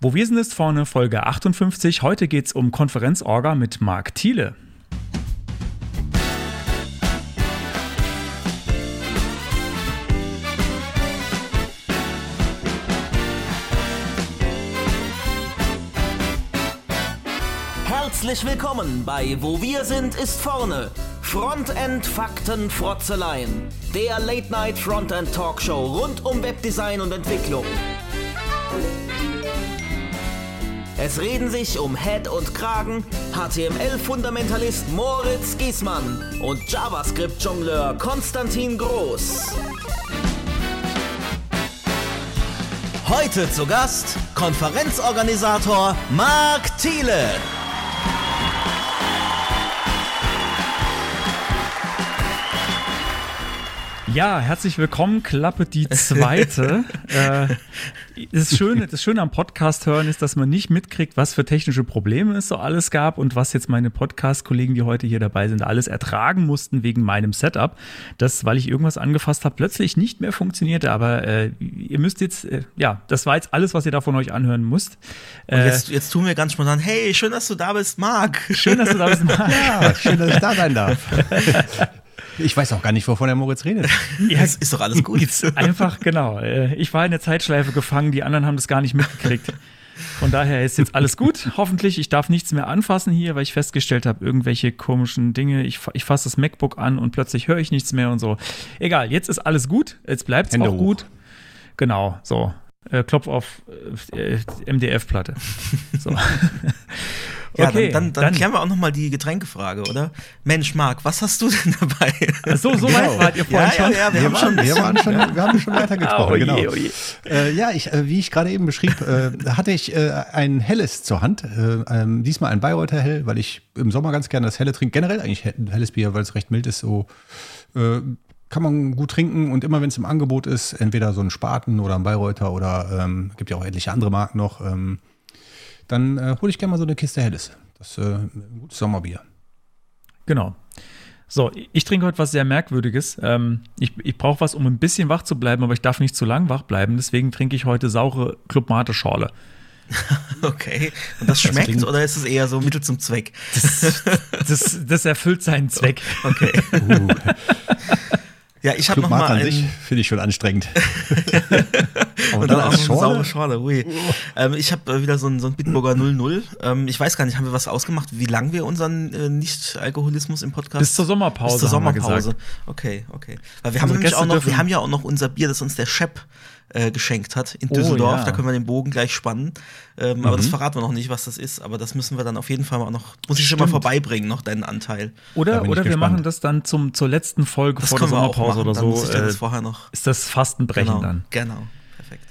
Wo wir sind ist vorne Folge 58. Heute geht es um Konferenzorga mit Marc Thiele. Herzlich willkommen bei Wo wir sind ist vorne. Frontend Fakten Frotzeleien. Der Late Night Frontend Talkshow rund um Webdesign und Entwicklung. Es reden sich um Head und Kragen HTML-Fundamentalist Moritz Giesmann und JavaScript-Jongleur Konstantin Groß. Heute zu Gast Konferenzorganisator Marc Thiele. Ja, herzlich willkommen, Klappe die zweite. äh, das, Schöne, das Schöne am Podcast hören ist, dass man nicht mitkriegt, was für technische Probleme es so alles gab und was jetzt meine Podcast-Kollegen, die heute hier dabei sind, alles ertragen mussten wegen meinem Setup. Das, weil ich irgendwas angefasst habe, plötzlich nicht mehr funktionierte. Aber äh, ihr müsst jetzt, äh, ja, das war jetzt alles, was ihr da von euch anhören müsst. Und jetzt, jetzt tun wir ganz spontan, hey, schön, dass du da bist, Marc. Schön, dass du da bist, Marc. Ja, schön, dass ich da sein darf. Ich weiß auch gar nicht, wovon der Moritz redet. Ja, ist, ist doch alles gut. Einfach, genau. Äh, ich war in der Zeitschleife gefangen, die anderen haben das gar nicht mitgekriegt. Von daher ist jetzt alles gut. Hoffentlich, ich darf nichts mehr anfassen hier, weil ich festgestellt habe, irgendwelche komischen Dinge. Ich, ich fasse das MacBook an und plötzlich höre ich nichts mehr und so. Egal, jetzt ist alles gut. Jetzt bleibt es auch hoch. gut. Genau, so. Äh, Klopf auf äh, MDF-Platte. So. Ja, okay, dann, dann, dann, dann, klären wir auch noch mal die Getränkefrage, oder? Mensch, Marc, was hast du denn dabei? So, so weit genau. wart ihr vorhin ja, schon. Ja, ja, wir, wir, haben schon, wir, waren schon, wir haben schon weiter gesprochen, oh, genau. Oh je. Äh, ja, ich, äh, wie ich gerade eben beschrieb, äh, hatte ich äh, ein helles zur Hand. Äh, ähm, diesmal ein Bayreuther Hell, weil ich im Sommer ganz gerne das helle trinke. Generell eigentlich ein helles Bier, weil es recht mild ist, so äh, kann man gut trinken und immer wenn es im Angebot ist, entweder so ein Spaten oder ein Bayreuther oder ähm, gibt ja auch etliche andere Marken noch, ähm, dann äh, hole ich gerne mal so eine Kiste Helles. Das ist äh, ein gutes Sommerbier. Genau. So, ich trinke heute was sehr Merkwürdiges. Ähm, ich ich brauche was, um ein bisschen wach zu bleiben, aber ich darf nicht zu lang wach bleiben. Deswegen trinke ich heute saure Club-Mate-Schorle. Okay. Und das schmeckt das oder ist es eher so Mittel zum Zweck? Das, das, das erfüllt seinen Zweck. Okay. Uh. Ja, ich habe noch mal an sich finde ich schon anstrengend. und dann auch eine saure Schorle. Ui. Ähm, ich habe äh, wieder so ein, so ein Bitburger 00. Ähm, ich weiß gar nicht, haben wir was ausgemacht, wie lange wir unseren äh, Nicht-Alkoholismus im Podcast? Bis zur Sommerpause. Bis zur Sommerpause. Okay, okay. Weil wir haben nämlich auch noch, wir haben ja auch noch unser Bier, das uns der Shep äh, geschenkt hat in Düsseldorf. Oh, ja. Da können wir den Bogen gleich spannen. Ähm, mhm. Aber das mhm. verraten wir noch nicht, was das ist. Aber das müssen wir dann auf jeden Fall auch noch, muss ich schon mal vorbeibringen, noch deinen Anteil. Oder, oder wir machen das dann zum, zur letzten Folge das vor der Sommerpause oder so. Dann das äh, vorher noch. Ist das Fastenbrechen genau, dann? Genau. Perfekt.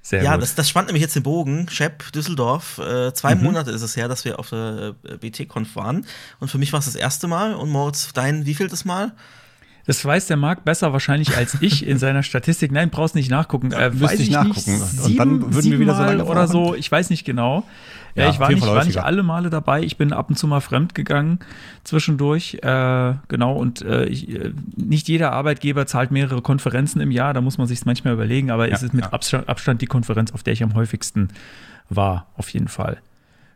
Sehr ja, gut. Das, das spannt nämlich jetzt den Bogen. Shep, Düsseldorf. Äh, zwei mhm. Monate ist es her, dass wir auf der äh, BT-Conf waren. Und für mich war es das erste Mal. Und Moritz, dein wievieltes Mal? Das weiß der Marc besser wahrscheinlich als ich in seiner Statistik. Nein, brauchst nicht nachgucken. Äh, weiß ich nachgucken. Nicht, sieben, und dann würden wir wieder so lange oder so. Ich weiß nicht genau. Ja, ich war nicht, war nicht alle Male dabei. Ich bin ab und zu mal fremd gegangen zwischendurch. Äh, genau. Und äh, ich, äh, nicht jeder Arbeitgeber zahlt mehrere Konferenzen im Jahr. Da muss man sich manchmal überlegen. Aber ja, es ist mit ja. Abstand, Abstand die Konferenz, auf der ich am häufigsten war. Auf jeden Fall.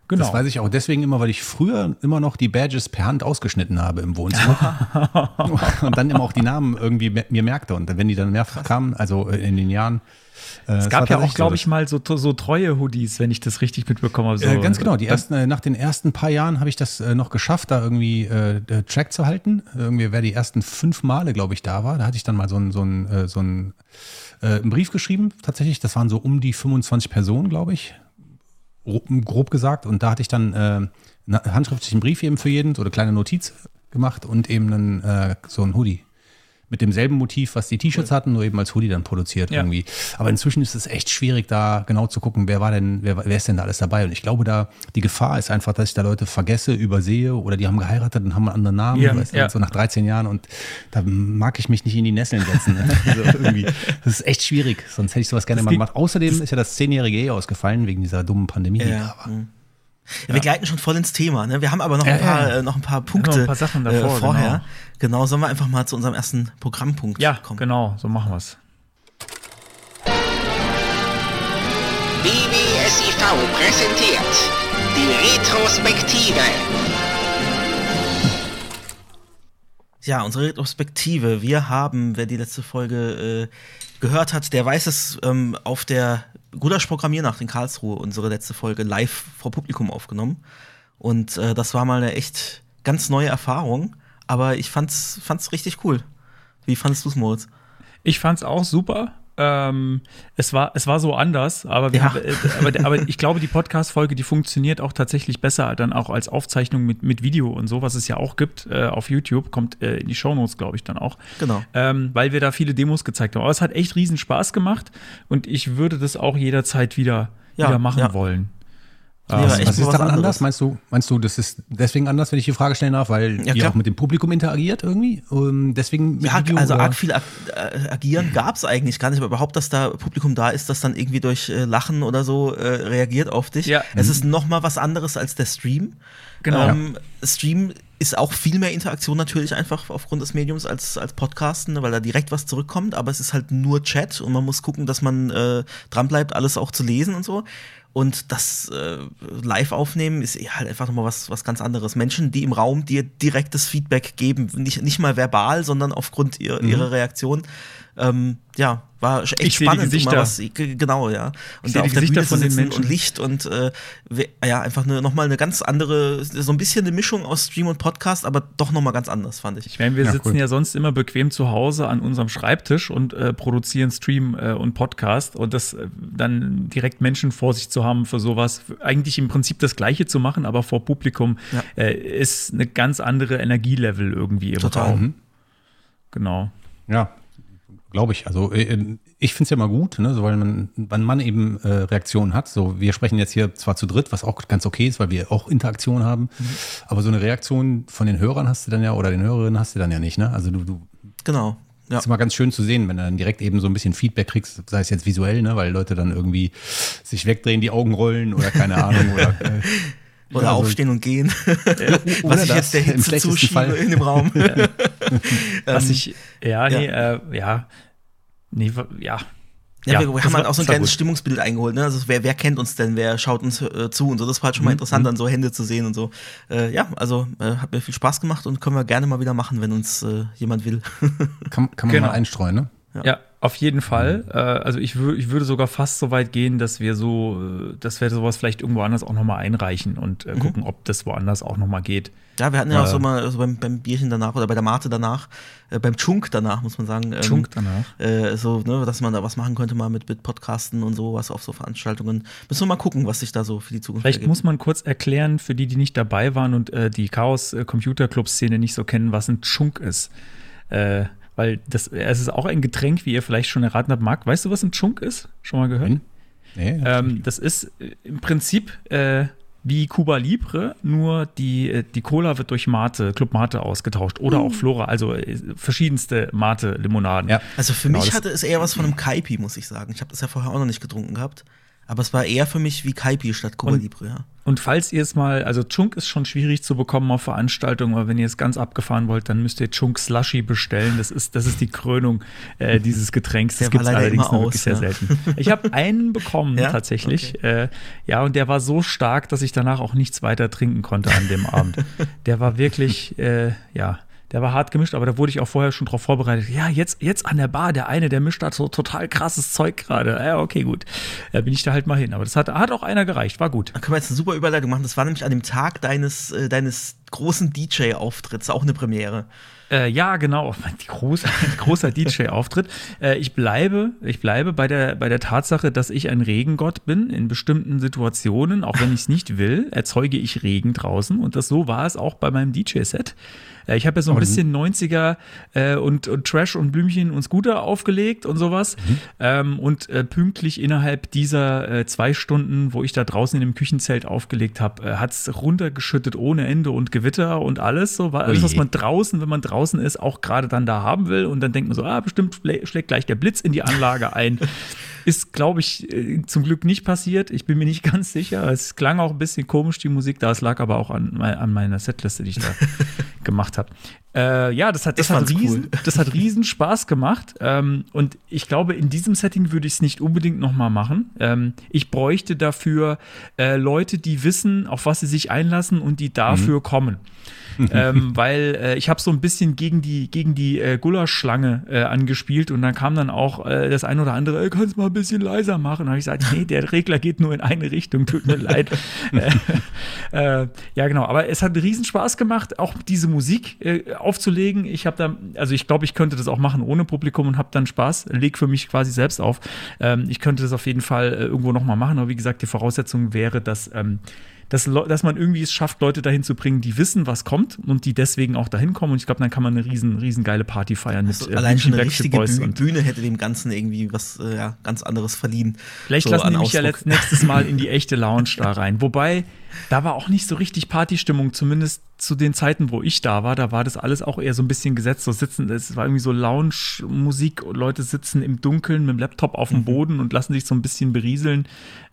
Genau. Das weiß ich auch deswegen immer, weil ich früher immer noch die Badges per Hand ausgeschnitten habe im Wohnzimmer. und dann immer auch die Namen irgendwie mir merkte. Und wenn die dann mehrfach kamen, also in den Jahren. Äh, es gab ja auch, glaube ich, mal so, so treue Hoodies, wenn ich das richtig mitbekomme. So. Äh, ganz genau. Die ersten, äh, nach den ersten paar Jahren habe ich das äh, noch geschafft, da irgendwie äh, Track zu halten. Irgendwie, wer die ersten fünf Male, glaube ich, da war, da hatte ich dann mal so ein, so ein, äh, so ein einen Brief geschrieben, tatsächlich. Das waren so um die 25 Personen, glaube ich grob gesagt. Und da hatte ich dann äh, einen handschriftlichen Brief eben für jeden, so eine kleine Notiz gemacht und eben einen, äh, so ein Hoodie mit demselben Motiv, was die T-Shirts hatten, nur eben als Hoodie dann produziert ja. irgendwie. Aber inzwischen ist es echt schwierig, da genau zu gucken, wer war denn, wer, wer ist denn da alles dabei? Und ich glaube, da die Gefahr ist einfach, dass ich da Leute vergesse, übersehe oder die haben geheiratet und haben einen anderen Namen, ja, weißt ja. so nach 13 Jahren und da mag ich mich nicht in die Nesseln setzen. Ne? also irgendwie, das ist echt schwierig, sonst hätte ich sowas gerne mal gemacht. Außerdem ist ja das zehnjährige eh ausgefallen wegen dieser dummen Pandemie, da war. Mhm. Ja, wir gleiten schon voll ins Thema. Ne? Wir haben aber noch ein paar, ja, noch ein paar Punkte ein paar Sachen davor, äh, vorher. Genau. genau, sollen wir einfach mal zu unserem ersten Programmpunkt ja, kommen? Ja, genau, so machen wir es. BBSIV präsentiert die Retrospektive. Ja, unsere Retrospektive. Wir haben, wer die letzte Folge äh, gehört hat, der weiß es, ähm, auf der Gulasch Programmiernacht in Karlsruhe unsere letzte Folge live vor Publikum aufgenommen. Und äh, das war mal eine echt ganz neue Erfahrung. Aber ich fand's, fand's richtig cool. Wie fandest du's, Moritz? Ich fand's auch super. Ähm, es, war, es war so anders, aber, wir ja. haben, äh, aber, aber, ich glaube, die Podcast-Folge, die funktioniert auch tatsächlich besser dann auch als Aufzeichnung mit, mit Video und so, was es ja auch gibt äh, auf YouTube, kommt äh, in die Shownotes, glaube ich, dann auch. Genau. Ähm, weil wir da viele Demos gezeigt haben. Aber es hat echt riesen Spaß gemacht und ich würde das auch jederzeit wieder, ja, wieder machen ja. wollen. Ja, was, was ist daran anders? Meinst du, meinst du, das ist deswegen anders, wenn ich die Frage stellen darf, weil ja, ihr auch mit dem Publikum interagiert irgendwie? Um, deswegen ja, Video, also oder? arg viel ag äh, agieren gab es eigentlich gar nicht, aber überhaupt, dass da Publikum da ist, das dann irgendwie durch äh, Lachen oder so äh, reagiert auf dich. Ja. Es mhm. ist noch mal was anderes als der Stream. Genau. Ähm, Stream ist auch viel mehr Interaktion natürlich einfach aufgrund des Mediums als, als Podcasten, ne, weil da direkt was zurückkommt, aber es ist halt nur Chat und man muss gucken, dass man äh, dranbleibt, alles auch zu lesen und so. Und das äh, live aufnehmen ist halt einfach nochmal was, was ganz anderes. Menschen, die im Raum dir direktes Feedback geben, nicht, nicht mal verbal, sondern aufgrund ihr, mhm. ihrer Reaktion. Ähm, ja, war echt ich spannend. Die Gesichter. Was, genau, ja. Und da auf der Bühne von den Menschen. und Licht und äh, ja, einfach eine, nochmal eine ganz andere, so ein bisschen eine Mischung aus Stream und Podcast, aber doch nochmal ganz anders, fand ich. Ich meine, wir ja, sitzen cool. ja sonst immer bequem zu Hause an unserem Schreibtisch und äh, produzieren Stream äh, und Podcast und das äh, dann direkt Menschen vor sich zu haben für sowas, eigentlich im Prinzip das Gleiche zu machen, aber vor Publikum, ja. Äh, ist eine ganz andere Energielevel irgendwie im Total. Raum. Genau. Ja, glaube ich. Also äh, ich finde es ja mal gut, ne, so, weil man, wenn man eben äh, Reaktionen hat. So, wir sprechen jetzt hier zwar zu dritt, was auch ganz okay ist, weil wir auch Interaktion haben, mhm. aber so eine Reaktion von den Hörern hast du dann ja oder den Hörerinnen hast du dann ja nicht. Ne? Also du, du genau. Ja. ist immer ganz schön zu sehen, wenn du dann direkt eben so ein bisschen Feedback kriegst, sei es jetzt visuell, ne, weil Leute dann irgendwie sich wegdrehen, die Augen rollen oder keine Ahnung oder äh, oder also, aufstehen und gehen. Was ich jetzt der Hitze zuschiebe in dem Raum. Was ich, ja, nee, ja. Äh, ja, nee, ja. Ja, wir, wir haben halt auch so ein kleines gut. Stimmungsbild eingeholt. Ne? Also wer, wer kennt uns denn, wer schaut uns äh, zu und so. Das war halt schon mal mhm. interessant, mhm. dann so Hände zu sehen und so. Äh, ja, also äh, hat mir viel Spaß gemacht und können wir gerne mal wieder machen, wenn uns äh, jemand will. kann, kann man genau. mal einstreuen, ne? Ja. ja. auf jeden Fall. Mhm. Äh, also ich, wür ich würde sogar fast so weit gehen, dass wir so, äh, dass wir sowas vielleicht irgendwo anders auch nochmal einreichen und äh, mhm. gucken, ob das woanders auch nochmal geht. Ja, wir hatten ja auch so mal so beim, beim Bierchen danach oder bei der Mate danach, äh, beim Chunk danach, muss man sagen. Ähm, Chunk danach. Äh, so, ne, dass man da was machen könnte mal mit, mit Podcasten und sowas auf so Veranstaltungen. Müssen wir mal gucken, was sich da so für die Zukunft Vielleicht ergibt. muss man kurz erklären, für die, die nicht dabei waren und äh, die Chaos Computer Club Szene nicht so kennen, was ein Chunk ist. Äh, weil das, es ist auch ein Getränk, wie ihr vielleicht schon erraten habt. Marc, weißt du, was ein Chunk ist? Schon mal gehört? Nee. Ähm, das ist äh, im Prinzip äh, wie Cuba Libre, nur die, äh, die Cola wird durch Mate, Club Mate ausgetauscht oder auch mm. Flora, also äh, verschiedenste Mate-Limonaden. Ja. Also für genau, mich hatte es eher was von einem Kaipi, muss ich sagen. Ich habe das ja vorher auch noch nicht getrunken gehabt. Aber es war eher für mich wie Kaipi statt Cuba Libre, ja. Und falls ihr es mal, also Chunk ist schon schwierig zu bekommen auf Veranstaltungen, aber wenn ihr es ganz abgefahren wollt, dann müsst ihr Chunk Slushy bestellen. Das ist, das ist die Krönung äh, dieses Getränks. Das gibt es allerdings nur wirklich ja. sehr selten. Ich habe einen bekommen ja? tatsächlich. Okay. Äh, ja, und der war so stark, dass ich danach auch nichts weiter trinken konnte an dem Abend. Der war wirklich, äh, ja, der war hart gemischt, aber da wurde ich auch vorher schon drauf vorbereitet. Ja, jetzt, jetzt an der Bar, der eine, der mischt da so total krasses Zeug gerade. Ja, okay, gut. Da bin ich da halt mal hin. Aber das hat, hat auch einer gereicht, war gut. Da können wir jetzt eine super Überleitung machen. Das war nämlich an dem Tag deines, äh, deines großen DJ-Auftritts, auch eine Premiere. Äh, ja, genau. Die große, großer DJ-Auftritt. Äh, ich bleibe, ich bleibe bei der, bei der Tatsache, dass ich ein Regengott bin. In bestimmten Situationen, auch wenn ich es nicht will, erzeuge ich Regen draußen. Und das so war es auch bei meinem DJ-Set. Ich habe ja so ein bisschen 90er äh, und, und Trash und Blümchen und Scooter aufgelegt und sowas. Mhm. Ähm, und äh, pünktlich innerhalb dieser äh, zwei Stunden, wo ich da draußen in dem Küchenzelt aufgelegt habe, äh, hat es runtergeschüttet ohne Ende und Gewitter Gewitter und alles, so, alles, was man draußen, wenn man draußen ist, auch gerade dann da haben will. Und dann denkt man so, ah, bestimmt schlägt gleich der Blitz in die Anlage ein. Ist, glaube ich, äh, zum Glück nicht passiert. Ich bin mir nicht ganz sicher. Es klang auch ein bisschen komisch, die Musik da. Es lag aber auch an, an meiner Setliste, die ich da gemacht habe. Äh, ja, das hat, das, hat riesen, cool. das hat riesen Spaß gemacht. Ähm, und ich glaube, in diesem Setting würde ich es nicht unbedingt nochmal machen. Ähm, ich bräuchte dafür äh, Leute, die wissen, auf was sie sich einlassen und die dafür mhm. kommen. ähm, weil äh, ich habe so ein bisschen gegen die, gegen die äh, Gulaschschlange äh, angespielt und dann kam dann auch äh, das ein oder andere, äh, kannst du mal ein bisschen leiser machen? Und habe ich gesagt, nee, der Regler geht nur in eine Richtung, tut mir leid. Äh, äh, ja, genau, aber es hat riesen Spaß gemacht, auch diese Musik äh, aufzulegen. Ich habe da, also ich glaube, ich könnte das auch machen ohne Publikum und habe dann Spaß, leg für mich quasi selbst auf. Ähm, ich könnte das auf jeden Fall äh, irgendwo nochmal machen, aber wie gesagt, die Voraussetzung wäre, dass ähm, dass, dass man irgendwie es schafft, Leute dahin zu bringen, die wissen, was kommt und die deswegen auch dahin kommen. Und ich glaube, dann kann man eine riesen, riesen geile Party feiern also mit allein schon eine richtige Boys Bühne, Bühne hätte dem Ganzen irgendwie was äh, ja, ganz anderes verliehen. Vielleicht so lassen die mich ja nächstes Mal in die echte Lounge da rein. Wobei, da war auch nicht so richtig Partystimmung, zumindest zu den Zeiten, wo ich da war, da war das alles auch eher so ein bisschen gesetzt, so sitzen, es war irgendwie so Lounge-Musik, Leute sitzen im Dunkeln mit dem Laptop auf dem mhm. Boden und lassen sich so ein bisschen berieseln.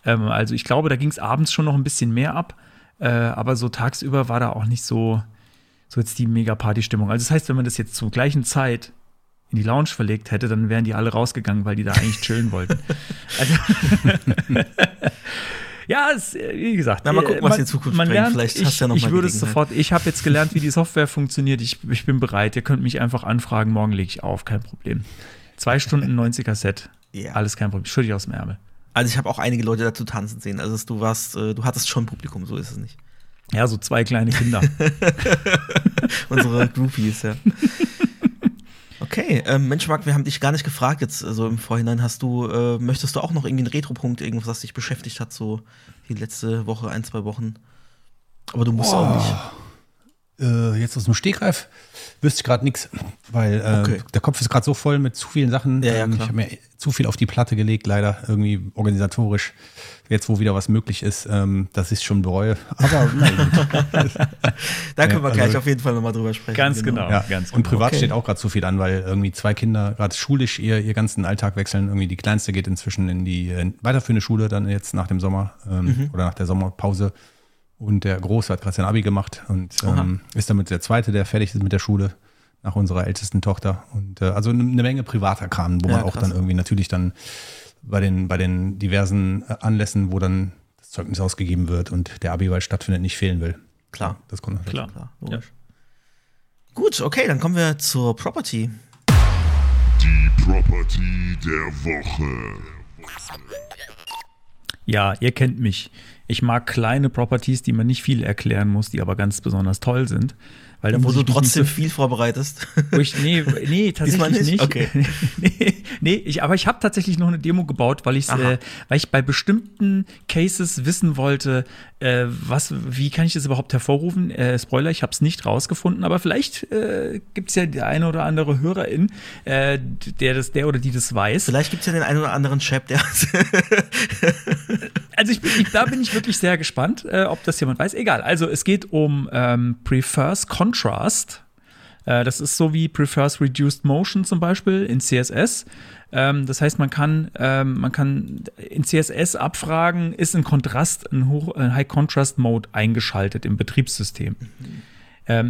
Ähm, also ich glaube, da ging es abends schon noch ein bisschen mehr ab, äh, aber so tagsüber war da auch nicht so, so jetzt die mega Party-Stimmung. Also das heißt, wenn man das jetzt zur gleichen Zeit in die Lounge verlegt hätte, dann wären die alle rausgegangen, weil die da eigentlich chillen wollten. Also Ja, es, äh, wie gesagt. Na, mal gucken, man, was in Zukunft man lernt, Vielleicht ich, hast du ja noch Ich würde es sofort, ich habe jetzt gelernt, wie die Software funktioniert. Ich, ich bin bereit. Ihr könnt mich einfach anfragen. Morgen lege ich auf, kein Problem. Zwei Stunden 90er Set. Yeah. Alles kein Problem. Ich aus dem Ärmel. Also ich habe auch einige Leute dazu tanzen sehen. Also du warst, äh, du hattest schon Publikum, so ist es nicht. Ja, so zwei kleine Kinder. Unsere Groupies, ja. Okay, ähm, Mensch, Marc, wir haben dich gar nicht gefragt jetzt so also im Vorhinein. Hast du, äh, möchtest du auch noch irgendwie einen Retropunkt, irgendwas, was dich beschäftigt hat, so die letzte Woche, ein, zwei Wochen? Aber du musst oh. auch nicht. Äh, jetzt aus dem Stegreif wüsste ich gerade nichts, weil äh, okay. der Kopf ist gerade so voll mit zu vielen Sachen. Ja, ja, ähm, ich habe mir zu viel auf die Platte gelegt, leider irgendwie organisatorisch. Jetzt, wo wieder was möglich ist, ähm, das ist schon bereue. Aber nein. da können wir ja, gleich also, auf jeden Fall nochmal drüber sprechen. Ganz genau. genau. Ja. Ganz Und privat okay. steht auch gerade zu viel an, weil irgendwie zwei Kinder gerade schulisch ihr, ihr ganzen Alltag wechseln. Irgendwie die Kleinste geht inzwischen in die äh, weiterführende Schule, dann jetzt nach dem Sommer ähm, mhm. oder nach der Sommerpause. Und der Große hat gerade sein Abi gemacht und ähm, ist damit der Zweite, der fertig ist mit der Schule nach unserer ältesten Tochter. Und äh, also eine Menge privater Kram, wo ja, man auch krass. dann irgendwie natürlich dann bei den, bei den diversen äh, Anlässen, wo dann das Zeugnis ausgegeben wird und der Abi-Wahl stattfindet, nicht fehlen will. Klar. Das kommt natürlich. Klar, klar ja. Gut, okay, dann kommen wir zur Property. Die Property der Woche. Ja, ihr kennt mich. Ich mag kleine Properties, die man nicht viel erklären muss, die aber ganz besonders toll sind. Weil da wo du trotzdem viel vorbereitest. Wo ich, nee, nee, tatsächlich nicht. nicht. Okay. nee, nee, ich, aber ich habe tatsächlich noch eine Demo gebaut, weil ich, äh, weil ich bei bestimmten Cases wissen wollte, äh, was, wie kann ich das überhaupt hervorrufen? Äh, Spoiler, ich habe es nicht rausgefunden, aber vielleicht äh, gibt es ja der eine oder andere Hörerin, äh, der das, der oder die das weiß. Vielleicht gibt es ja den einen oder anderen Chap, der. also ich, ich, da bin ich wirklich sehr gespannt, äh, ob das jemand weiß. Egal. Also es geht um ähm, Prefers Contrast. Äh, das ist so wie Prefers Reduced Motion zum Beispiel in CSS. Ähm, das heißt, man kann, ähm, man kann in CSS abfragen, ist ein Kontrast, ein, Hoch, ein High Contrast Mode eingeschaltet im Betriebssystem. Mhm.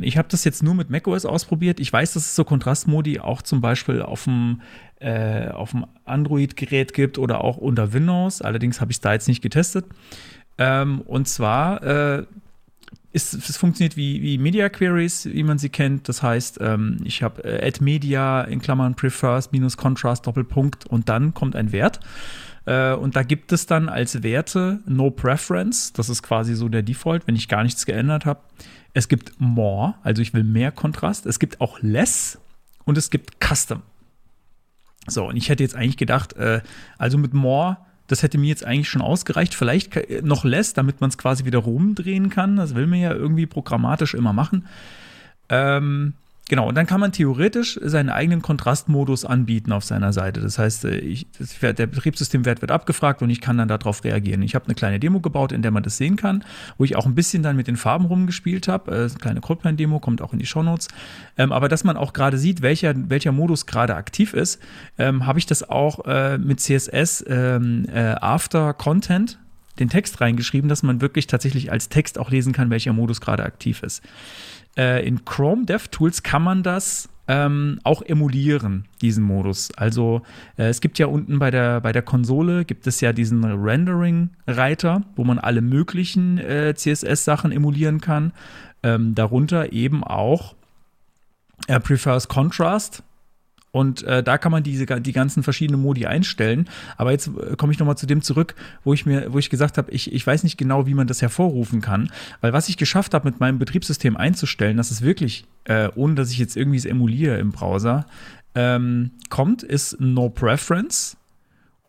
Ich habe das jetzt nur mit macOS ausprobiert. Ich weiß, dass es so Kontrastmodi auch zum Beispiel auf dem, äh, auf dem Android-Gerät gibt oder auch unter Windows. Allerdings habe ich es da jetzt nicht getestet. Ähm, und zwar äh, ist, es funktioniert wie, wie Media Queries, wie man sie kennt. Das heißt, ähm, ich habe äh, add media in Klammern prefers minus contrast Doppelpunkt und dann kommt ein Wert. Äh, und da gibt es dann als Werte no preference. Das ist quasi so der Default, wenn ich gar nichts geändert habe. Es gibt more, also ich will mehr Kontrast. Es gibt auch less und es gibt custom. So, und ich hätte jetzt eigentlich gedacht, äh, also mit more das hätte mir jetzt eigentlich schon ausgereicht. Vielleicht noch less, damit man es quasi wieder rumdrehen kann. Das will man ja irgendwie programmatisch immer machen. Ähm, genau, und dann kann man theoretisch seinen eigenen Kontrastmodus anbieten auf seiner Seite. Das heißt, äh, ich, das, der Betriebssystemwert wird abgefragt und ich kann dann darauf reagieren. Ich habe eine kleine Demo gebaut, in der man das sehen kann, wo ich auch ein bisschen dann mit den Farben rumgespielt habe. Äh, eine kleine Codeplan-Demo, kommt auch in die Shownotes. Ähm, aber dass man auch gerade sieht, welcher, welcher Modus gerade aktiv ist, ähm, habe ich das auch äh, mit CSS ähm, äh, After Content den Text reingeschrieben, dass man wirklich tatsächlich als Text auch lesen kann, welcher Modus gerade aktiv ist. Äh, in Chrome DevTools kann man das ähm, auch emulieren, diesen Modus. Also äh, es gibt ja unten bei der, bei der Konsole, gibt es ja diesen Rendering-Reiter, wo man alle möglichen äh, CSS-Sachen emulieren kann. Ähm, darunter eben auch er prefers Contrast, und äh, da kann man diese die ganzen verschiedenen Modi einstellen. Aber jetzt äh, komme ich nochmal zu dem zurück, wo ich mir, wo ich gesagt habe, ich, ich weiß nicht genau, wie man das hervorrufen kann. Weil was ich geschafft habe, mit meinem Betriebssystem einzustellen, dass es wirklich, äh, ohne dass ich jetzt irgendwie es emuliere im Browser, ähm, kommt, ist No Preference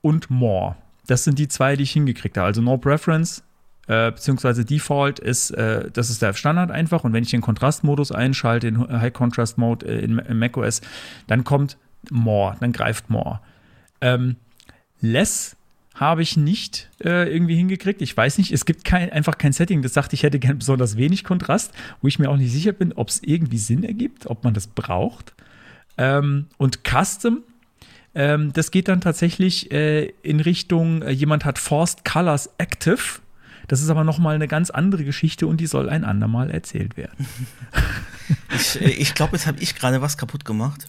und More. Das sind die zwei, die ich hingekriegt habe. Also No Preference äh, beziehungsweise Default ist, äh, das ist der Standard einfach. Und wenn ich den Kontrastmodus einschalte, in High Contrast Mode äh, in, in macOS, dann kommt More, dann greift More. Ähm, Less habe ich nicht äh, irgendwie hingekriegt. Ich weiß nicht, es gibt kein, einfach kein Setting, das sagt, ich hätte gerne besonders wenig Kontrast, wo ich mir auch nicht sicher bin, ob es irgendwie Sinn ergibt, ob man das braucht. Ähm, und Custom, ähm, das geht dann tatsächlich äh, in Richtung, äh, jemand hat Forced Colors Active das ist aber nochmal eine ganz andere Geschichte und die soll ein andermal erzählt werden. ich, äh, ich glaube, jetzt habe ich gerade was kaputt gemacht.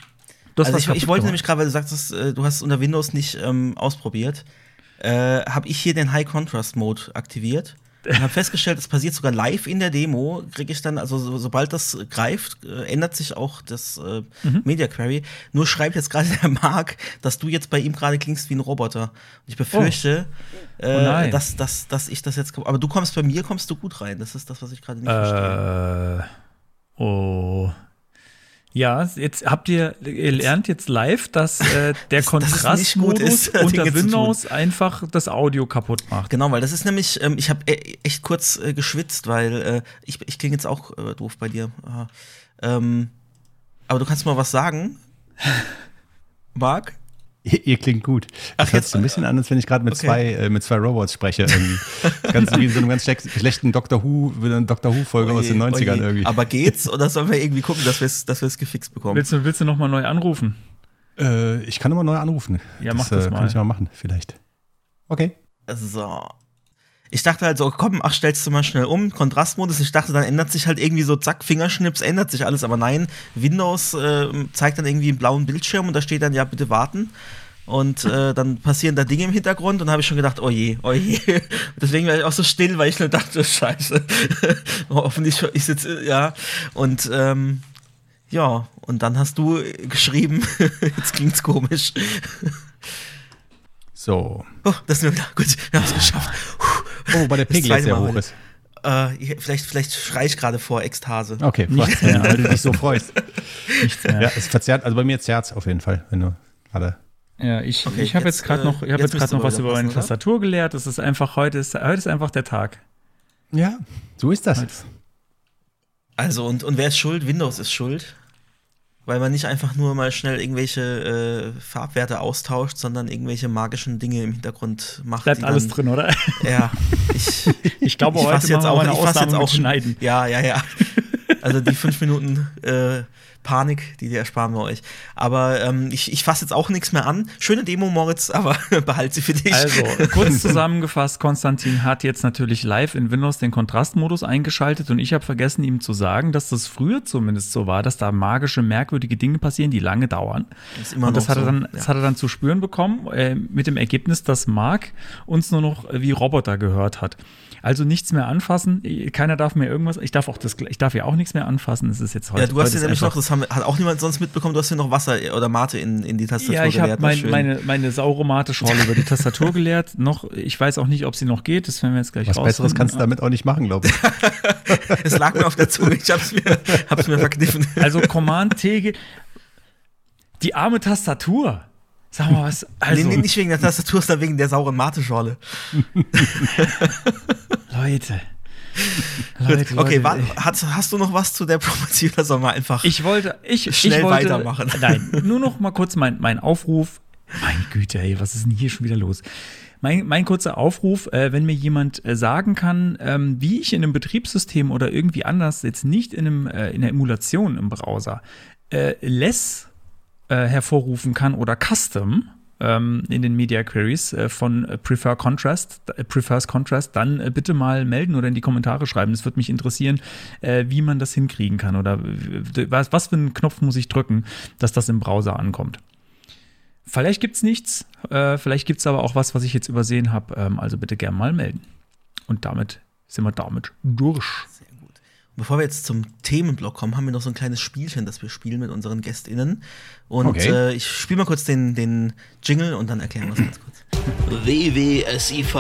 Also ich, ich, wollte gemacht. nämlich gerade, weil du sagst, äh, du hast unter Windows nicht ähm, ausprobiert, äh, habe ich hier den High Contrast Mode aktiviert und habe festgestellt, es passiert sogar live in der Demo, kriege ich dann, also so, sobald das greift, äh, ändert sich auch das äh, mhm. Media Query. Nur schreibt jetzt gerade der Marc, dass du jetzt bei ihm gerade klingst wie ein Roboter. Und ich befürchte, oh. äh, oh dass, dass, dass ich das jetzt. Aber du kommst bei mir, kommst du gut rein. Das ist das, was ich gerade nicht äh, verstehe. Oh. Ja, jetzt habt ihr, ihr lernt jetzt live, dass äh, der Kontrastmodus unter Windows einfach das Audio kaputt macht. Genau, weil das ist nämlich, ähm, ich habe echt kurz äh, geschwitzt, weil äh, ich, ich klinge jetzt auch äh, doof bei dir. Ähm, aber du kannst mal was sagen, Marc? Ihr, ihr, klingt gut. Das Ach, hört sich ein bisschen an, als wenn ich gerade mit, okay. zwei, äh, mit zwei Robots spreche. Irgendwie. ganz, wie in so einem ganz schlechten Doctor Who, Doctor Who-Folge aus den 90ern oje. irgendwie. Aber geht's oder sollen wir irgendwie gucken, dass wir es dass gefixt bekommen? Willst du, willst du nochmal neu anrufen? Äh, ich kann immer neu anrufen. Ja, das, mach das äh, mal. Kann ich mal machen, vielleicht. Okay. So. Ich dachte halt so, komm, ach, stellst du mal schnell um, Kontrastmodus. Ich dachte, dann ändert sich halt irgendwie so, zack, Fingerschnips, ändert sich alles. Aber nein, Windows äh, zeigt dann irgendwie einen blauen Bildschirm und da steht dann, ja, bitte warten. Und äh, dann passieren da Dinge im Hintergrund und habe ich schon gedacht, oh je, oh je. Deswegen war ich auch so still, weil ich nur dachte, scheiße. Hoffentlich ist jetzt, ja. Und ähm, ja, und dann hast du geschrieben, jetzt klingt's komisch. So. Oh, das ist nur wieder gut, wir haben es geschafft. Oh, bei der Pegel jetzt sehr hoch ist. Äh, vielleicht, vielleicht schrei ich gerade vor Ekstase. Okay, nichts mehr, weil du dich so freust. Nichts mehr. Ja, es verzerrt, also bei mir jetzt Herz auf jeden Fall, wenn du gerade. Ja, ich, okay, ich habe jetzt, gerade noch, ich hab jetzt, jetzt noch was über meine Tastatur gelehrt. Das ist einfach, heute ist, heute ist einfach der Tag. Ja, so ist das. Also, und, und wer ist schuld? Windows ist schuld weil man nicht einfach nur mal schnell irgendwelche äh, Farbwerte austauscht, sondern irgendwelche magischen Dinge im Hintergrund macht. Bleibt alles drin, oder? Ja. Ich, ich glaube, ich heute jetzt auch, ich jetzt auch schneiden. Ja, ja, ja. Also die fünf Minuten äh, Panik, die, die ersparen wir euch. Aber ähm, ich, ich fasse jetzt auch nichts mehr an. Schöne Demo, Moritz, aber behalt sie für dich. Also, kurz zusammengefasst, Konstantin hat jetzt natürlich live in Windows den Kontrastmodus eingeschaltet und ich habe vergessen, ihm zu sagen, dass das früher zumindest so war, dass da magische, merkwürdige Dinge passieren, die lange dauern. Das ist immer und das hat, er dann, ja. das hat er dann zu spüren bekommen, äh, mit dem Ergebnis, dass Mark uns nur noch wie Roboter gehört hat. Also nichts mehr anfassen. Keiner darf mehr irgendwas. Ich darf auch das, ich darf ja auch nichts mehr anfassen. Das ist jetzt heute. Ja, du hast ja nämlich noch, das haben, hat auch niemand sonst mitbekommen, du hast hier noch Wasser oder Mate in, in die Tastatur ja, ich geleert. Mein, meine, meine saure Mate-Schorle über die Tastatur geleert. Noch, ich weiß auch nicht, ob sie noch geht. Das werden wir jetzt gleich Was Besseres kannst du damit auch nicht machen, glaube ich. es lag mir auf der Zunge. Ich hab's mir, hab's mir verkniffen. Also Command T, die arme Tastatur. Sag mal was. Also, nee, nee, nicht wegen der Tastatur, sondern wegen der sauren Mate-Schorle. Leute. Leute, okay, Leute, hast, hast, du noch was zu der Promotion oder sollen wir einfach ich wollte, ich, schnell ich wollte, weitermachen? Nein, nur noch mal kurz mein, mein Aufruf. Meine Güte, ey, was ist denn hier schon wieder los? Mein, mein kurzer Aufruf, äh, wenn mir jemand äh, sagen kann, ähm, wie ich in einem Betriebssystem oder irgendwie anders, jetzt nicht in, einem, äh, in einer Emulation im Browser, äh, less äh, hervorrufen kann oder custom, ähm, in den Media Queries äh, von Prefer Contrast, äh, Prefers Contrast, dann äh, bitte mal melden oder in die Kommentare schreiben. Es würde mich interessieren, äh, wie man das hinkriegen kann oder was, was für einen Knopf muss ich drücken, dass das im Browser ankommt. Vielleicht gibt es nichts, äh, vielleicht gibt es aber auch was, was ich jetzt übersehen habe. Ähm, also bitte gerne mal melden. Und damit sind wir damit durch. Bevor wir jetzt zum Themenblock kommen, haben wir noch so ein kleines Spielchen, das wir spielen mit unseren GästInnen. Und okay. äh, ich spiele mal kurz den, den Jingle und dann erklären wir es ganz kurz. WWSIV.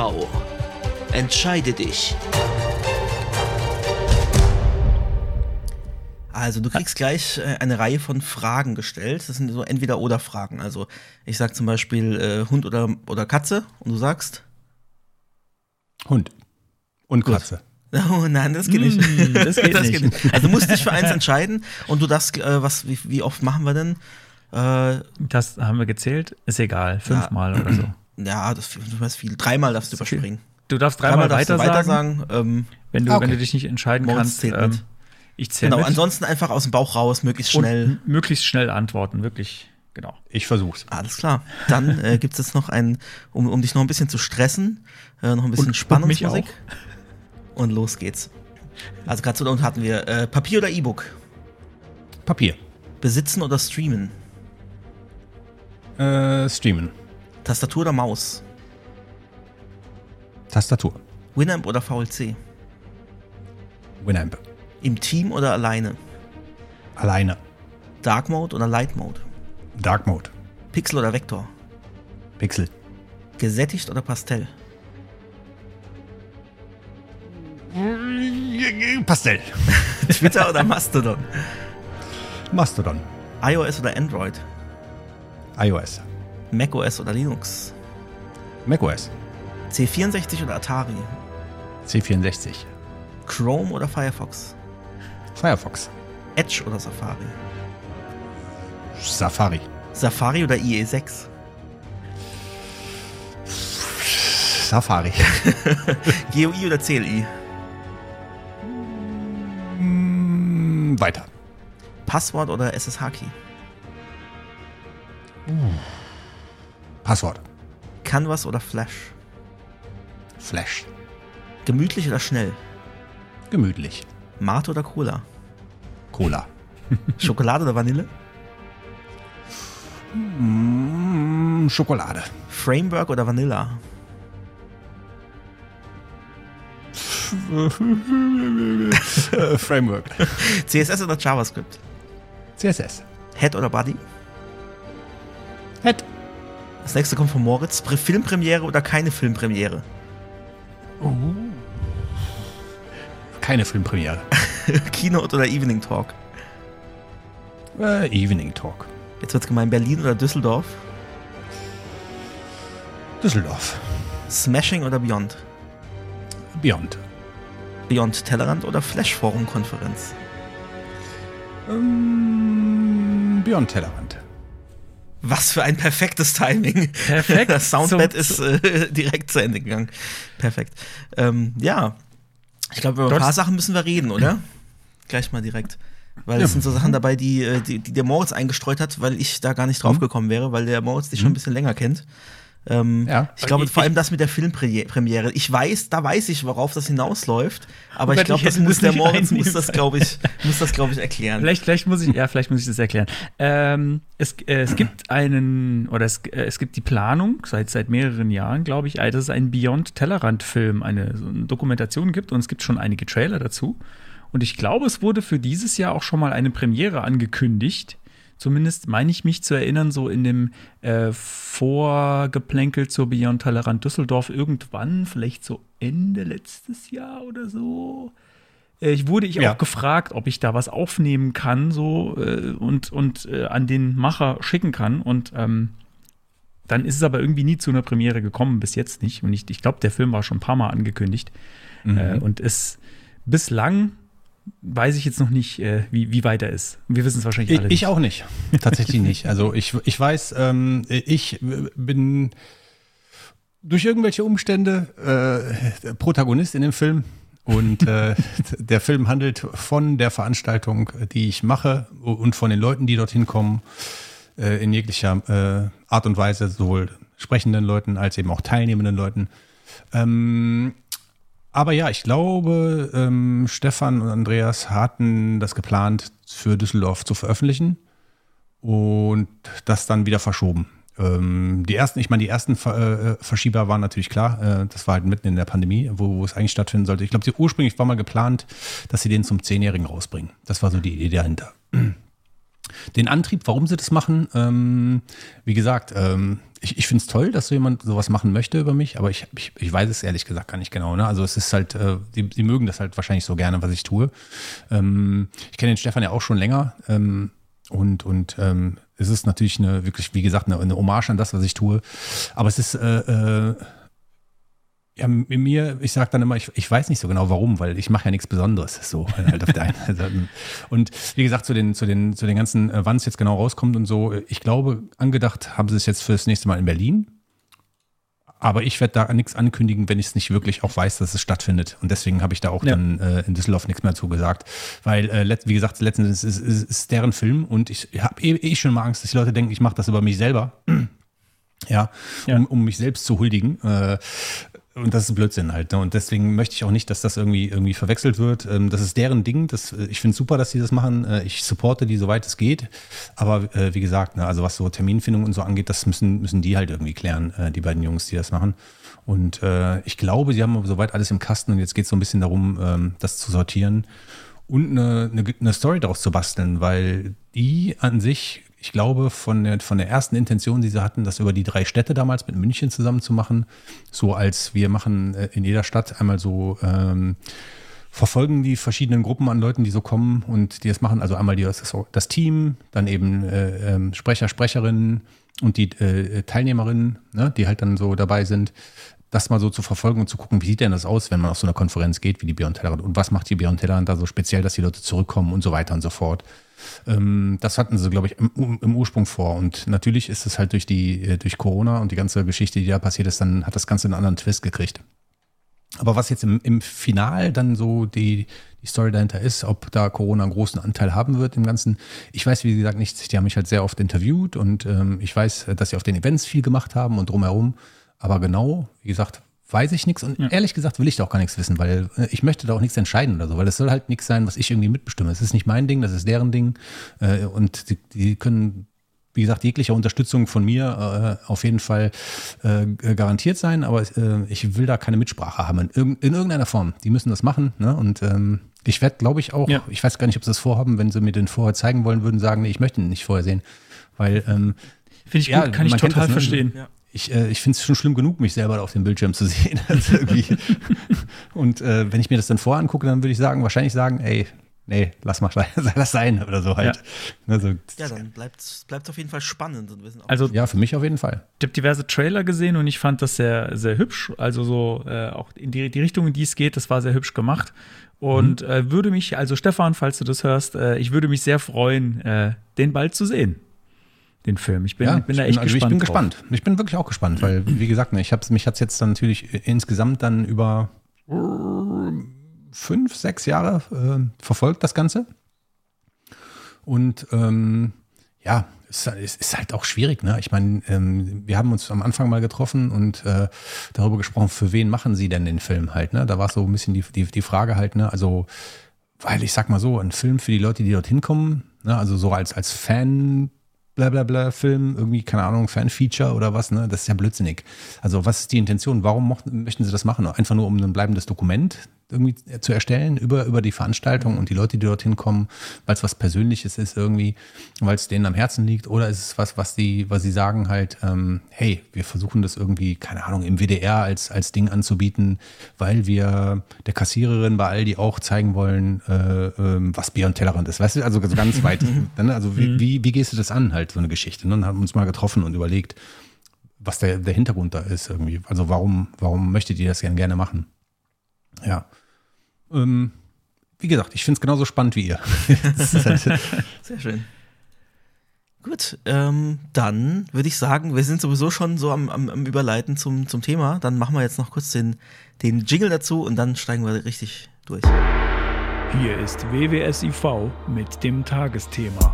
Entscheide dich. Also, du kriegst gleich äh, eine Reihe von Fragen gestellt. Das sind so Entweder-Oder-Fragen. Also, ich sag zum Beispiel äh, Hund oder, oder Katze und du sagst Hund und Katze. Oh nein, das geht nicht. Mm, das, geht, das nicht. geht, nicht. Also du musst dich für eins entscheiden und du darfst, äh, was, wie, wie, oft machen wir denn? Äh, das haben wir gezählt, ist egal, fünfmal ja. oder so. Ja, das, du weißt viel. Dreimal darfst du überspringen. Du darfst dreimal, dreimal weiter, weiter sagen. ähm, wenn, du, okay. wenn du dich nicht entscheiden Moritz kannst. Ähm, ich zähle Genau, mit. ansonsten einfach aus dem Bauch raus, möglichst schnell. Und möglichst schnell antworten, wirklich. Genau. Ich versuch's. Alles klar. Dann äh, gibt es jetzt noch ein, um, um dich noch ein bisschen zu stressen, äh, noch ein bisschen und, Spannungsmusik. Und und los geht's. Also gerade zu uns hatten wir äh, Papier oder E-Book? Papier. Besitzen oder streamen? Äh, streamen. Tastatur oder Maus? Tastatur. Winamp oder VLC? Winamp. Im Team oder alleine? Alleine. Dark Mode oder Light Mode? Dark Mode. Pixel oder Vektor? Pixel. Gesättigt oder Pastell? Pastell. Twitter oder Mastodon? Mastodon. iOS oder Android? iOS. macOS oder Linux? macOS. C64 oder Atari? C64. Chrome oder Firefox? Firefox. Edge oder Safari? Safari. Safari oder IE6? Safari. GUI oder CLI? Weiter. Passwort oder SSH-Key? Passwort. Canvas oder Flash? Flash. Gemütlich oder schnell? Gemütlich. Mate oder Cola? Cola. Schokolade oder Vanille? Mm, Schokolade. Framework oder Vanilla? Framework. CSS oder JavaScript? CSS. Head oder Body? Head. Das nächste kommt von Moritz. Filmpremiere oder keine Filmpremiere? Uh. Keine Filmpremiere. Keynote oder Evening Talk? Uh, Evening Talk. Jetzt wird's gemein. Berlin oder Düsseldorf? Düsseldorf. Smashing oder Beyond? Beyond. Beyond Tellerrand oder Flash Forum Konferenz? Ähm, Beyond Tellerrand. Was für ein perfektes Timing. Perfekt. Das Soundbed ist äh, direkt zu Ende gegangen. Perfekt. Ähm, ja, ich glaube, über ein paar Sachen müssen wir reden, oder? Gleich mal direkt. Weil es sind so Sachen dabei, die, äh, die, die, der Moritz eingestreut hat, weil ich da gar nicht drauf mhm. gekommen wäre, weil der Moritz dich schon ein mhm. bisschen länger kennt. Ähm, ja. Ich glaube, vor allem das mit der Filmpremiere. Ich weiß, da weiß ich, worauf das hinausläuft, aber ich glaube, das muss der Moritz muss das, glaube ich, muss das, glaube ich, erklären. Vielleicht, vielleicht muss ich, ja, vielleicht muss ich das erklären. Ähm, es, äh, es gibt einen, oder es, äh, es gibt die Planung seit, seit mehreren Jahren, glaube ich, dass es einen Beyond Tellerrand-Film, eine, so eine Dokumentation gibt und es gibt schon einige Trailer dazu. Und ich glaube, es wurde für dieses Jahr auch schon mal eine Premiere angekündigt. Zumindest meine ich mich zu erinnern, so in dem äh, Vorgeplänkel zur Beyond Tolerant Düsseldorf irgendwann, vielleicht so Ende letztes Jahr oder so. Äh, ich wurde ich ja. auch gefragt, ob ich da was aufnehmen kann, so äh, und, und äh, an den Macher schicken kann. Und ähm, dann ist es aber irgendwie nie zu einer Premiere gekommen, bis jetzt nicht. Und ich, ich glaube, der Film war schon ein paar Mal angekündigt. Mhm. Äh, und es bislang weiß ich jetzt noch nicht, äh, wie, wie weit er ist. Wir wissen es wahrscheinlich ich, alle. Nicht. Ich auch nicht. Tatsächlich nicht. Also ich, ich weiß, ähm, ich bin durch irgendwelche Umstände äh, Protagonist in dem Film. Und äh, der Film handelt von der Veranstaltung, die ich mache und von den Leuten, die dorthin kommen, äh, in jeglicher äh, Art und Weise, sowohl sprechenden Leuten als eben auch teilnehmenden Leuten. Ähm, aber ja, ich glaube, ähm, Stefan und Andreas hatten das geplant, für Düsseldorf zu veröffentlichen und das dann wieder verschoben. Ähm, die ersten, ich meine, die ersten äh, Verschieber waren natürlich klar. Äh, das war halt mitten in der Pandemie, wo, wo es eigentlich stattfinden sollte. Ich glaube, ursprünglich war mal geplant, dass sie den zum Zehnjährigen rausbringen. Das war so die Idee dahinter. Den Antrieb, warum sie das machen, ähm, wie gesagt, ähm, ich, ich finde es toll, dass so jemand sowas machen möchte über mich, aber ich, ich, ich weiß es ehrlich gesagt gar nicht genau. Ne? Also es ist halt, äh, die, die mögen das halt wahrscheinlich so gerne, was ich tue. Ähm, ich kenne den Stefan ja auch schon länger ähm, und, und ähm, es ist natürlich eine, wirklich, wie gesagt, eine, eine Hommage an das, was ich tue. Aber es ist, äh, äh, ja, mir, ich sage dann immer, ich, ich weiß nicht so genau warum, weil ich mache ja nichts Besonderes. So, halt auf der einen Seite. Und wie gesagt, zu den, zu den, zu den ganzen, äh, wann es jetzt genau rauskommt und so, ich glaube, angedacht haben sie es jetzt für das nächste Mal in Berlin. Aber ich werde da nichts ankündigen, wenn ich es nicht wirklich auch weiß, dass es stattfindet. Und deswegen habe ich da auch ja. dann äh, in Düsseldorf nichts mehr zugesagt. Weil, äh, wie gesagt, letztendlich ist, ist, ist deren Film und ich habe eh, eh, schon mal Angst, dass die Leute denken, ich mache das über mich selber. Ja, ja. Um, um, mich selbst zu huldigen. Äh, und das ist Blödsinn halt. Ne? Und deswegen möchte ich auch nicht, dass das irgendwie, irgendwie verwechselt wird. Ähm, das ist deren Ding. Das, äh, ich finde super, dass sie das machen. Äh, ich supporte die, soweit es geht. Aber äh, wie gesagt, ne, also was so Terminfindung und so angeht, das müssen, müssen die halt irgendwie klären, äh, die beiden Jungs, die das machen. Und äh, ich glaube, sie haben soweit alles im Kasten und jetzt geht es so ein bisschen darum, ähm, das zu sortieren und eine, eine, eine Story daraus zu basteln, weil die an sich ich glaube, von der, von der ersten Intention, die sie hatten, das über die drei Städte damals mit München zusammen zu machen, so als wir machen äh, in jeder Stadt einmal so ähm, verfolgen die verschiedenen Gruppen an Leuten, die so kommen und die das machen. Also einmal die, das, das Team, dann eben äh, äh, Sprecher, Sprecherinnen und die äh, Teilnehmerinnen, ne, die halt dann so dabei sind das mal so zu verfolgen und zu gucken, wie sieht denn das aus, wenn man auf so eine Konferenz geht wie die Beyond Tellerrand und was macht die Beyond Tellerrand da so speziell, dass die Leute zurückkommen und so weiter und so fort. Ähm, das hatten sie, glaube ich, im, im, Ursprung vor. Und natürlich ist es halt durch die, äh, durch Corona und die ganze Geschichte, die da passiert ist, dann hat das Ganze einen anderen Twist gekriegt. Aber was jetzt im, im Final dann so die, die Story dahinter ist, ob da Corona einen großen Anteil haben wird im Ganzen, ich weiß, wie gesagt, nichts. Die haben mich halt sehr oft interviewt und ähm, ich weiß, dass sie auf den Events viel gemacht haben und drumherum. Aber genau, wie gesagt, weiß ich nichts und ja. ehrlich gesagt will ich da auch gar nichts wissen, weil äh, ich möchte da auch nichts entscheiden oder so, weil es soll halt nichts sein, was ich irgendwie mitbestimme. Es ist nicht mein Ding, das ist deren Ding äh, und die, die können wie gesagt, jegliche Unterstützung von mir äh, auf jeden Fall äh, garantiert sein, aber äh, ich will da keine Mitsprache haben in, irg in irgendeiner Form. Die müssen das machen ne? und ähm, ich werde, glaube ich, auch, ja. ich weiß gar nicht, ob sie das vorhaben, wenn sie mir den vorher zeigen wollen würden, sagen, nee, ich möchte ihn nicht vorher sehen, weil ähm, Finde ich ja, gut, kann ich total das, ne? verstehen. Ja ich, äh, ich finde es schon schlimm genug, mich selber auf dem Bildschirm zu sehen. Also und äh, wenn ich mir das dann vorher angucke, dann würde ich sagen, wahrscheinlich sagen, ey, nee, lass mal das sein oder so halt. Ja, also, ja dann bleibt es auf jeden Fall spannend. Und wir sind also, ja, für mich auf jeden Fall. Ich habe diverse Trailer gesehen und ich fand das sehr, sehr hübsch. Also so äh, auch in die, die Richtung, in die es geht, das war sehr hübsch gemacht. Und mhm. äh, würde mich, also Stefan, falls du das hörst, äh, ich würde mich sehr freuen, äh, den bald zu sehen den Film. Ich bin, ja, bin da echt bin, also gespannt. Ich bin drauf. gespannt. Ich bin wirklich auch gespannt, weil, wie gesagt, ne, ich hab's, mich hat es jetzt dann natürlich insgesamt dann über fünf, sechs Jahre äh, verfolgt, das Ganze. Und ähm, ja, es, es, ist halt auch schwierig. Ne? Ich meine, ähm, wir haben uns am Anfang mal getroffen und äh, darüber gesprochen, für wen machen sie denn den Film halt. Ne? Da war so ein bisschen die, die, die Frage halt, ne? also, weil ich sag mal so, ein Film für die Leute, die dorthin kommen, ne? also so als, als Fan blablabla Film, irgendwie, keine Ahnung, Fanfeature oder was, ne? Das ist ja blödsinnig. Also, was ist die Intention? Warum mochten, möchten sie das machen? Einfach nur um ein bleibendes Dokument irgendwie zu erstellen über, über die Veranstaltung und die Leute, die dorthin kommen, weil es was Persönliches ist irgendwie, weil es denen am Herzen liegt, oder ist es was, was die, was sie sagen halt, ähm, hey, wir versuchen das irgendwie, keine Ahnung, im WDR als, als Ding anzubieten, weil wir der Kassiererin bei Aldi auch zeigen wollen, äh, äh, was Bier und Tellerrand ist. Weißt du, also ganz weit. Also wie, mhm. wie, wie gehst du das an, halt, so eine Geschichte? Und haben uns mal getroffen und überlegt, was der, der Hintergrund da ist irgendwie. Also warum, warum möchtet ihr das gerne gerne machen? Ja. Ähm, wie gesagt, ich finde es genauso spannend wie ihr. Halt Sehr schön. Gut, ähm, dann würde ich sagen, wir sind sowieso schon so am, am, am, Überleiten zum, zum Thema. Dann machen wir jetzt noch kurz den, den Jingle dazu und dann steigen wir richtig durch. Hier ist WWSIV mit dem Tagesthema.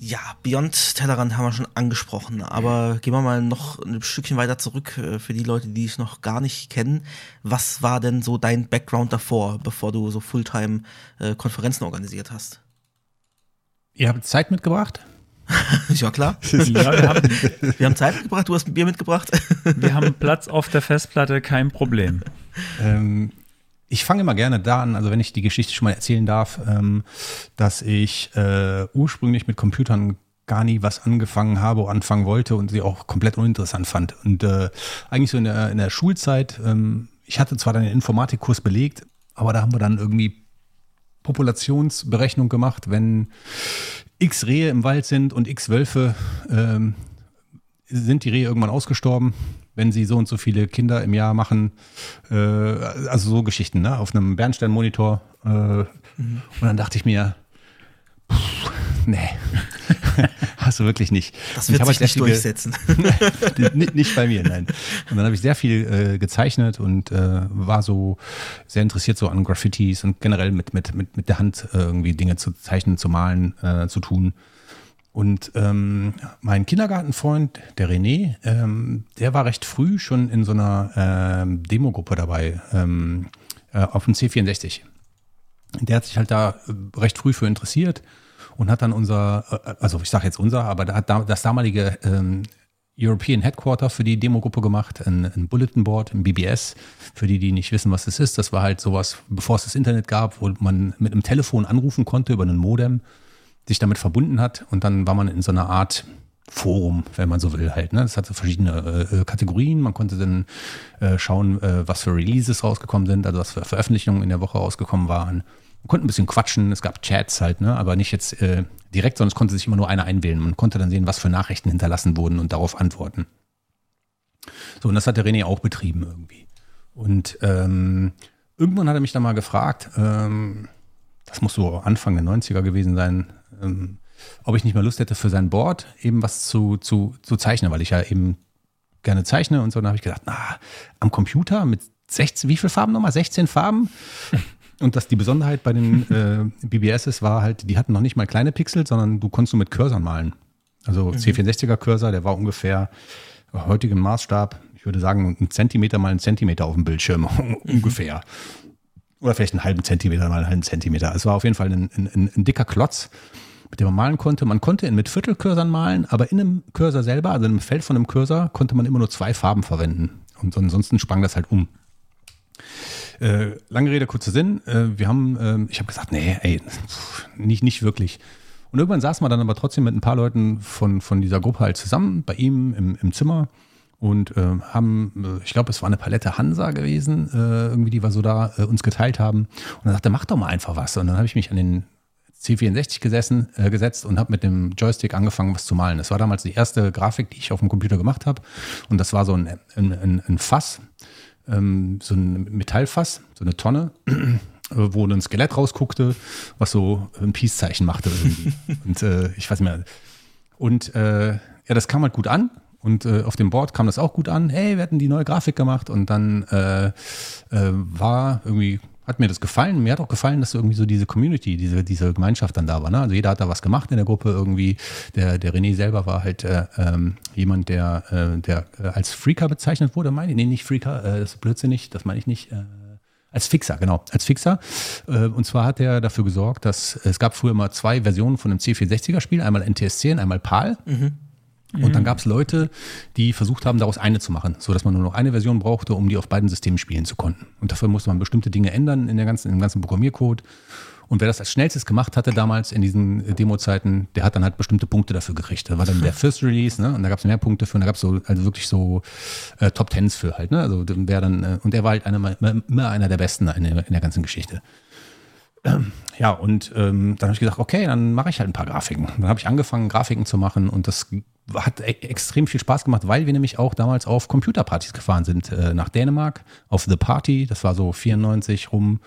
Ja, Beyond Tellerrand haben wir schon angesprochen, aber gehen wir mal noch ein Stückchen weiter zurück äh, für die Leute, die dich noch gar nicht kennen. Was war denn so dein Background davor, bevor du so Fulltime äh, Konferenzen organisiert hast? Ihr habt Zeit mitgebracht? ja, klar. Ja, wir, haben, wir, haben, Zeit mitgebracht, du hast ein Bier mitgebracht. wir haben Platz auf der Festplatte, kein Problem. Ähm, ich fange immer gerne da an, also wenn ich die Geschichte schon mal erzählen darf, ähm, dass ich äh, ursprünglich mit Computern gar nie was angefangen habe, anfangen wollte und sie auch komplett uninteressant fand. Und äh, eigentlich so in der, in der Schulzeit, ähm, ich hatte zwar dann den Informatikkurs belegt, aber da haben wir dann irgendwie Populationsberechnung gemacht, wenn x Rehe im Wald sind und x Wölfe, ähm, sind die Rehe irgendwann ausgestorben wenn sie so und so viele Kinder im Jahr machen. Äh, also so Geschichten, ne? Auf einem Bernstein-Monitor. Äh, mhm. Und dann dachte ich mir, pff, nee. Hast du wirklich nicht. Das wird sich nicht durchsetzen. nicht, nicht, bei mir, nein. Und dann habe ich sehr viel äh, gezeichnet und äh, war so sehr interessiert so an Graffitis und generell mit, mit, mit, mit der Hand äh, irgendwie Dinge zu zeichnen, zu malen, äh, zu tun. Und ähm, mein Kindergartenfreund, der René, ähm, der war recht früh schon in so einer ähm, Demogruppe dabei, ähm, äh, auf dem C64. Der hat sich halt da äh, recht früh für interessiert und hat dann unser, äh, also ich sage jetzt unser, aber da hat da, das damalige ähm, European Headquarter für die Demogruppe gemacht, ein, ein Bulletin Board, ein BBS. Für die, die nicht wissen, was das ist, das war halt sowas, bevor es das Internet gab, wo man mit einem Telefon anrufen konnte über einen Modem sich damit verbunden hat und dann war man in so einer Art Forum, wenn man so will, halt. Ne? Das hatte verschiedene äh, Kategorien. Man konnte dann äh, schauen, äh, was für Releases rausgekommen sind, also was für Veröffentlichungen in der Woche rausgekommen waren. Man konnte ein bisschen quatschen, es gab Chats halt, ne? aber nicht jetzt äh, direkt, sondern es konnte sich immer nur einer einwählen. Man konnte dann sehen, was für Nachrichten hinterlassen wurden und darauf antworten. So, und das hat der René auch betrieben irgendwie. Und ähm, irgendwann hat er mich dann mal gefragt, ähm, das muss so Anfang der 90er gewesen sein, ähm, ob ich nicht mal Lust hätte für sein Board eben was zu, zu, zu zeichnen, weil ich ja eben gerne zeichne und so. Dann habe ich gedacht, na, am Computer mit 16, wie viele Farben nochmal? 16 Farben? Und dass die Besonderheit bei den äh, BBSs war halt, die hatten noch nicht mal kleine Pixel, sondern du konntest nur mit Cursor malen. Also mhm. C64er Cursor, der war ungefähr heutigem Maßstab, ich würde sagen, ein Zentimeter mal ein Zentimeter auf dem Bildschirm, ungefähr. Oder vielleicht einen halben Zentimeter mal einen halben Zentimeter. Es war auf jeden Fall ein, ein, ein dicker Klotz mit dem man malen konnte. Man konnte ihn mit Viertelcursern malen, aber in einem Cursor selber, also in einem Feld von einem Cursor, konnte man immer nur zwei Farben verwenden. Und ansonsten sprang das halt um. Äh, lange Rede, kurzer Sinn. Äh, wir haben, äh, ich habe gesagt, nee, ey, nicht, nicht wirklich. Und irgendwann saßen wir dann aber trotzdem mit ein paar Leuten von, von dieser Gruppe halt zusammen bei ihm im, im Zimmer und äh, haben, äh, ich glaube, es war eine Palette Hansa gewesen, äh, irgendwie, die wir so da äh, uns geteilt haben. Und dann sagte, mach doch mal einfach was. Und dann habe ich mich an den C64 gesessen, äh, gesetzt und habe mit dem Joystick angefangen, was zu malen. Das war damals die erste Grafik, die ich auf dem Computer gemacht habe. Und das war so ein, ein, ein Fass, ähm, so ein Metallfass, so eine Tonne, wo ein Skelett rausguckte, was so ein Peace-Zeichen machte und äh, ich weiß nicht mehr. Und äh, ja, das kam halt gut an. Und äh, auf dem Board kam das auch gut an. Hey, wir hatten die neue Grafik gemacht und dann äh, äh, war irgendwie hat mir das gefallen. Mir hat auch gefallen, dass irgendwie so diese Community, diese, diese Gemeinschaft dann da war. Ne? Also jeder hat da was gemacht in der Gruppe irgendwie. Der, der René selber war halt äh, ähm, jemand, der, äh, der äh, als Freaker bezeichnet wurde, meine ich. Nee, nicht Freaker, äh, das ist blödsinnig, das meine ich nicht. Äh, als Fixer, genau, als Fixer. Äh, und zwar hat er dafür gesorgt, dass es gab früher mal zwei Versionen von einem C460er-Spiel, einmal NTSC und einmal PAL. Mhm. Und dann mhm. gab es Leute, die versucht haben, daraus eine zu machen, so dass man nur noch eine Version brauchte, um die auf beiden Systemen spielen zu können. Und dafür musste man bestimmte Dinge ändern in der ganzen, im ganzen Programmiercode. Und wer das als schnellstes gemacht hatte damals in diesen Demo-Zeiten, der hat dann halt bestimmte Punkte dafür gekriegt. Da war dann der First Release, ne? Und da gab es mehr Punkte für, und da gab es so, also wirklich so äh, Top Tens für halt, ne? Also wer dann, äh, und er war halt einer, immer einer der Besten in der, in der ganzen Geschichte. Ja, und ähm, dann habe ich gesagt, okay, dann mache ich halt ein paar Grafiken. Dann habe ich angefangen, Grafiken zu machen und das hat e extrem viel Spaß gemacht, weil wir nämlich auch damals auf Computerpartys gefahren sind äh, nach Dänemark, auf The Party, das war so 94 rum,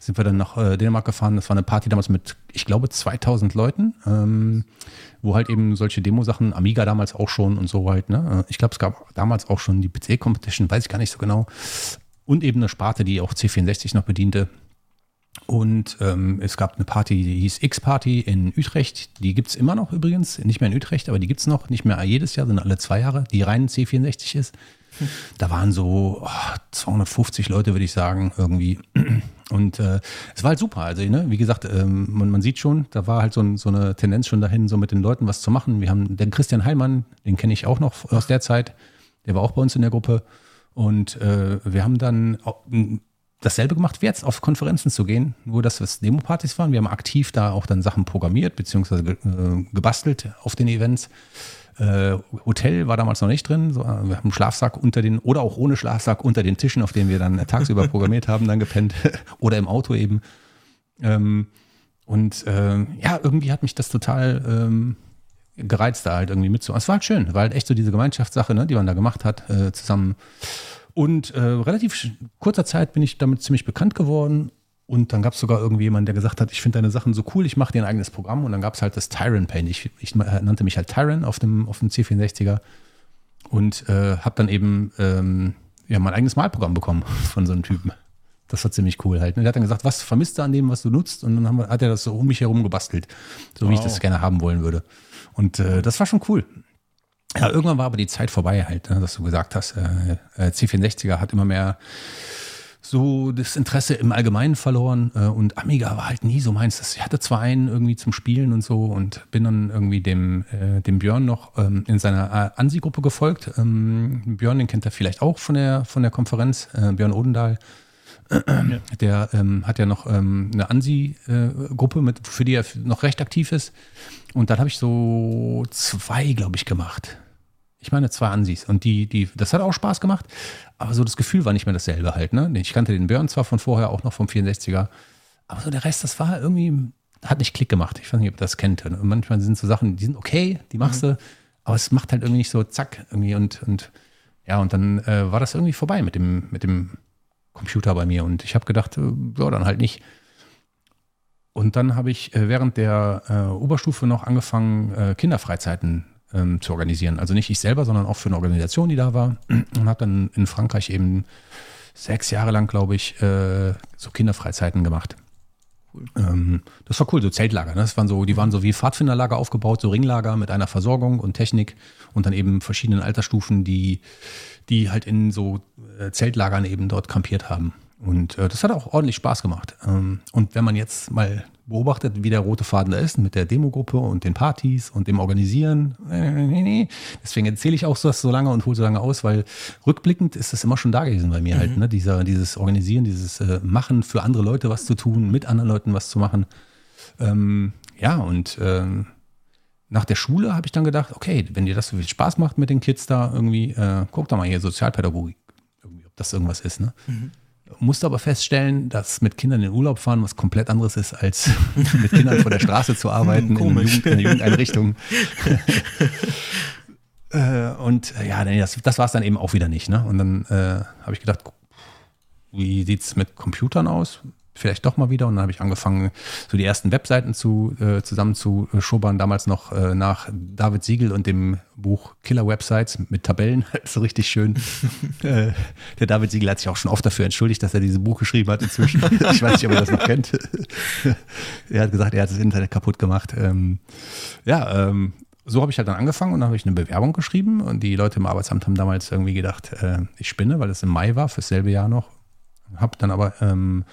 sind wir dann nach äh, Dänemark gefahren. Das war eine Party damals mit, ich glaube, 2000 Leuten, ähm, wo halt eben solche Demo-Sachen, Amiga damals auch schon und so halt. Ne? Äh, ich glaube, es gab damals auch schon die PC-Competition, weiß ich gar nicht so genau. Und eben eine Sparte, die auch C64 noch bediente. Und ähm, es gab eine Party, die hieß X-Party in Utrecht. Die gibt es immer noch übrigens. Nicht mehr in Utrecht, aber die gibt es noch. Nicht mehr jedes Jahr, sondern alle zwei Jahre, die rein C64 ist. Da waren so oh, 250 Leute, würde ich sagen, irgendwie. Und äh, es war halt super. Also, ne, wie gesagt, ähm, man, man, sieht schon, da war halt so, so, eine Tendenz schon dahin, so mit den Leuten was zu machen. Wir haben den Christian Heilmann, den kenne ich auch noch aus der Zeit. Der war auch bei uns in der Gruppe. Und äh, wir haben dann dasselbe gemacht wie jetzt, auf Konferenzen zu gehen, nur dass es Demo-Partys waren. Wir haben aktiv da auch dann Sachen programmiert, beziehungsweise äh, gebastelt auf den Events. Äh, Hotel war damals noch nicht drin. So, wir haben einen Schlafsack unter den, oder auch ohne Schlafsack unter den Tischen, auf denen wir dann tagsüber programmiert haben, dann gepennt. oder im Auto eben. Ähm, und äh, ja, irgendwie hat mich das total ähm, gereizt, da halt irgendwie mitzumachen. Es war halt schön, war halt echt so diese Gemeinschaftssache, ne, die man da gemacht hat, äh, zusammen und äh, relativ kurzer Zeit bin ich damit ziemlich bekannt geworden. Und dann gab es sogar irgendwie jemanden, der gesagt hat, ich finde deine Sachen so cool, ich mache dir ein eigenes Programm. Und dann gab es halt das Tyron Paint. Ich, ich, nannte mich halt Tyron auf dem, auf dem C64er und äh, habe dann eben ähm, ja, mein eigenes Malprogramm bekommen von so einem Typen. Das war ziemlich cool halt. Und der hat dann gesagt, was vermisst du an dem, was du nutzt? Und dann haben, hat er das so um mich herum gebastelt, so wow. wie ich das gerne haben wollen würde. Und äh, das war schon cool. Ja, irgendwann war aber die Zeit vorbei halt, ne, dass du gesagt hast, äh, äh C64er hat immer mehr so das Interesse im Allgemeinen verloren äh, und Amiga war halt nie so meins. Ich hatte zwar einen irgendwie zum Spielen und so und bin dann irgendwie dem, äh, dem Björn noch ähm, in seiner äh, Ansi-Gruppe gefolgt. Ähm, Björn, den kennt er vielleicht auch von der, von der Konferenz, äh, Björn Odendahl. Der ähm, hat ja noch ähm, eine Ansi-Gruppe, mit, für die er noch recht aktiv ist. Und dann habe ich so zwei, glaube ich, gemacht. Ich meine, zwei Ansis. Und die, die, das hat auch Spaß gemacht, aber so das Gefühl war nicht mehr dasselbe halt. Ne? Ich kannte den Björn zwar von vorher, auch noch vom 64er, aber so der Rest, das war irgendwie, hat nicht Klick gemacht. Ich weiß nicht, ob ihr das kennt. Und manchmal sind so Sachen, die sind okay, die machst mhm. du, aber es macht halt irgendwie nicht so zack irgendwie und, und ja, und dann äh, war das irgendwie vorbei mit dem, mit dem Computer bei mir. Und ich habe gedacht, äh, ja, dann halt nicht. Und dann habe ich äh, während der äh, Oberstufe noch angefangen, äh, Kinderfreizeiten ähm, zu organisieren. Also nicht ich selber, sondern auch für eine Organisation, die da war. Und habe dann in Frankreich eben sechs Jahre lang, glaube ich, äh, so Kinderfreizeiten gemacht. Cool. Ähm, das war cool, so Zeltlager. Ne? Das waren so, die waren so wie Pfadfinderlager aufgebaut, so Ringlager mit einer Versorgung und Technik und dann eben verschiedenen Altersstufen, die die halt in so äh, Zeltlagern eben dort kampiert haben. Und äh, das hat auch ordentlich Spaß gemacht. Ähm, und wenn man jetzt mal beobachtet, wie der rote Faden da ist mit der Demogruppe und den Partys und dem Organisieren, deswegen erzähle ich auch so, so lange und hole so lange aus, weil rückblickend ist das immer schon da gewesen bei mir halt, mhm. halt, ne? Dieser, dieses Organisieren, dieses äh, Machen für andere Leute was zu tun, mit anderen Leuten was zu machen. Ähm, ja, und ähm, nach der Schule habe ich dann gedacht, okay, wenn dir das so viel Spaß macht mit den Kids da irgendwie, äh, guck doch mal hier Sozialpädagogik, irgendwie, ob das irgendwas ist. Ne? Mhm. Musste aber feststellen, dass mit Kindern in Urlaub fahren was komplett anderes ist, als mit Kindern vor der Straße zu arbeiten in, Jugend, in der Jugendeinrichtung. äh, und äh, ja, das, das war es dann eben auch wieder nicht. Ne? Und dann äh, habe ich gedacht, wie sieht es mit Computern aus? Vielleicht doch mal wieder. Und dann habe ich angefangen, so die ersten Webseiten zu, äh, zusammen zu schubbern, damals noch äh, nach David Siegel und dem Buch Killer Websites mit Tabellen. so richtig schön. äh, der David Siegel hat sich auch schon oft dafür entschuldigt, dass er dieses Buch geschrieben hat inzwischen. ich weiß nicht, ob er das noch kennt. er hat gesagt, er hat das Internet kaputt gemacht. Ähm, ja, ähm, so habe ich halt dann angefangen und dann habe ich eine Bewerbung geschrieben und die Leute im Arbeitsamt haben damals irgendwie gedacht, äh, ich spinne, weil es im Mai war, fürs selbe Jahr noch. Habe dann aber ähm,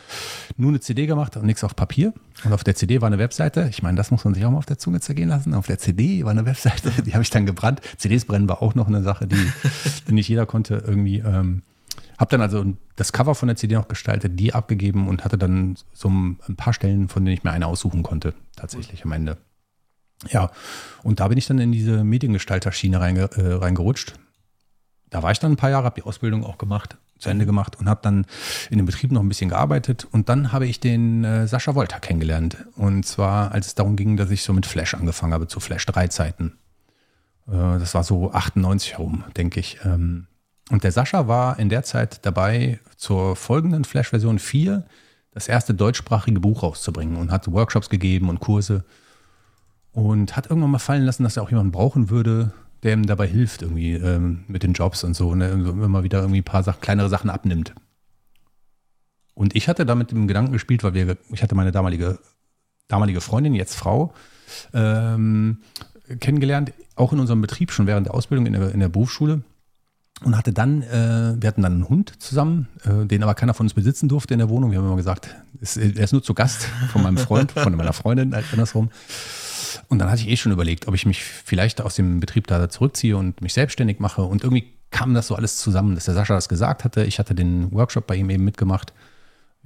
nur eine CD gemacht und nichts auf Papier. Und auf der CD war eine Webseite. Ich meine, das muss man sich auch mal auf der Zunge zergehen lassen. Auf der CD war eine Webseite, die habe ich dann gebrannt. CDs brennen war auch noch eine Sache, die, die nicht jeder konnte irgendwie. Ähm, habe dann also das Cover von der CD noch gestaltet, die abgegeben und hatte dann so ein paar Stellen, von denen ich mir eine aussuchen konnte, tatsächlich am Ende. Ja, und da bin ich dann in diese Mediengestalterschiene reinge, äh, reingerutscht. Da war ich dann ein paar Jahre, habe die Ausbildung auch gemacht zu Ende gemacht und habe dann in dem Betrieb noch ein bisschen gearbeitet. Und dann habe ich den äh, Sascha Wolter kennengelernt. Und zwar, als es darum ging, dass ich so mit Flash angefangen habe, zu Flash 3 Zeiten. Äh, das war so 98 herum, denke ich. Ähm, und der Sascha war in der Zeit dabei, zur folgenden Flash-Version 4 das erste deutschsprachige Buch rauszubringen und hat Workshops gegeben und Kurse. Und hat irgendwann mal fallen lassen, dass er auch jemanden brauchen würde, der ihm dabei hilft, irgendwie ähm, mit den Jobs und so, ne? immer mal wieder irgendwie ein paar Sachen, kleinere Sachen abnimmt. Und ich hatte damit im Gedanken gespielt, weil wir, ich hatte meine damalige, damalige Freundin, jetzt Frau, ähm, kennengelernt, auch in unserem Betrieb, schon während der Ausbildung in der, in der Berufsschule. Und hatte dann, äh, wir hatten dann einen Hund zusammen, äh, den aber keiner von uns besitzen durfte in der Wohnung. Wir haben immer gesagt, ist, er ist nur zu Gast von meinem Freund, von meiner Freundin, andersrum. Und dann hatte ich eh schon überlegt, ob ich mich vielleicht aus dem Betrieb da zurückziehe und mich selbstständig mache. Und irgendwie kam das so alles zusammen, dass der Sascha das gesagt hatte. Ich hatte den Workshop bei ihm eben mitgemacht.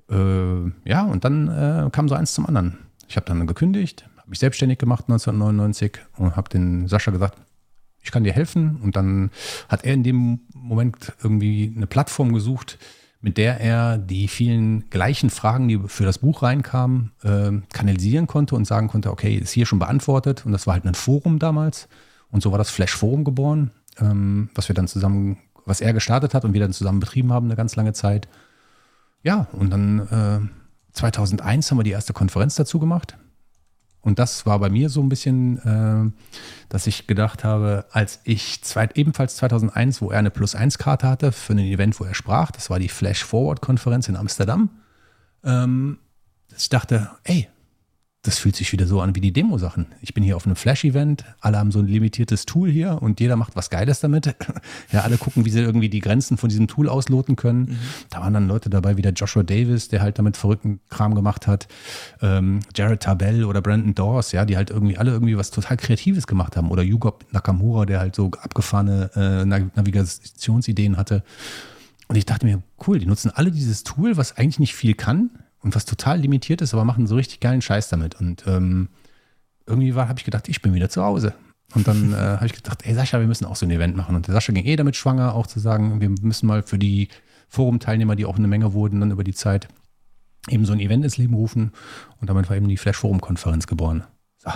Äh, ja, und dann äh, kam so eins zum anderen. Ich habe dann gekündigt, habe mich selbstständig gemacht 1999 und habe den Sascha gesagt, ich kann dir helfen. Und dann hat er in dem Moment irgendwie eine Plattform gesucht, mit der er die vielen gleichen Fragen, die für das Buch reinkamen, äh, kanalisieren konnte und sagen konnte, okay, ist hier schon beantwortet. Und das war halt ein Forum damals. Und so war das Flash Forum geboren, ähm, was wir dann zusammen, was er gestartet hat und wir dann zusammen betrieben haben eine ganz lange Zeit. Ja, und dann äh, 2001 haben wir die erste Konferenz dazu gemacht. Und das war bei mir so ein bisschen, äh, dass ich gedacht habe, als ich zweit, ebenfalls 2001, wo er eine Plus-1-Karte hatte für ein Event, wo er sprach, das war die Flash Forward-Konferenz in Amsterdam, ähm, dass ich dachte, ey, das fühlt sich wieder so an wie die Demo-Sachen. Ich bin hier auf einem Flash-Event, alle haben so ein limitiertes Tool hier und jeder macht was Geiles damit. ja, alle gucken, wie sie irgendwie die Grenzen von diesem Tool ausloten können. Mhm. Da waren dann Leute dabei wie der Joshua Davis, der halt damit verrückten Kram gemacht hat, ähm, Jared Tabell oder Brandon Dawes, ja, die halt irgendwie alle irgendwie was total Kreatives gemacht haben. Oder Yugo Nakamura, der halt so abgefahrene äh, Navigationsideen hatte. Und ich dachte mir, cool, die nutzen alle dieses Tool, was eigentlich nicht viel kann, und was total limitiert ist, aber machen so richtig geilen Scheiß damit. Und ähm, irgendwie habe ich gedacht, ich bin wieder zu Hause. Und dann äh, habe ich gedacht, ey Sascha, wir müssen auch so ein Event machen. Und der Sascha ging eh damit schwanger, auch zu sagen, wir müssen mal für die Forum-Teilnehmer, die auch eine Menge wurden, dann über die Zeit eben so ein Event ins Leben rufen. Und damit war eben die Flash Forum Konferenz geboren. So,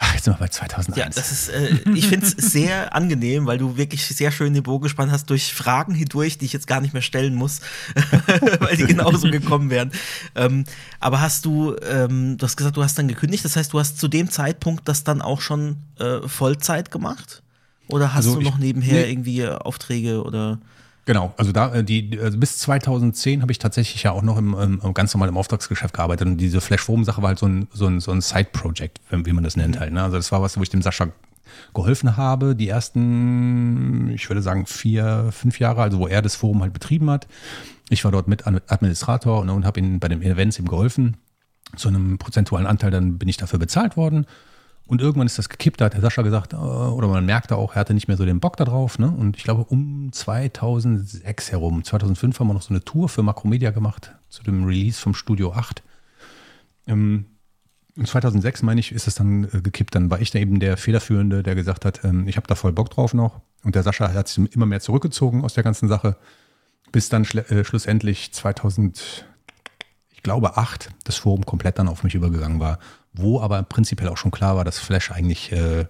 Ach, jetzt sind wir bei 2001. Ja, das ist, äh, ich finde es sehr angenehm, weil du wirklich sehr schön den Bogen gespannt hast durch Fragen hindurch, die ich jetzt gar nicht mehr stellen muss, weil die genauso gekommen wären. Ähm, aber hast du, ähm, du hast gesagt, du hast dann gekündigt, das heißt, du hast zu dem Zeitpunkt das dann auch schon äh, Vollzeit gemacht? Oder hast also du noch nebenher nee. irgendwie Aufträge oder? Genau, also da äh, die also bis 2010 habe ich tatsächlich ja auch noch im, im, ganz normal im Auftragsgeschäft gearbeitet und diese Flash Forum Sache war halt so ein so ein, so ein Side Project, wie man das nennt halt. Ne? Also das war was, wo ich dem Sascha geholfen habe, die ersten, ich würde sagen vier, fünf Jahre, also wo er das Forum halt betrieben hat. Ich war dort mit Administrator und, und habe ihm bei den Events ihm geholfen. Zu einem prozentualen Anteil dann bin ich dafür bezahlt worden. Und irgendwann ist das gekippt, da hat der Sascha gesagt, äh, oder man merkte auch, er hatte nicht mehr so den Bock da drauf. Ne? Und ich glaube, um 2006 herum, 2005 haben wir noch so eine Tour für Makromedia gemacht, zu dem Release vom Studio 8. Ähm, und 2006, meine ich, ist es dann äh, gekippt. Dann war ich da eben der Federführende, der gesagt hat, ähm, ich habe da voll Bock drauf noch. Und der Sascha hat sich immer mehr zurückgezogen aus der ganzen Sache, bis dann äh, schlussendlich 2000, ich glaube, 8 das Forum komplett dann auf mich übergegangen war wo aber prinzipiell auch schon klar war, dass Flash eigentlich äh,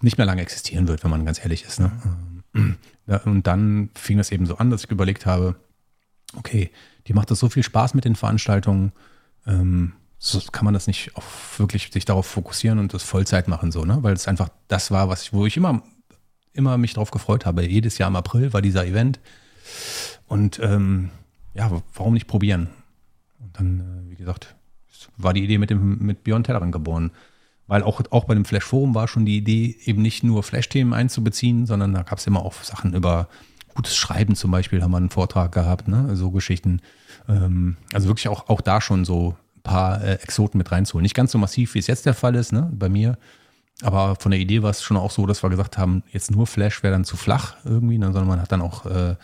nicht mehr lange existieren wird, wenn man ganz ehrlich ist. Ne? Und dann fing es eben so an, dass ich überlegt habe, okay, die macht das so viel Spaß mit den Veranstaltungen, ähm, so kann man das nicht auf wirklich sich darauf fokussieren und das Vollzeit machen, so, ne? Weil es einfach das war, was ich, wo ich immer, immer mich drauf gefreut habe. Jedes Jahr im April war dieser Event. Und ähm, ja, warum nicht probieren? Und dann, äh, wie gesagt, war die Idee mit, dem, mit Björn Tellerrand geboren. Weil auch, auch bei dem Flash Forum war schon die Idee, eben nicht nur Flash-Themen einzubeziehen, sondern da gab es immer auch Sachen über gutes Schreiben zum Beispiel, haben wir einen Vortrag gehabt, ne? so Geschichten. Ähm, also wirklich auch, auch da schon so ein paar äh, Exoten mit reinzuholen. Nicht ganz so massiv, wie es jetzt der Fall ist, ne? bei mir. Aber von der Idee war es schon auch so, dass wir gesagt haben, jetzt nur Flash wäre dann zu flach irgendwie, ne? sondern man hat dann auch äh,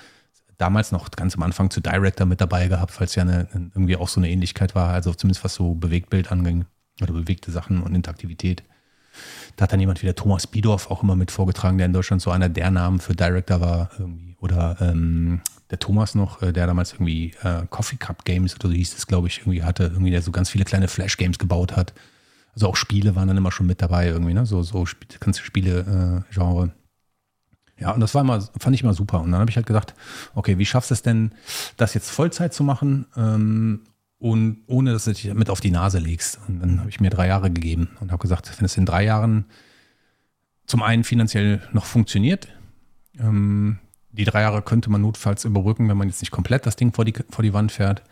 damals noch ganz am Anfang zu Director mit dabei gehabt, weil es ja eine, irgendwie auch so eine Ähnlichkeit war, also zumindest was so Bewegtbild anging oder bewegte Sachen und Interaktivität. Da hat dann jemand wie der Thomas Biedorf auch immer mit vorgetragen, der in Deutschland so einer der Namen für Director war irgendwie. Oder ähm, der Thomas noch, äh, der damals irgendwie äh, Coffee Cup Games oder so hieß es, glaube ich, irgendwie hatte, irgendwie der so ganz viele kleine Flash Games gebaut hat. Also auch Spiele waren dann immer schon mit dabei irgendwie, ne? So, so ganze Spiele-Genre. Äh, ja, und das war immer, fand ich immer super. Und dann habe ich halt gedacht, okay, wie schaffst du es denn, das jetzt Vollzeit zu machen ähm, und ohne, dass du dich mit auf die Nase legst? Und dann habe ich mir drei Jahre gegeben und habe gesagt, wenn es in drei Jahren zum einen finanziell noch funktioniert, ähm, die drei Jahre könnte man notfalls überbrücken, wenn man jetzt nicht komplett das Ding vor die, vor die Wand fährt.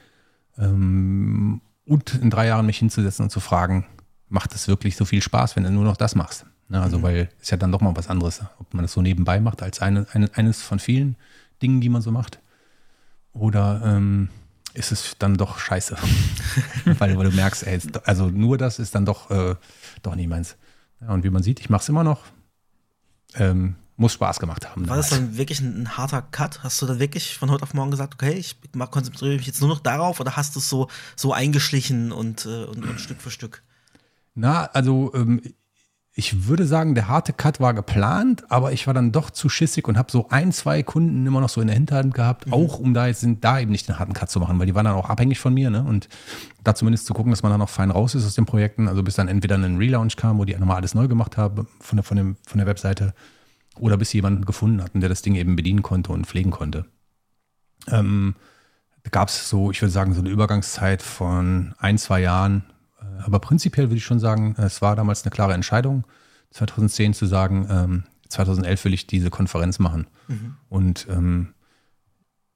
Ähm, und in drei Jahren mich hinzusetzen und zu fragen, macht es wirklich so viel Spaß, wenn du nur noch das machst? Ne, also, mhm. weil es ja dann doch mal was anderes, ob man das so nebenbei macht, als eine, eine, eines von vielen Dingen, die man so macht. Oder ähm, ist es dann doch scheiße? weil, weil, du merkst, ey, also nur das ist dann doch, äh, doch nicht meins. Ja, und wie man sieht, ich mache es immer noch. Ähm, muss Spaß gemacht haben. War das dann wirklich ein, ein, harter Cut? Hast du dann wirklich von heute auf morgen gesagt, okay, ich konzentriere mich jetzt nur noch darauf oder hast du es so, so eingeschlichen und, äh, und, und, Stück für Stück? Na, also ähm, ich würde sagen, der harte Cut war geplant, aber ich war dann doch zu schissig und habe so ein, zwei Kunden immer noch so in der Hinterhand gehabt, mhm. auch um da jetzt da eben nicht den harten Cut zu machen, weil die waren dann auch abhängig von mir, ne? Und da zumindest zu gucken, dass man dann noch fein raus ist aus den Projekten, also bis dann entweder ein Relaunch kam, wo die nochmal alles neu gemacht haben von der, von, dem, von der Webseite oder bis sie jemanden gefunden hatten, der das Ding eben bedienen konnte und pflegen konnte. Ähm, da gab es so, ich würde sagen, so eine Übergangszeit von ein, zwei Jahren. Aber prinzipiell würde ich schon sagen, es war damals eine klare Entscheidung, 2010 zu sagen, ähm, 2011 will ich diese Konferenz machen. Mhm. Und ähm,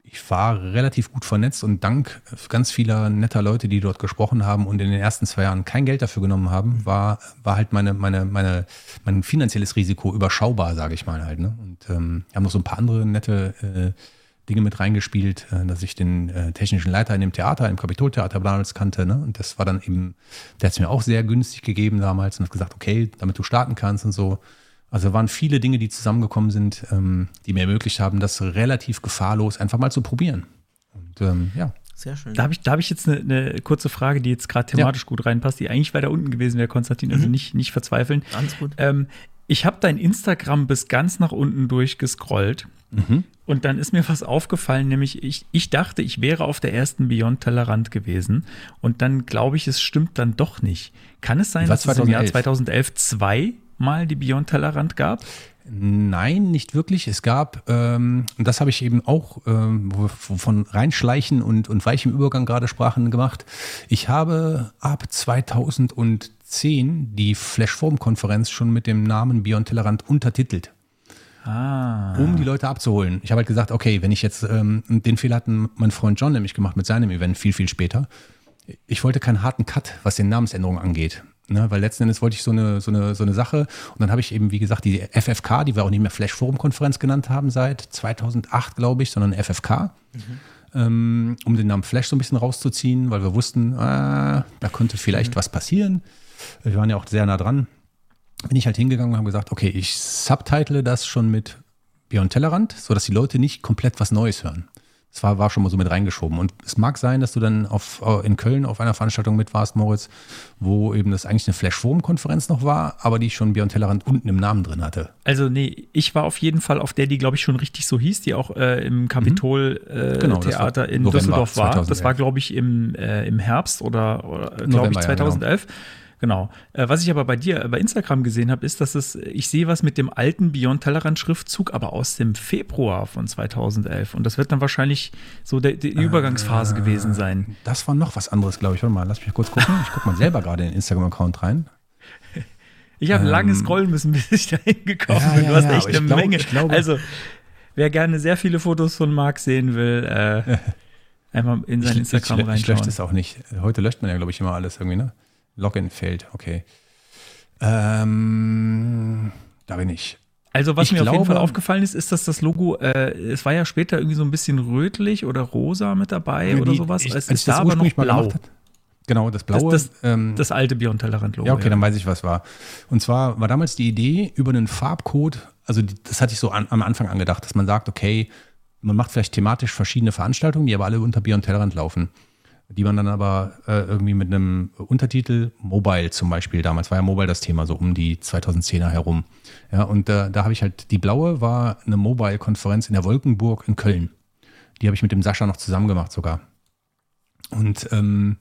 ich war relativ gut vernetzt und dank ganz vieler netter Leute, die dort gesprochen haben und in den ersten zwei Jahren kein Geld dafür genommen haben, war, war halt meine, meine, meine, mein finanzielles Risiko überschaubar, sage ich mal halt. Ne? Und ähm, haben noch so ein paar andere nette äh, Dinge mit reingespielt, äh, dass ich den äh, technischen Leiter in dem Theater, im Kapitoltheater damals kannte. Ne? Und das war dann eben, der hat es mir auch sehr günstig gegeben damals und hat gesagt, okay, damit du starten kannst und so. Also waren viele Dinge, die zusammengekommen sind, ähm, die mir ermöglicht haben, das relativ gefahrlos einfach mal zu probieren. Und ähm, ja. Sehr schön. Da habe ich, hab ich jetzt eine, eine, kurze Frage, die jetzt gerade thematisch ja. gut reinpasst, die eigentlich weiter unten gewesen wäre, Konstantin. Also mhm. nicht, nicht verzweifeln. Ganz gut. Ähm, ich habe dein Instagram bis ganz nach unten durchgescrollt. Mhm. Und dann ist mir was aufgefallen, nämlich ich, ich dachte, ich wäre auf der ersten Beyond Tellerrand gewesen. Und dann glaube ich, es stimmt dann doch nicht. Kann es sein, dass es im Jahr 2011 zwei mal die Beyond Tellerrand gab? Nein, nicht wirklich. Es gab, ähm, und das habe ich eben auch ähm, von Reinschleichen und, und weichem Übergang gerade sprachen gemacht. Ich habe ab 2010 die Flashform-Konferenz schon mit dem Namen Beyond Tellerrand untertitelt. Ah. Um die Leute abzuholen. Ich habe halt gesagt, okay, wenn ich jetzt, ähm, den Fehler hat mein Freund John nämlich gemacht mit seinem Event viel, viel später. Ich wollte keinen harten Cut, was den Namensänderungen angeht. Ne, weil letzten Endes wollte ich so eine, so eine, so eine Sache. Und dann habe ich eben, wie gesagt, die FFK, die wir auch nicht mehr Flash Forum Konferenz genannt haben seit 2008, glaube ich, sondern FFK. Mhm. Ähm, um den Namen Flash so ein bisschen rauszuziehen, weil wir wussten, äh, da könnte vielleicht mhm. was passieren. Wir waren ja auch sehr nah dran. Bin ich halt hingegangen und habe gesagt, okay, ich subtitle das schon mit Beyond Tellerrand, sodass die Leute nicht komplett was Neues hören. Das war, war schon mal so mit reingeschoben. Und es mag sein, dass du dann auf, äh, in Köln auf einer Veranstaltung mit warst, Moritz, wo eben das eigentlich eine Flash-Forum-Konferenz noch war, aber die schon Beyond Tellerrand unten im Namen drin hatte. Also nee, ich war auf jeden Fall auf der, die glaube ich schon richtig so hieß, die auch äh, im Kapitol-Theater mhm. äh, genau, in November Düsseldorf war. 2011. Das war glaube ich im, äh, im Herbst oder, oder glaube ich 2011. Ja, genau. Genau. Äh, was ich aber bei dir bei Instagram gesehen habe, ist, dass es, ich sehe was mit dem alten Beyond Tellerrand Schriftzug, aber aus dem Februar von 2011. Und das wird dann wahrscheinlich so der, die Übergangsphase äh, gewesen sein. Das war noch was anderes, glaube ich. Warte mal, lass mich kurz gucken. Ich gucke mal selber gerade in den Instagram-Account rein. Ich habe ähm, lange scrollen müssen, bis ich da hingekommen ja, bin. Du ja, hast ja, echt eine glaub, Menge. Glaube, also, wer gerne sehr viele Fotos von Marc sehen will, äh, einmal in sein ich, Instagram ich, reinschauen. Ich lösche das auch nicht. Heute löscht man ja, glaube ich, immer alles irgendwie, ne? Login fehlt, okay. Ähm, da bin ich. Also was ich mir glaube, auf jeden Fall aufgefallen ist, ist, dass das Logo, äh, es war ja später irgendwie so ein bisschen rötlich oder rosa mit dabei die, oder sowas. Ich, es ist da aber noch blau. Genau, das blaue. Das, das, ähm, das alte Beyond Tellerrand-Logo. Ja, okay, ja. dann weiß ich, was war. Und zwar war damals die Idee über einen Farbcode, also das hatte ich so an, am Anfang angedacht, dass man sagt, okay, man macht vielleicht thematisch verschiedene Veranstaltungen, die aber alle unter Beyond Tellerrand laufen. Die man dann aber äh, irgendwie mit einem Untertitel Mobile zum Beispiel, damals war ja Mobile das Thema, so um die 2010er herum. Ja, und äh, da habe ich halt, die blaue war eine Mobile-Konferenz in der Wolkenburg in Köln. Die habe ich mit dem Sascha noch zusammen gemacht sogar. Und ähm,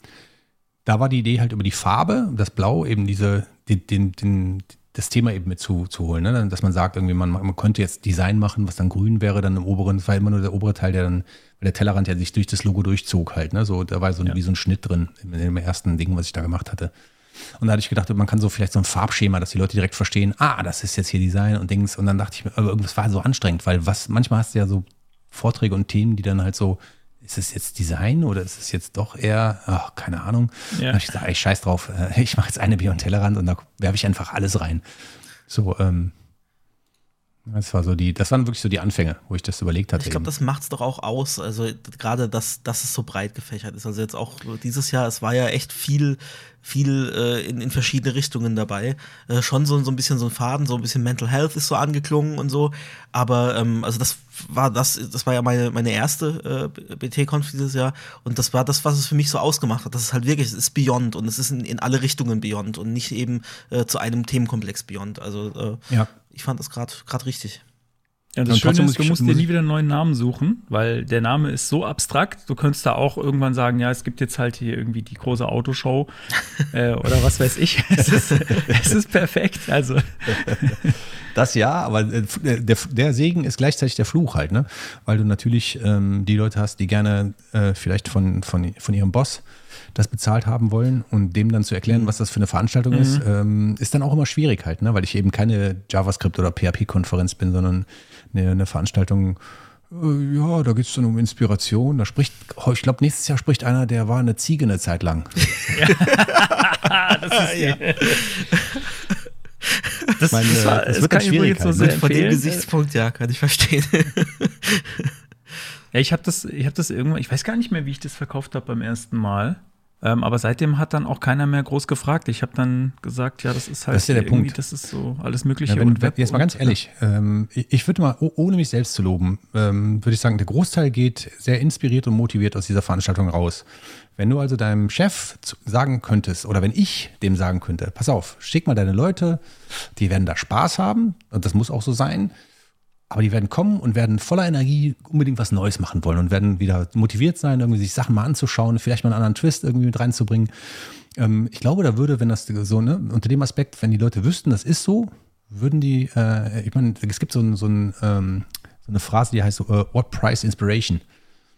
da war die Idee halt über die Farbe, das Blau, eben diese, den, den, den, das Thema eben mit zu, zu holen. Ne? Dass man sagt, irgendwie, man, man könnte jetzt Design machen, was dann grün wäre, dann im oberen, das war immer nur der obere Teil, der dann, weil der Tellerrand ja sich durch das Logo durchzog halt. Ne? So, da war so ein, ja. wie so ein Schnitt drin in dem ersten Ding, was ich da gemacht hatte. Und da hatte ich gedacht, man kann so vielleicht so ein Farbschema, dass die Leute direkt verstehen, ah, das ist jetzt hier Design und Dings. Und dann dachte ich mir, aber irgendwas war so anstrengend, weil was, manchmal hast du ja so Vorträge und Themen, die dann halt so, ist es jetzt Design oder ist es jetzt doch eher, ach, keine Ahnung. Ja. Dann habe ich gesagt, ich scheiß drauf, äh, ich mache jetzt eine Bier und Tellerrand und da werfe ich einfach alles rein. So, ähm, das war so die, das waren wirklich so die Anfänge, wo ich das überlegt hatte. Ich glaube, das macht es doch auch aus. Also gerade, dass, dass es so breit gefächert ist. Also jetzt auch dieses Jahr, es war ja echt viel, viel äh, in, in verschiedene Richtungen dabei. Äh, schon so, so ein bisschen so ein Faden, so ein bisschen Mental Health ist so angeklungen und so. Aber ähm, also das war das, das war ja meine, meine erste äh, BT-Conf dieses Jahr. Und das war das, was es für mich so ausgemacht hat. Das ist halt wirklich, es ist Beyond und es ist in, in alle Richtungen Beyond und nicht eben äh, zu einem Themenkomplex Beyond. Also äh, ja ich fand das gerade richtig. Ja, das Schöne ist, du musst dir nie wieder einen neuen Namen suchen, weil der Name ist so abstrakt. Du könntest da auch irgendwann sagen, ja, es gibt jetzt halt hier irgendwie die große Autoshow äh, oder was weiß ich. es, ist, es ist perfekt. Also. Das ja, aber äh, der, der, Segen ist gleichzeitig der Fluch halt, ne? Weil du natürlich ähm, die Leute hast, die gerne äh, vielleicht von, von, von ihrem Boss das bezahlt haben wollen und dem dann zu erklären, mhm. was das für eine Veranstaltung mhm. ist, ähm, ist dann auch immer schwierig halt, ne? weil ich eben keine JavaScript- oder PHP-Konferenz bin, sondern eine, eine Veranstaltung, äh, ja, da geht es dann um Inspiration. Da spricht, oh, ich glaube, nächstes Jahr spricht einer, der war eine Ziege eine Zeit lang. das ist ja. Das, meine, das, war, das wird kann schwierig jetzt so halt, ne? Von dem Gesichtspunkt, ja, kann ich verstehen. ja, ich habe das, ich habe das irgendwann, ich weiß gar nicht mehr, wie ich das verkauft habe beim ersten Mal. Ähm, aber seitdem hat dann auch keiner mehr groß gefragt. Ich habe dann gesagt, ja, das ist halt das ist ja der Punkt. das ist so alles Mögliche. Ja, wenn, wenn, jetzt mal ganz ehrlich, ähm, ich würde mal, ohne mich selbst zu loben, ähm, würde ich sagen, der Großteil geht sehr inspiriert und motiviert aus dieser Veranstaltung raus. Wenn du also deinem Chef sagen könntest, oder wenn ich dem sagen könnte, pass auf, schick mal deine Leute, die werden da Spaß haben, und das muss auch so sein, aber die werden kommen und werden voller Energie unbedingt was Neues machen wollen und werden wieder motiviert sein, irgendwie sich Sachen mal anzuschauen, vielleicht mal einen anderen Twist irgendwie mit reinzubringen. Ähm, ich glaube, da würde, wenn das so, ne, unter dem Aspekt, wenn die Leute wüssten, das ist so, würden die, äh, ich meine, es gibt so, ein, so, ein, ähm, so eine Phrase, die heißt so, uh, what price inspiration?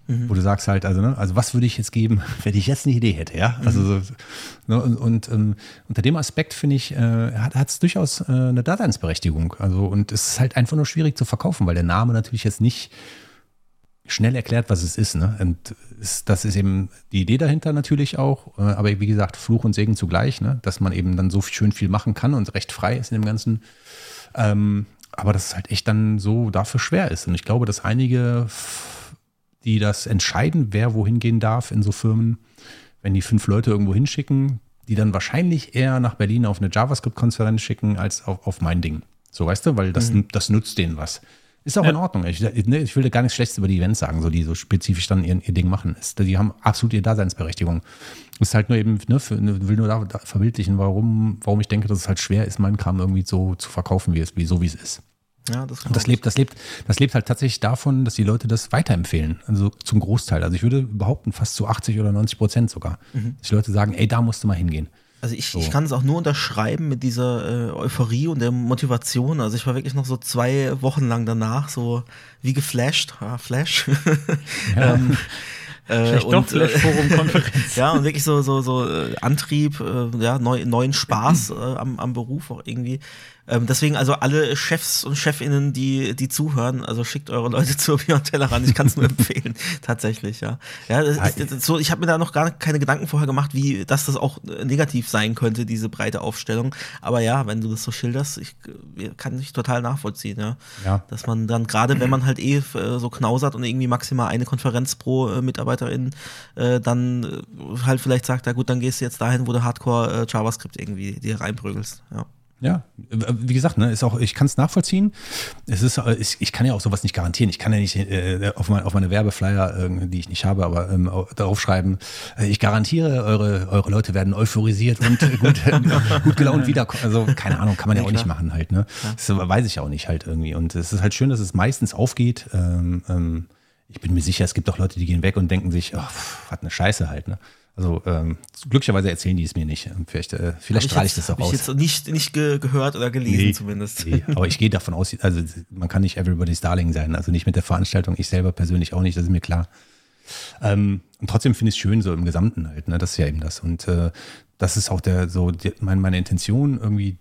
Mhm. Wo du sagst halt, also, ne, also was würde ich jetzt geben, wenn ich jetzt eine Idee hätte, ja? Also so, ne, und, und ähm, unter dem Aspekt finde ich, äh, hat es durchaus äh, eine Daseinsberechtigung. Also, und es ist halt einfach nur schwierig zu verkaufen, weil der Name natürlich jetzt nicht schnell erklärt, was es ist. Ne? Und ist, das ist eben die Idee dahinter natürlich auch. Äh, aber wie gesagt, Fluch und Segen zugleich, ne? dass man eben dann so schön viel machen kann und recht frei ist in dem Ganzen. Ähm, aber dass es halt echt dann so dafür schwer ist. Und ich glaube, dass einige die das entscheiden, wer wohin gehen darf in so Firmen, wenn die fünf Leute irgendwo hinschicken, die dann wahrscheinlich eher nach Berlin auf eine JavaScript-Konferenz schicken, als auf, auf mein Ding. So, weißt du, weil das, mhm. das nutzt denen was. Ist auch ja. in Ordnung. Ich, ne, ich will da gar nichts Schlechtes über die Events sagen, so die so spezifisch dann ihr, ihr Ding machen. Ist, die haben absolut ihre Daseinsberechtigung. Ist halt nur eben, ne, für, ne, will nur da, da verbildlichen, warum, warum ich denke, dass es halt schwer ist, meinen Kram irgendwie so zu verkaufen, wie es, wie so wie es ist. Ja, das, und das lebt, das lebt, das lebt halt tatsächlich davon, dass die Leute das weiterempfehlen. Also zum Großteil. Also ich würde behaupten, fast zu 80 oder 90 Prozent sogar. Mhm. Dass die Leute sagen, ey, da musst du mal hingehen. Also ich, so. ich kann es auch nur unterschreiben mit dieser äh, Euphorie und der Motivation. Also ich war wirklich noch so zwei Wochen lang danach so wie geflasht. Ah, Flash. Ja. ähm, äh, und, doch Flash Forum Konferenz. ja, und wirklich so, so, so äh, Antrieb, äh, ja, neu, neuen Spaß äh, am, am Beruf auch irgendwie. Ähm, deswegen also alle Chefs und Chefinnen, die, die zuhören, also schickt eure Leute zur Beyond ran. Ich kann es nur empfehlen, tatsächlich, ja. Ja, das ist, so, ich habe mir da noch gar keine Gedanken vorher gemacht, wie dass das auch äh, negativ sein könnte, diese breite Aufstellung. Aber ja, wenn du das so schilderst, ich äh, kann ich total nachvollziehen, ja. ja. Dass man dann, gerade wenn man halt eh äh, so knausert und irgendwie maximal eine Konferenz pro äh, Mitarbeiterin, äh, dann halt vielleicht sagt, ja gut, dann gehst du jetzt dahin, wo du Hardcore JavaScript irgendwie dir reinprügelst, ja. Ja, wie gesagt, ne, ist auch, ich kann es nachvollziehen. Es ist, ich, ich kann ja auch sowas nicht garantieren. Ich kann ja nicht äh, auf, mein, auf meine Werbeflyer, äh, die ich nicht habe, aber ähm, darauf schreiben, äh, ich garantiere, eure, eure Leute werden euphorisiert und gut, gut gelaunt wiederkommen. Also keine Ahnung, kann man ja, ja auch nicht machen halt. Ne? Das weiß ich auch nicht halt irgendwie. Und es ist halt schön, dass es meistens aufgeht. Ähm, ähm, ich bin mir sicher, es gibt auch Leute, die gehen weg und denken sich, oh, was eine Scheiße halt. Ne? Also ähm, glücklicherweise erzählen die es mir nicht. Vielleicht, äh, vielleicht strahle ich das auch aus. Ich jetzt nicht, nicht ge gehört oder gelesen nee, zumindest. Nee, aber ich gehe davon aus, also man kann nicht Everybody's Darling sein. Also nicht mit der Veranstaltung, ich selber persönlich auch nicht, das ist mir klar. Ähm, und trotzdem finde ich es schön, so im Gesamten halt, ne? Das ist ja eben das. Und äh, das ist auch der, so die, meine, meine Intention, irgendwie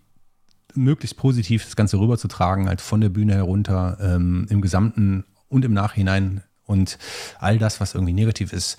möglichst positiv das Ganze rüberzutragen, halt von der Bühne herunter, ähm, im Gesamten und im Nachhinein und all das, was irgendwie negativ ist,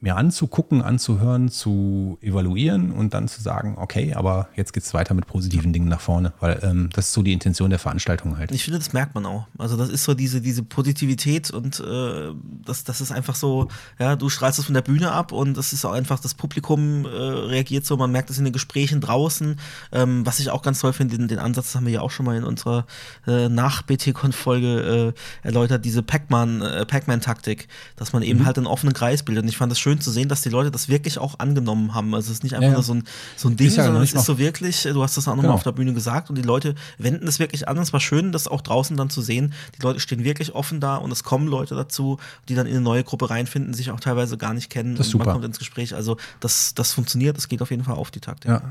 mir anzugucken, anzuhören, zu evaluieren und dann zu sagen, okay, aber jetzt geht es weiter mit positiven Dingen nach vorne, weil ähm, das ist so die Intention der Veranstaltung halt. Ich finde, das merkt man auch. Also das ist so diese, diese Positivität und äh, das, das ist einfach so, ja, du strahlst es von der Bühne ab und das ist auch einfach, das Publikum äh, reagiert so, man merkt es in den Gesprächen draußen, ähm, was ich auch ganz toll finde, den, den Ansatz das haben wir ja auch schon mal in unserer äh, Nach-BT-Con-Folge äh, erläutert, diese Pac-Man, äh, Pac-Man-Taktik, dass man eben mhm. halt einen offenen Kreis bildet und ich fand das schön schön zu sehen, dass die Leute das wirklich auch angenommen haben. Also es ist nicht einfach ja, nur so ein, so ein Ding, ja sondern es ist so wirklich, du hast das auch nochmal genau. auf der Bühne gesagt und die Leute wenden das wirklich an. Es war schön, das auch draußen dann zu sehen. Die Leute stehen wirklich offen da und es kommen Leute dazu, die dann in eine neue Gruppe reinfinden, sich auch teilweise gar nicht kennen das ist super. man kommt ins Gespräch. Also das, das funktioniert, das geht auf jeden Fall auf die Taktik. Ja.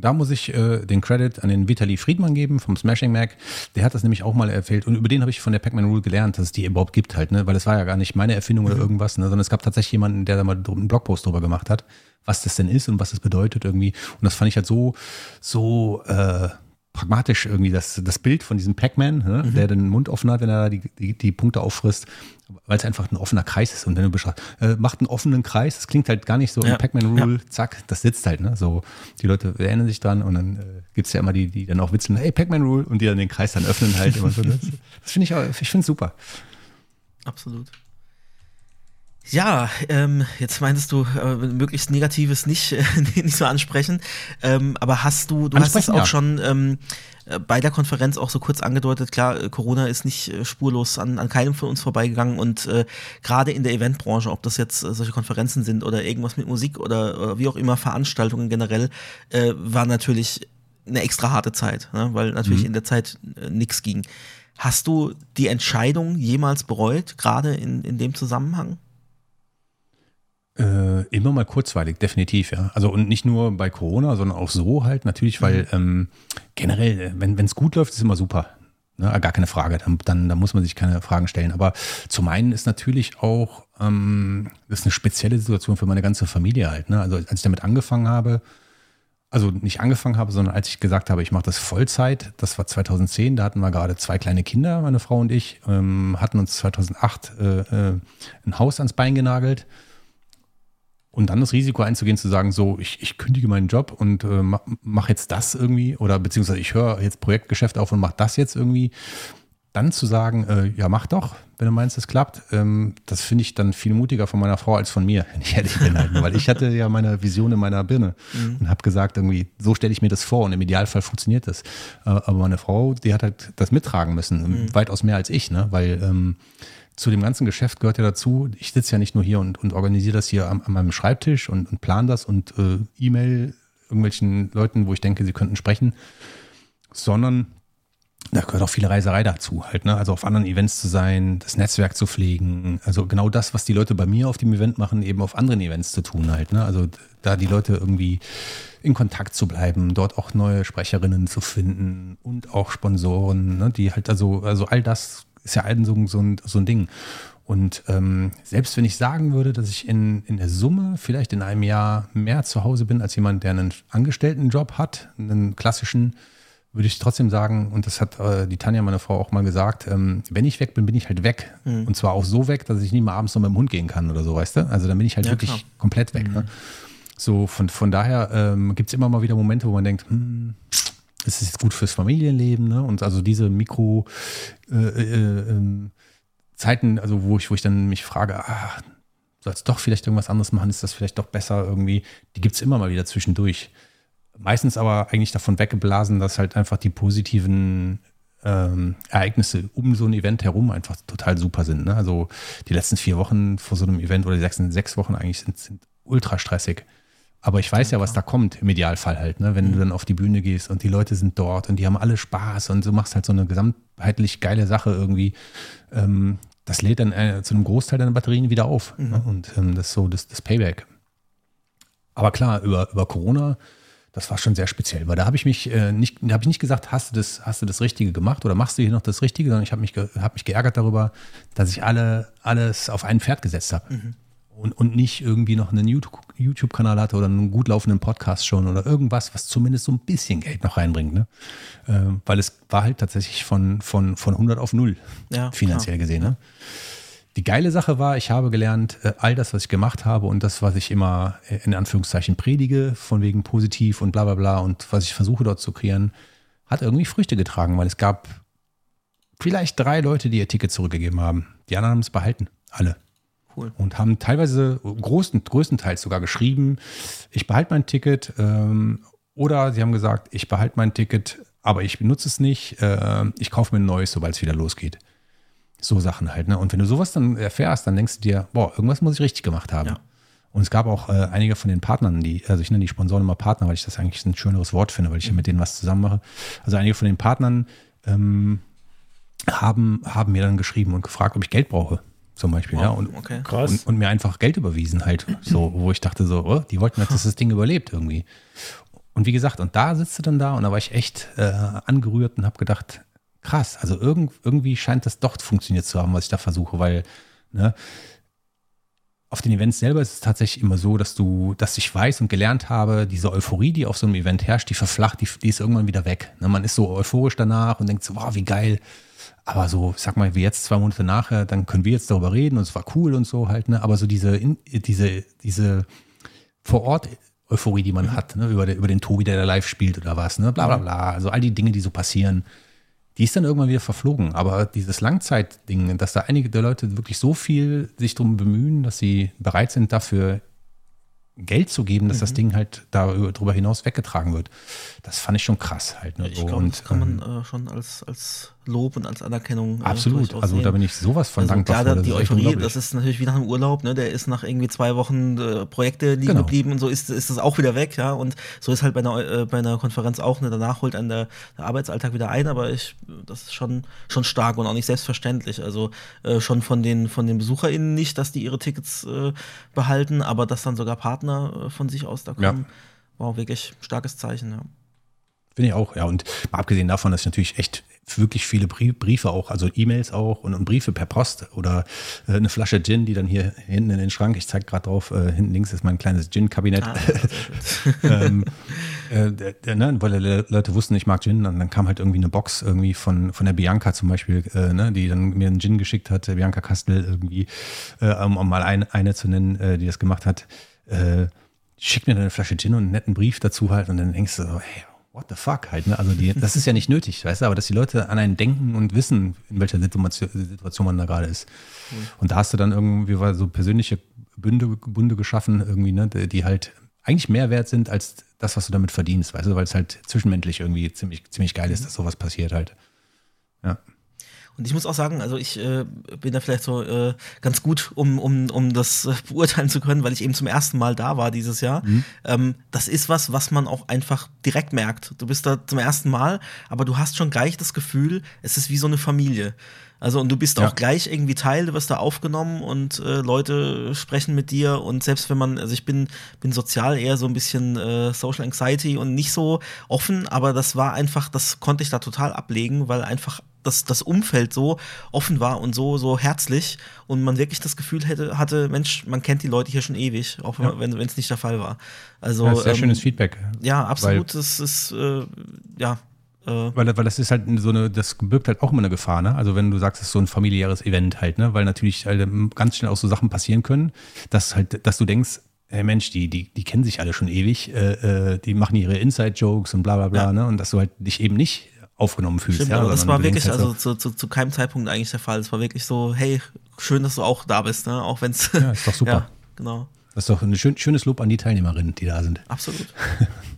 Da muss ich äh, den Credit an den Vitali Friedmann geben vom Smashing Mac. Der hat das nämlich auch mal erzählt und über den habe ich von der Pac-Man Rule gelernt, dass es die überhaupt gibt halt, ne? weil es war ja gar nicht meine Erfindung mhm. oder irgendwas, ne? sondern es gab tatsächlich jemanden, der da mal einen Blogpost drüber gemacht hat, was das denn ist und was das bedeutet irgendwie. Und das fand ich halt so, so äh, pragmatisch irgendwie das, das Bild von diesem Pac-Man, ne, mhm. der den Mund offen hat, wenn er die, die, die Punkte auffrisst, weil es einfach ein offener Kreis ist. Und wenn du beschreibst, äh, macht einen offenen Kreis, das klingt halt gar nicht so ja. Pac-Man-Rule, ja. zack, das sitzt halt. Ne? So, die Leute erinnern sich dran und dann äh, gibt es ja immer die, die dann auch witzeln, hey, Pac-Man-Rule, und die dann den Kreis dann öffnen halt. immer so. Das, das finde ich auch, ich finde super. Absolut. Ja, ähm, jetzt meintest du, äh, möglichst Negatives nicht, äh, nicht so ansprechen. Ähm, aber hast du, du hast es auch ja. schon ähm, äh, bei der Konferenz auch so kurz angedeutet, klar, äh, Corona ist nicht äh, spurlos an, an keinem von uns vorbeigegangen und äh, gerade in der Eventbranche, ob das jetzt äh, solche Konferenzen sind oder irgendwas mit Musik oder, oder wie auch immer, Veranstaltungen generell, äh, war natürlich eine extra harte Zeit, ne? weil natürlich mhm. in der Zeit äh, nichts ging. Hast du die Entscheidung jemals bereut, gerade in, in dem Zusammenhang? Äh, immer mal kurzweilig, definitiv, ja. Also und nicht nur bei Corona, sondern auch so halt natürlich, weil mhm. ähm, generell, äh, wenn es gut läuft, ist immer super. Ne? Gar keine Frage, dann, dann, dann muss man sich keine Fragen stellen. Aber zum einen ist natürlich auch, ähm, das ist eine spezielle Situation für meine ganze Familie halt. Ne? Also als ich damit angefangen habe, also nicht angefangen habe, sondern als ich gesagt habe, ich mache das Vollzeit, das war 2010, da hatten wir gerade zwei kleine Kinder, meine Frau und ich, ähm, hatten uns 2008 äh, äh, ein Haus ans Bein genagelt und dann das Risiko einzugehen, zu sagen, so, ich, ich kündige meinen Job und äh, mache jetzt das irgendwie oder beziehungsweise ich höre jetzt Projektgeschäft auf und mache das jetzt irgendwie. Dann zu sagen, äh, ja, mach doch, wenn du meinst, es klappt, ähm, das finde ich dann viel mutiger von meiner Frau als von mir, wenn ich ehrlich bin. Halt. Weil ich hatte ja meine Vision in meiner Birne mhm. und habe gesagt, irgendwie, so stelle ich mir das vor und im Idealfall funktioniert das. Äh, aber meine Frau, die hat halt das mittragen müssen, mhm. weitaus mehr als ich, ne? weil ähm, zu dem ganzen Geschäft gehört ja dazu, ich sitze ja nicht nur hier und, und organisiere das hier an, an meinem Schreibtisch und, und plan das und äh, E-Mail irgendwelchen Leuten, wo ich denke, sie könnten sprechen, sondern da gehört auch viele Reiserei dazu, halt, ne? Also auf anderen Events zu sein, das Netzwerk zu pflegen. Also genau das, was die Leute bei mir auf dem Event machen, eben auf anderen Events zu tun, halt, ne? Also da die Leute irgendwie in Kontakt zu bleiben, dort auch neue Sprecherinnen zu finden und auch Sponsoren, ne? die halt, also, also all das ist ja allen so, so, ein, so ein Ding. Und ähm, selbst wenn ich sagen würde, dass ich in, in der Summe vielleicht in einem Jahr mehr zu Hause bin als jemand, der einen Angestelltenjob hat, einen klassischen, würde ich trotzdem sagen, und das hat äh, die Tanja, meine Frau, auch mal gesagt, ähm, wenn ich weg bin, bin ich halt weg. Mhm. Und zwar auch so weg, dass ich nie mal abends noch mit dem Hund gehen kann oder so, weißt du? Also dann bin ich halt ja, wirklich klar. komplett weg. Ne? Mhm. Ne? So, von, von daher ähm, gibt es immer mal wieder Momente, wo man denkt, hm, es jetzt gut fürs Familienleben, ne? Und also diese Mikro äh, äh, ähm, Zeiten, also wo ich, wo ich dann mich frage, ah, soll es doch vielleicht irgendwas anderes machen, ist das vielleicht doch besser irgendwie, die gibt es immer mal wieder zwischendurch. meistens aber eigentlich davon weggeblasen, dass halt einfach die positiven ähm, Ereignisse um so ein Event herum einfach total super sind. Ne? Also die letzten vier Wochen vor so einem Event oder die letzten sechs Wochen eigentlich sind, sind ultra stressig. Aber ich weiß ja, was da kommt, im Idealfall halt, ne? wenn mhm. du dann auf die Bühne gehst und die Leute sind dort und die haben alle Spaß und du machst halt so eine gesamtheitlich geile Sache irgendwie. Ähm, das lädt dann äh, zu einem Großteil deiner Batterien wieder auf. Ne? Mhm. Ne? Und ähm, das ist so das, das Payback. Aber klar, über, über Corona das war schon sehr speziell, weil da habe ich mich äh, nicht, habe ich nicht gesagt, hast du das, hast du das Richtige gemacht oder machst du hier noch das Richtige, sondern ich habe mich, hab mich geärgert darüber, dass ich alle, alles auf ein Pferd gesetzt habe. Mhm. Und, und nicht irgendwie noch einen YouTube-Kanal hatte oder einen gut laufenden Podcast schon oder irgendwas, was zumindest so ein bisschen Geld noch reinbringt. Ne? Äh, weil es war halt tatsächlich von, von, von 100 auf 0 ja, finanziell klar. gesehen. Ne? Die geile Sache war, ich habe gelernt, äh, all das, was ich gemacht habe und das, was ich immer äh, in Anführungszeichen predige, von wegen positiv und bla bla bla und was ich versuche dort zu kreieren, hat irgendwie Früchte getragen, weil es gab vielleicht drei Leute, die ihr Ticket zurückgegeben haben. Die anderen haben es behalten. Alle. Cool. Und haben teilweise großen, größtenteils sogar geschrieben, ich behalte mein Ticket. Ähm, oder sie haben gesagt, ich behalte mein Ticket, aber ich benutze es nicht. Äh, ich kaufe mir ein neues, sobald es wieder losgeht. So Sachen halt. Ne? Und wenn du sowas dann erfährst, dann denkst du dir, boah, irgendwas muss ich richtig gemacht haben. Ja. Und es gab auch äh, einige von den Partnern, die, also ich nenne die Sponsoren immer Partner, weil ich das eigentlich ein schöneres Wort finde, weil ich ja mit denen was zusammen mache. Also einige von den Partnern ähm, haben, haben mir dann geschrieben und gefragt, ob ich Geld brauche. Zum Beispiel, wow, ja. Und, okay. und, und, mir einfach Geld überwiesen halt. So, wo ich dachte so, oh, die wollten, dass das Ding überlebt irgendwie. Und wie gesagt, und da sitzt du dann da und da war ich echt äh, angerührt und habe gedacht, krass. Also irgend, irgendwie scheint das doch funktioniert zu haben, was ich da versuche, weil ne, auf den Events selber ist es tatsächlich immer so, dass du, dass ich weiß und gelernt habe, diese Euphorie, die auf so einem Event herrscht, die verflacht, die, die ist irgendwann wieder weg. Ne, man ist so euphorisch danach und denkt so, wow, wie geil. Aber so, sag mal, wie jetzt zwei Monate nachher, dann können wir jetzt darüber reden und es war cool und so halt, ne? Aber so diese, diese, diese vor Ort Euphorie, die man mhm. hat, ne? über, über den Tobi, der da live spielt oder was, ne? Bla bla bla. Also all die Dinge, die so passieren die ist dann irgendwann wieder verflogen. Aber dieses Langzeitding, dass da einige der Leute wirklich so viel sich darum bemühen, dass sie bereit sind, dafür Geld zu geben, dass mhm. das Ding halt darüber hinaus weggetragen wird. Das fand ich schon krass halt. Ne? Ich glaube, das kann man ähm, äh, schon als, als Lob und als Anerkennung. Äh, Absolut, also sehen. da bin ich sowas von also dankbar. Klar, die Euphorie, das ist natürlich wie nach einem Urlaub, ne? Der ist nach irgendwie zwei Wochen äh, Projekte liegen genau. geblieben und so ist, ist das auch wieder weg, ja. Und so ist halt bei einer, äh, bei einer Konferenz auch, ne? Danach holt einen der, der Arbeitsalltag wieder ein, aber ich, das ist schon, schon stark und auch nicht selbstverständlich. Also äh, schon von den, von den BesucherInnen nicht, dass die ihre Tickets äh, behalten, aber dass dann sogar Partner äh, von sich aus da kommen. Ja. Wow, wirklich starkes Zeichen, ja. Finde ich auch, ja. Und mal abgesehen davon, dass ich natürlich echt wirklich viele Briefe auch, also E-Mails auch und, und, Briefe per Post oder äh, eine Flasche Gin, die dann hier hinten in den Schrank, ich zeige gerade drauf, äh, hinten links ist mein kleines Gin-Kabinett. Ah, ähm, äh, ne, weil die Leute wussten, ich mag Gin, und dann kam halt irgendwie eine Box irgendwie von, von der Bianca zum Beispiel, äh, ne, die dann mir einen Gin geschickt hat, Bianca Kastel irgendwie, äh, um, um, mal ein, eine zu nennen, äh, die das gemacht hat. schickt mir dann eine Flasche Gin und einen netten Brief dazu halt und dann denkst du so, hey, what the fuck halt. Ne? Also die, das ist ja nicht nötig, weißt du, aber dass die Leute an einen denken und wissen, in welcher Situation, Situation man da gerade ist. Mhm. Und da hast du dann irgendwie so persönliche Bünde, Bunde geschaffen, irgendwie, ne, die halt eigentlich mehr wert sind als das, was du damit verdienst, weißt du, weil es halt zwischenmenschlich irgendwie ziemlich, ziemlich geil ist, dass sowas passiert halt. Ja. Und ich muss auch sagen, also ich äh, bin da vielleicht so äh, ganz gut, um, um, um das äh, beurteilen zu können, weil ich eben zum ersten Mal da war dieses Jahr. Mhm. Ähm, das ist was, was man auch einfach direkt merkt. Du bist da zum ersten Mal, aber du hast schon gleich das Gefühl, es ist wie so eine Familie. Also und du bist ja. auch gleich irgendwie Teil, du wirst da aufgenommen und äh, Leute sprechen mit dir und selbst wenn man, also ich bin, bin sozial eher so ein bisschen äh, Social Anxiety und nicht so offen, aber das war einfach, das konnte ich da total ablegen, weil einfach das, das Umfeld so offen war und so, so herzlich und man wirklich das Gefühl hätte, hatte, Mensch, man kennt die Leute hier schon ewig, auch ja. wenn es nicht der Fall war. Also, ja, sehr ähm, schönes Feedback. Ja, absolut. Das ist, äh, ja, äh, weil, weil das ist halt so eine, das birgt halt auch immer eine Gefahr, ne? Also wenn du sagst, es ist so ein familiäres Event halt, ne? Weil natürlich halt ganz schnell auch so Sachen passieren können, dass halt, dass du denkst, hey Mensch, die, die, die kennen sich alle schon ewig, äh, äh die machen ihre Inside-Jokes und bla bla bla, ja. ne? Und dass du halt dich eben nicht aufgenommen fühlst. Stimmt, ja, aber das war wirklich, halt also zu, zu, zu keinem Zeitpunkt eigentlich der Fall. Es war wirklich so, hey, schön, dass du auch da bist, ne? Auch wenn es. Ja, ist doch super. ja, genau. Das ist doch ein schön, schönes Lob an die Teilnehmerinnen, die da sind. Absolut.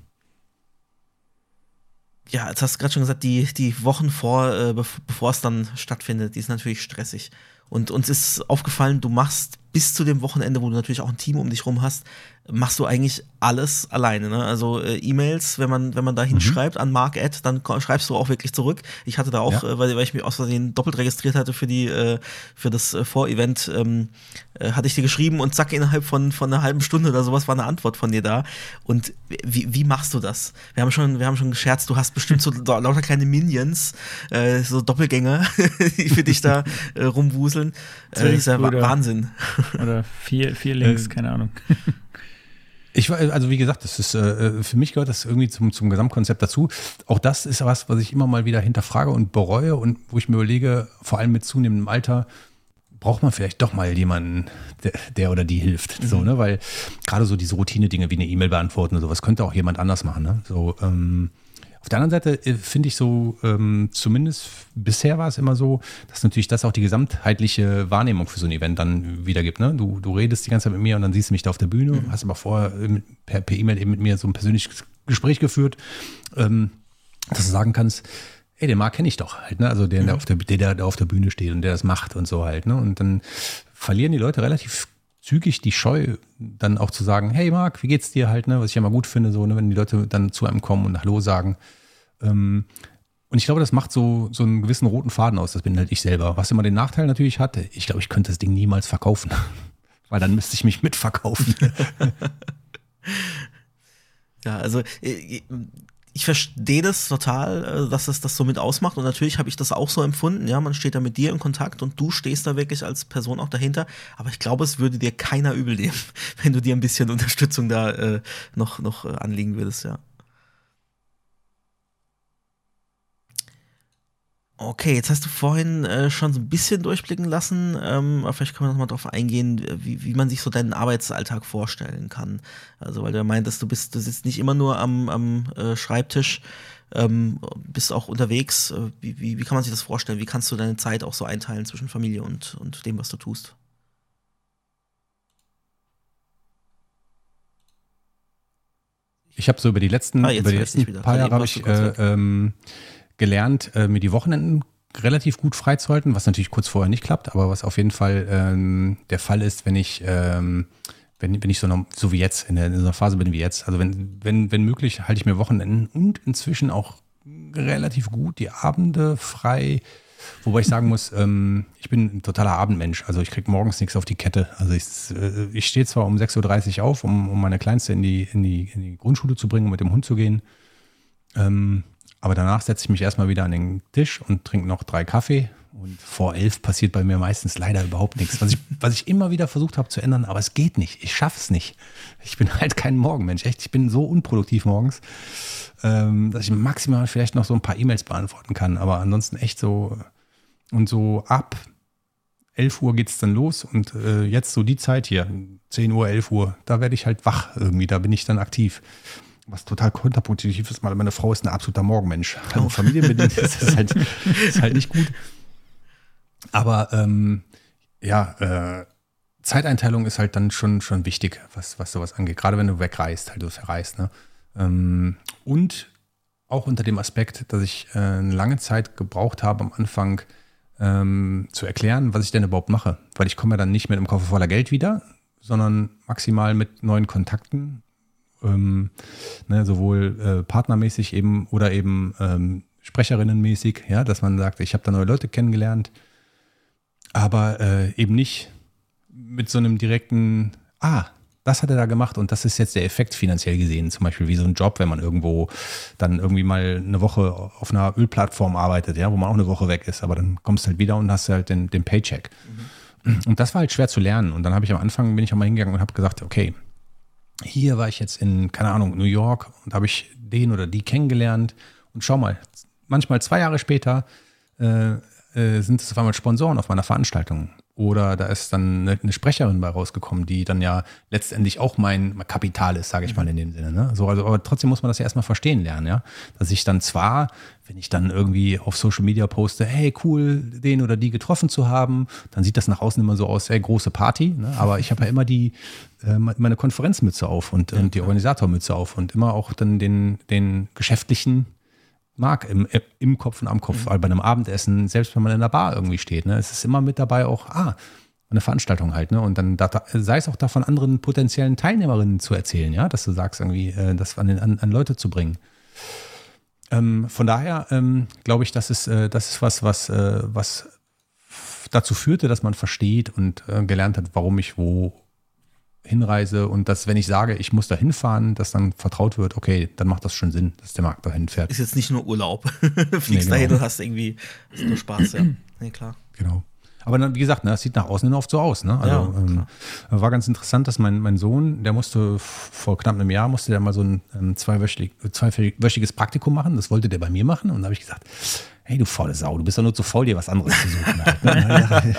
Ja, jetzt hast du gerade schon gesagt, die, die Wochen vor, äh, bevor es dann stattfindet, die ist natürlich stressig. Und uns ist aufgefallen, du machst bis zu dem Wochenende, wo du natürlich auch ein Team um dich rum hast, machst du eigentlich alles alleine. Ne? Also äh, E-Mails, wenn man, wenn man da hinschreibt mhm. an Mark Ad, dann schreibst du auch wirklich zurück. Ich hatte da auch, ja. äh, weil, weil ich mich aus Versehen doppelt registriert hatte für die, äh, für das äh, Vorevent, ähm, äh, hatte ich dir geschrieben und zack, innerhalb von, von einer halben Stunde oder sowas war eine Antwort von dir da. Und wie, wie machst du das? Wir haben schon, wir haben schon gescherzt, du hast bestimmt so lauter kleine Minions, äh, so Doppelgänger, die für dich da äh, rumwuseln. Äh, das ist ja Wahnsinn. Oder vier, vier Links, keine Ahnung. Ich also wie gesagt, das ist äh, für mich gehört das irgendwie zum, zum Gesamtkonzept dazu. Auch das ist was, was ich immer mal wieder hinterfrage und bereue und wo ich mir überlege, vor allem mit zunehmendem Alter, braucht man vielleicht doch mal jemanden, der, der oder die hilft. Mhm. So, ne? Weil gerade so diese Routine-Dinge wie eine E-Mail beantworten oder sowas könnte auch jemand anders machen. Ne? So, ähm, auf der anderen Seite äh, finde ich so, ähm, zumindest bisher war es immer so, dass natürlich das auch die gesamtheitliche Wahrnehmung für so ein Event dann wiedergibt. Ne? Du, du redest die ganze Zeit mit mir und dann siehst du mich da auf der Bühne, mhm. hast aber vorher äh, per, per E-Mail eben mit mir so ein persönliches Gespräch geführt, ähm, dass du sagen kannst, ey, den Marc kenne ich doch halt, ne? Also der, der, mhm. auf der, der, der auf der Bühne steht und der das macht und so halt, ne? Und dann verlieren die Leute relativ zügig die Scheu, dann auch zu sagen, hey Marc, wie geht's dir halt, ne? Was ich ja mal gut finde, so, ne? wenn die Leute dann zu einem kommen und Hallo sagen. Ähm, und ich glaube, das macht so, so einen gewissen roten Faden aus. Das bin halt ich selber. Was immer den Nachteil natürlich hatte, ich glaube, ich könnte das Ding niemals verkaufen. Weil dann müsste ich mich mitverkaufen. ja, also äh, ich verstehe das total, äh, dass es das so mit ausmacht. Und natürlich habe ich das auch so empfunden. Ja, man steht da mit dir in Kontakt und du stehst da wirklich als Person auch dahinter. Aber ich glaube, es würde dir keiner übel nehmen, wenn du dir ein bisschen Unterstützung da äh, noch, noch äh, anlegen würdest, ja. Okay, jetzt hast du vorhin äh, schon so ein bisschen durchblicken lassen, ähm, aber vielleicht können wir noch mal darauf eingehen, wie, wie man sich so deinen Arbeitsalltag vorstellen kann. Also, weil du ja meintest, du bist, du sitzt nicht immer nur am, am äh, Schreibtisch, ähm, bist auch unterwegs. Äh, wie, wie, wie kann man sich das vorstellen? Wie kannst du deine Zeit auch so einteilen zwischen Familie und, und dem, was du tust? Ich habe so über die letzten, ah, über die letzten paar Jahre habe ich äh, ähm, gelernt, äh, mir die Wochenenden relativ gut freizuhalten, was natürlich kurz vorher nicht klappt, aber was auf jeden Fall ähm, der Fall ist, wenn ich, ähm, wenn, wenn ich so, noch, so wie jetzt, in, der, in so einer Phase bin wie jetzt. Also wenn, wenn, wenn möglich, halte ich mir Wochenenden und inzwischen auch relativ gut die Abende frei. Wobei ich sagen muss, ähm, ich bin ein totaler Abendmensch. Also ich kriege morgens nichts auf die Kette. Also ich, äh, ich stehe zwar um 6.30 Uhr auf, um, um meine Kleinste in die, in, die, in die Grundschule zu bringen, um mit dem Hund zu gehen. Ähm, aber danach setze ich mich erstmal wieder an den Tisch und trinke noch drei Kaffee. Und vor elf passiert bei mir meistens leider überhaupt nichts. Was ich, was ich immer wieder versucht habe zu ändern, aber es geht nicht. Ich schaffe es nicht. Ich bin halt kein Morgenmensch. Echt, ich bin so unproduktiv morgens, ähm, dass ich maximal vielleicht noch so ein paar E-Mails beantworten kann. Aber ansonsten echt so. Und so ab 11 Uhr geht es dann los. Und äh, jetzt so die Zeit hier, 10 Uhr, 11 Uhr, da werde ich halt wach irgendwie. Da bin ich dann aktiv was total kontraproduktiv ist, weil meine Frau ist ein absoluter Morgenmensch. Also familienbedingt ist das halt, ist halt nicht gut. Aber ähm, ja, äh, Zeiteinteilung ist halt dann schon, schon wichtig, was, was sowas angeht. Gerade wenn du wegreist, halt du verreist. Ne? Ähm, und auch unter dem Aspekt, dass ich äh, eine lange Zeit gebraucht habe am Anfang ähm, zu erklären, was ich denn überhaupt mache. Weil ich komme ja dann nicht mit einem Koffer voller Geld wieder, sondern maximal mit neuen Kontakten, ähm, ne, sowohl äh, partnermäßig eben oder eben ähm, Sprecherinnenmäßig, ja, dass man sagt, ich habe da neue Leute kennengelernt, aber äh, eben nicht mit so einem direkten, ah, das hat er da gemacht und das ist jetzt der Effekt finanziell gesehen, zum Beispiel wie so ein Job, wenn man irgendwo dann irgendwie mal eine Woche auf einer Ölplattform arbeitet, ja, wo man auch eine Woche weg ist, aber dann kommst du halt wieder und hast halt den, den Paycheck. Mhm. Und das war halt schwer zu lernen. Und dann habe ich am Anfang, bin ich auch mal hingegangen und habe gesagt, okay, hier war ich jetzt in, keine Ahnung, New York und habe ich den oder die kennengelernt. Und schau mal, manchmal zwei Jahre später äh, äh, sind es auf einmal Sponsoren auf meiner Veranstaltung. Oder da ist dann eine, eine, Sprecherin bei rausgekommen, die dann ja letztendlich auch mein Kapital ist, sage ich mal in dem Sinne. Ne? So, also, aber trotzdem muss man das ja erstmal verstehen lernen, ja. Dass ich dann zwar, wenn ich dann irgendwie auf Social Media poste, hey, cool, den oder die getroffen zu haben, dann sieht das nach außen immer so aus, hey, große Party. Ne? Aber ich habe ja immer die, äh, meine Konferenzmütze auf und, ja, und die Organisatormütze auf und immer auch dann den, den geschäftlichen mag im, im Kopf und am Kopf, mhm. bei einem Abendessen, selbst wenn man in der Bar irgendwie steht. Ne? Es ist immer mit dabei auch, ah, eine Veranstaltung halt, ne? Und dann da, sei es auch davon anderen potenziellen Teilnehmerinnen zu erzählen, ja, dass du sagst, irgendwie, äh, das an, an, an Leute zu bringen. Ähm, von daher ähm, glaube ich, das ist, äh, das ist was, was, äh, was dazu führte, dass man versteht und äh, gelernt hat, warum ich wo hinreise und dass, wenn ich sage, ich muss da hinfahren, dass dann vertraut wird, okay, dann macht das schon Sinn, dass der Markt dahin fährt. Ist jetzt nicht nur Urlaub. Fliegst nee, genau. dahin und hast irgendwie hast nur Spaß, ja. Nee, klar. Genau. Aber dann, wie gesagt, ne, das sieht nach außen hin oft so aus. Ne? Also ja, ähm, war ganz interessant, dass mein, mein Sohn, der musste vor knapp einem Jahr, musste der mal so ein ähm, zweiwöchig, zweiwöchiges Praktikum machen. Das wollte der bei mir machen. Und da habe ich gesagt, hey du faule Sau, du bist doch nur zu faul, dir was anderes zu suchen. Halt, ne?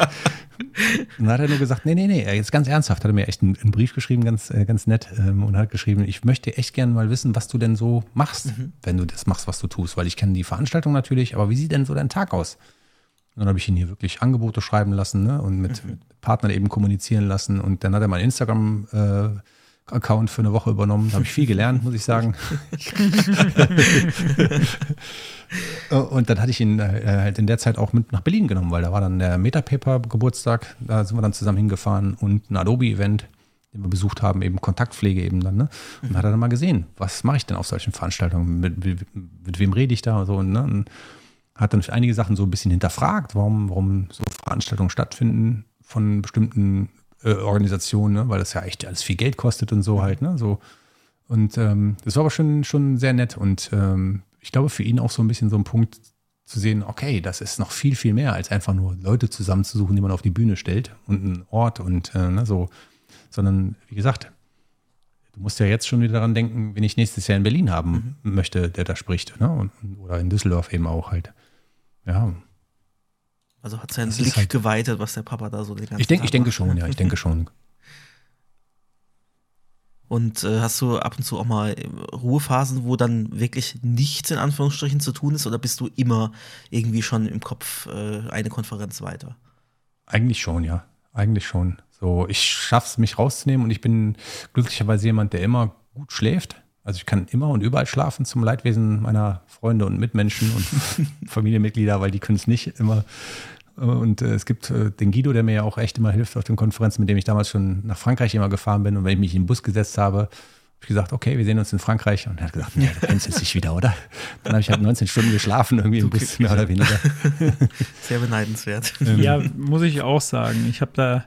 Und dann hat er nur gesagt, nee, nee, nee, jetzt ganz ernsthaft, hat er mir echt einen, einen Brief geschrieben, ganz, äh, ganz nett, ähm, und hat geschrieben, ich möchte echt gerne mal wissen, was du denn so machst, mhm. wenn du das machst, was du tust, weil ich kenne die Veranstaltung natürlich, aber wie sieht denn so dein Tag aus? Und dann habe ich ihn hier wirklich Angebote schreiben lassen ne? und mit, mhm. mit, Partnern eben kommunizieren lassen. Und dann hat er meinen Instagram-Account äh, für eine Woche übernommen. Da habe ich viel gelernt, muss ich sagen. und dann hatte ich ihn äh, halt in der Zeit auch mit nach Berlin genommen, weil da war dann der Metapaper-Geburtstag. Da sind wir dann zusammen hingefahren und ein Adobe-Event den wir besucht haben, eben Kontaktpflege eben dann, ne? Und hat er dann mal gesehen, was mache ich denn auf solchen Veranstaltungen? Mit, mit, mit wem rede ich da und so, ne? Und hat dann einige Sachen so ein bisschen hinterfragt, warum, warum so Veranstaltungen stattfinden von bestimmten äh, Organisationen, ne? weil das ja echt alles viel Geld kostet und so halt, ne? So. Und ähm, das war aber schon, schon sehr nett und ähm, ich glaube für ihn auch so ein bisschen so ein Punkt zu sehen, okay, das ist noch viel, viel mehr als einfach nur Leute zusammenzusuchen, die man auf die Bühne stellt und einen Ort und äh, ne, so, sondern wie gesagt, du musst ja jetzt schon wieder daran denken, wen ich nächstes Jahr in Berlin haben mhm. möchte, der da spricht, ne? Und, oder in Düsseldorf eben auch halt. Ja. Also hat seinen Blick halt geweitet, was der Papa da so den ganzen Ich, denk, ich denke schon, ja, ich denke schon. Und äh, hast du ab und zu auch mal Ruhephasen, wo dann wirklich nichts in Anführungsstrichen zu tun ist, oder bist du immer irgendwie schon im Kopf äh, eine Konferenz weiter? Eigentlich schon, ja. Eigentlich schon. So, ich schaff's, mich rauszunehmen und ich bin glücklicherweise jemand, der immer gut schläft. Also ich kann immer und überall schlafen zum Leidwesen meiner Freunde und Mitmenschen und Familienmitglieder, weil die können es nicht immer. Und äh, es gibt äh, den Guido, der mir ja auch echt immer hilft auf den Konferenzen, mit dem ich damals schon nach Frankreich immer gefahren bin. Und wenn ich mich in den Bus gesetzt habe, habe ich gesagt, okay, wir sehen uns in Frankreich. Und er hat gesagt, nee, du kennst jetzt nicht wieder, oder? Dann habe ich halt 19 Stunden geschlafen, irgendwie im Bus, mehr oder weniger. Sehr beneidenswert. Ja, muss ich auch sagen. Ich habe da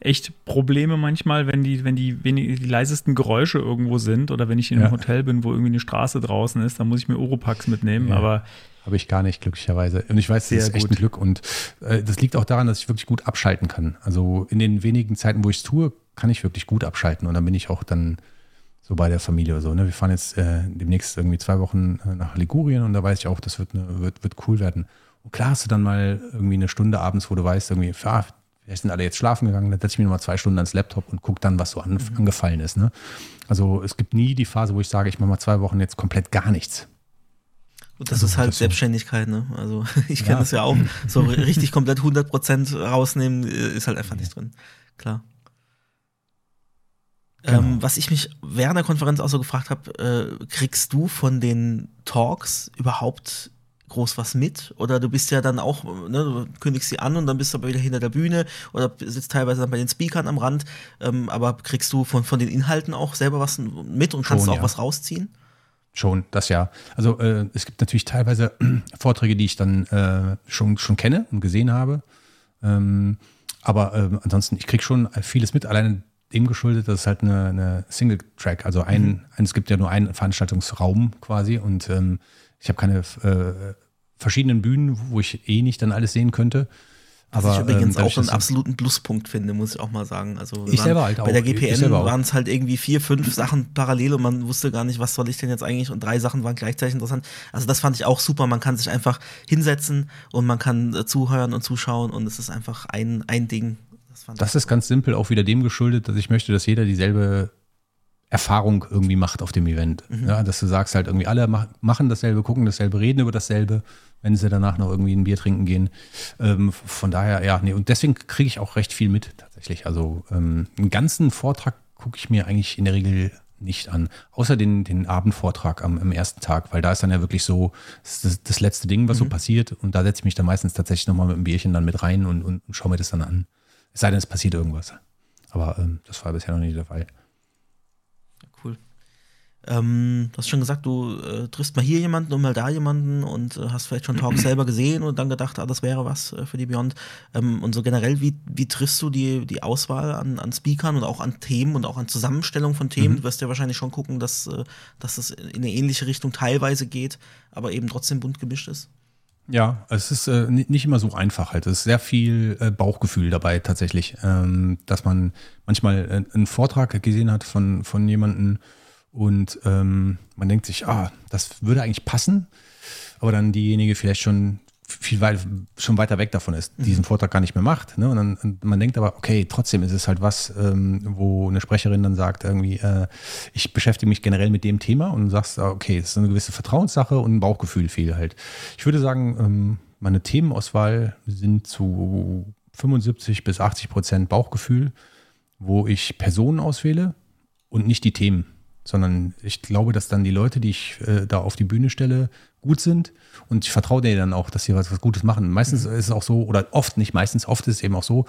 echt Probleme manchmal, wenn die, wenn die, wenn die, leisesten Geräusche irgendwo sind oder wenn ich in einem ja. Hotel bin, wo irgendwie eine Straße draußen ist, dann muss ich mir Oropax mitnehmen, ja. aber habe ich gar nicht, glücklicherweise. Und ich weiß, das ist echt gut. ein Glück. Und äh, das liegt auch daran, dass ich wirklich gut abschalten kann. Also in den wenigen Zeiten, wo ich es tue, kann ich wirklich gut abschalten. Und dann bin ich auch dann so bei der Familie oder so. Ne? Wir fahren jetzt äh, demnächst irgendwie zwei Wochen äh, nach Ligurien und da weiß ich auch, das wird, ne, wird, wird cool werden. Und klar hast du dann mal irgendwie eine Stunde abends, wo du weißt, irgendwie, ja, wir sind alle jetzt schlafen gegangen, dann setze ich mich nochmal zwei Stunden ans Laptop und gucke dann, was so an, mhm. angefallen ist. Ne? Also es gibt nie die Phase, wo ich sage, ich mache mal zwei Wochen jetzt komplett gar nichts. Und das also, ist halt das Selbstständigkeit, ne? Also ich kenne ja. das ja auch. So richtig komplett 100% rausnehmen äh, ist halt einfach nicht drin. Klar. Genau. Ähm, was ich mich während der Konferenz auch so gefragt habe, äh, kriegst du von den Talks überhaupt groß was mit oder du bist ja dann auch, ne, du kündigst sie an und dann bist du aber wieder hinter der Bühne oder sitzt teilweise dann bei den Speakern am Rand, ähm, aber kriegst du von, von den Inhalten auch selber was mit und kannst Schon, du auch ja. was rausziehen? Schon, das ja. Also äh, es gibt natürlich teilweise Vorträge, die ich dann äh, schon, schon kenne und gesehen habe. Ähm, aber äh, ansonsten, ich kriege schon vieles mit, alleine dem geschuldet, dass es halt eine, eine Single-Track, also ein, mhm. ein, es gibt ja nur einen Veranstaltungsraum quasi und ähm, ich habe keine äh, verschiedenen Bühnen, wo ich eh nicht dann alles sehen könnte. Aber, Was ich übrigens ähm, auch einen absoluten Pluspunkt finde, muss ich auch mal sagen. Also ich selber halt auch. Bei der GPN waren es halt irgendwie vier, fünf Sachen parallel und man wusste gar nicht, was soll ich denn jetzt eigentlich und drei Sachen waren gleichzeitig interessant. Also das fand ich auch super. Man kann sich einfach hinsetzen und man kann äh, zuhören und zuschauen und es ist einfach ein, ein Ding. Das, das ist ganz simpel auch wieder dem geschuldet, dass ich möchte, dass jeder dieselbe Erfahrung irgendwie macht auf dem Event. Mhm. Ja, dass du sagst halt irgendwie, alle machen dasselbe, gucken dasselbe, reden über dasselbe, wenn sie danach noch irgendwie ein Bier trinken gehen. Ähm, von daher, ja, nee, und deswegen kriege ich auch recht viel mit tatsächlich. Also ähm, einen ganzen Vortrag gucke ich mir eigentlich in der Regel nicht an. Außer den, den Abendvortrag am, am ersten Tag, weil da ist dann ja wirklich so das, das letzte Ding, was mhm. so passiert. Und da setze ich mich dann meistens tatsächlich nochmal mit einem Bierchen dann mit rein und, und, und schaue mir das dann an. Es sei denn, es passiert irgendwas. Aber ähm, das war bisher noch nicht der Fall. Ähm, du hast schon gesagt, du äh, triffst mal hier jemanden und mal da jemanden und äh, hast vielleicht schon Talks selber gesehen und dann gedacht, ah, das wäre was äh, für die Beyond. Ähm, und so generell, wie, wie triffst du die, die Auswahl an, an Speakern und auch an Themen und auch an Zusammenstellung von Themen? Mhm. Du wirst ja wahrscheinlich schon gucken, dass, äh, dass es in eine ähnliche Richtung teilweise geht, aber eben trotzdem bunt gemischt ist. Ja, es ist äh, nicht immer so einfach halt. Es ist sehr viel äh, Bauchgefühl dabei tatsächlich, ähm, dass man manchmal äh, einen Vortrag gesehen hat von, von jemandem, und ähm, man denkt sich, ah, das würde eigentlich passen, aber dann diejenige vielleicht schon viel weit, schon weiter weg davon ist, diesen mhm. Vortrag gar nicht mehr macht. Ne? Und dann und man denkt aber, okay, trotzdem ist es halt was, ähm, wo eine Sprecherin dann sagt, irgendwie, äh, ich beschäftige mich generell mit dem Thema und sagst, ah, okay, es ist eine gewisse Vertrauenssache und ein Bauchgefühl viel halt. Ich würde sagen, ähm, meine Themenauswahl sind zu 75 bis 80 Prozent Bauchgefühl, wo ich Personen auswähle und nicht die Themen sondern ich glaube, dass dann die Leute, die ich äh, da auf die Bühne stelle, gut sind und ich vertraue denen dann auch, dass sie was, was Gutes machen. Meistens mhm. ist es auch so, oder oft nicht meistens, oft ist es eben auch so,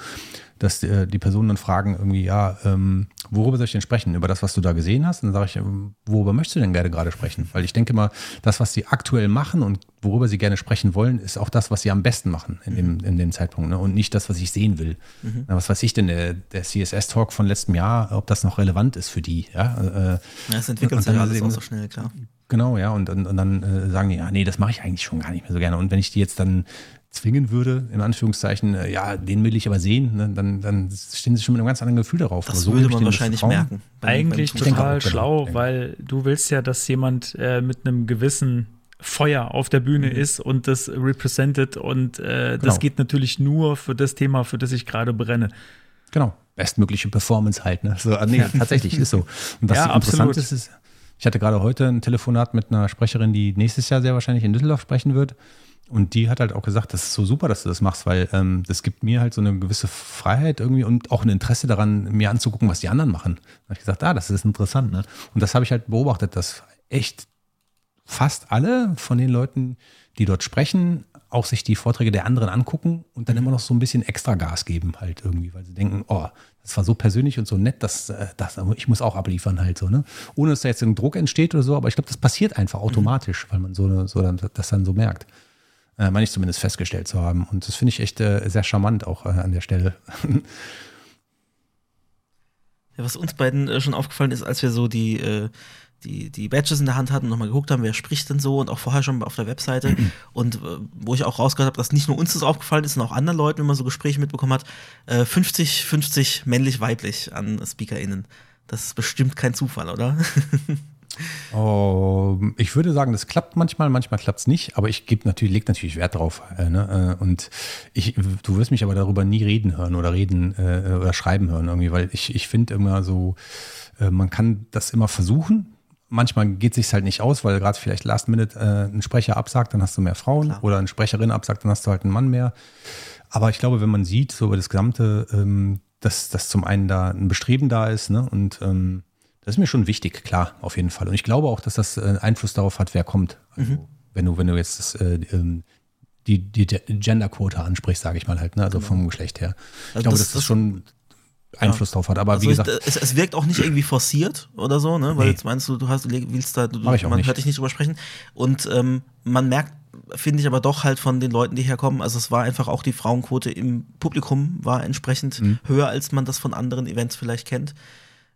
dass äh, die Personen dann fragen irgendwie, ja, ähm, worüber soll ich denn sprechen? Über das, was du da gesehen hast? Und dann sage ich, ähm, worüber möchtest du denn gerne gerade sprechen? Weil ich denke mal, das, was sie aktuell machen und worüber sie gerne sprechen wollen, ist auch das, was sie am besten machen in dem, in dem Zeitpunkt ne? und nicht das, was ich sehen will. Mhm. Na, was weiß ich denn, der, der CSS-Talk von letztem Jahr, ob das noch relevant ist für die? Ja, äh, das entwickelt sich ja alles auch so schnell, klar. Genau, ja, und, und, und dann äh, sagen die, ja, nee, das mache ich eigentlich schon gar nicht mehr so gerne. Und wenn ich die jetzt dann zwingen würde, in Anführungszeichen, äh, ja, den will ich aber sehen, ne, dann, dann stehen sie schon mit einem ganz anderen Gefühl darauf. Das so würde man wahrscheinlich merken. Eigentlich beim total genau, schlau, genau, weil du willst ja, dass jemand äh, mit einem gewissen Feuer auf der Bühne mhm. ist und das represented und äh, das genau. geht natürlich nur für das Thema, für das ich gerade brenne. Genau, bestmögliche Performance halt. Ne? So, nee, tatsächlich ist so. Und was ja, interessant absolut. ist, ist, ich hatte gerade heute ein Telefonat mit einer Sprecherin, die nächstes Jahr sehr wahrscheinlich in Düsseldorf sprechen wird. Und die hat halt auch gesagt, das ist so super, dass du das machst, weil ähm, das gibt mir halt so eine gewisse Freiheit irgendwie und auch ein Interesse daran, mir anzugucken, was die anderen machen. Da habe ich gesagt, ah, das ist interessant. Ne? Und das habe ich halt beobachtet, dass echt fast alle von den Leuten, die dort sprechen, auch sich die Vorträge der anderen angucken und dann immer noch so ein bisschen extra Gas geben halt irgendwie, weil sie denken, oh, das war so persönlich und so nett, dass, äh, dass ich muss auch abliefern halt so, ne? Ohne dass da jetzt ein Druck entsteht oder so, aber ich glaube, das passiert einfach automatisch, weil man so, so dann, das dann so merkt. Äh, meine ich zumindest festgestellt zu haben. Und das finde ich echt äh, sehr charmant auch äh, an der Stelle. ja, was uns beiden äh, schon aufgefallen ist, als wir so die äh, die, die Badges in der Hand hatten und nochmal geguckt haben, wer spricht denn so und auch vorher schon auf der Webseite. und äh, wo ich auch rausgehört habe, dass nicht nur uns das aufgefallen ist, sondern auch anderen Leuten, wenn man so Gespräche mitbekommen hat, äh, 50, 50 männlich-weiblich an SpeakerInnen. Das ist bestimmt kein Zufall, oder? Oh, ich würde sagen, das klappt manchmal, manchmal klappt es nicht, aber ich gebe natürlich, lege natürlich Wert drauf. Äh, ne? Äh, und ich, du wirst mich aber darüber nie reden hören oder reden äh, oder schreiben hören irgendwie, weil ich, ich finde immer so, äh, man kann das immer versuchen, manchmal geht es sich halt nicht aus, weil gerade vielleicht Last Minute äh, ein Sprecher absagt, dann hast du mehr Frauen Klar. oder eine Sprecherin absagt, dann hast du halt einen Mann mehr. Aber ich glaube, wenn man sieht, so über das Gesamte, ähm, dass, dass zum einen da ein Bestreben da ist, ne? Und ähm, das ist mir schon wichtig, klar, auf jeden Fall. Und ich glaube auch, dass das äh, Einfluss darauf hat, wer kommt. Also, mhm. wenn du, wenn du jetzt das, äh, ähm, die, die Genderquote ansprichst, sage ich mal halt, ne? also genau. vom Geschlecht her. Ich also glaube, das, das ist schon Einfluss ja. drauf hat. Aber also wie gesagt. Es, es, wirkt auch nicht irgendwie forciert oder so, ne? Weil nee. jetzt meinst du, du hast, willst da, du, man nicht. hört dich nicht drüber sprechen. Und ähm, man merkt, finde ich aber doch halt von den Leuten, die herkommen, also es war einfach auch die Frauenquote im Publikum war entsprechend mhm. höher, als man das von anderen Events vielleicht kennt.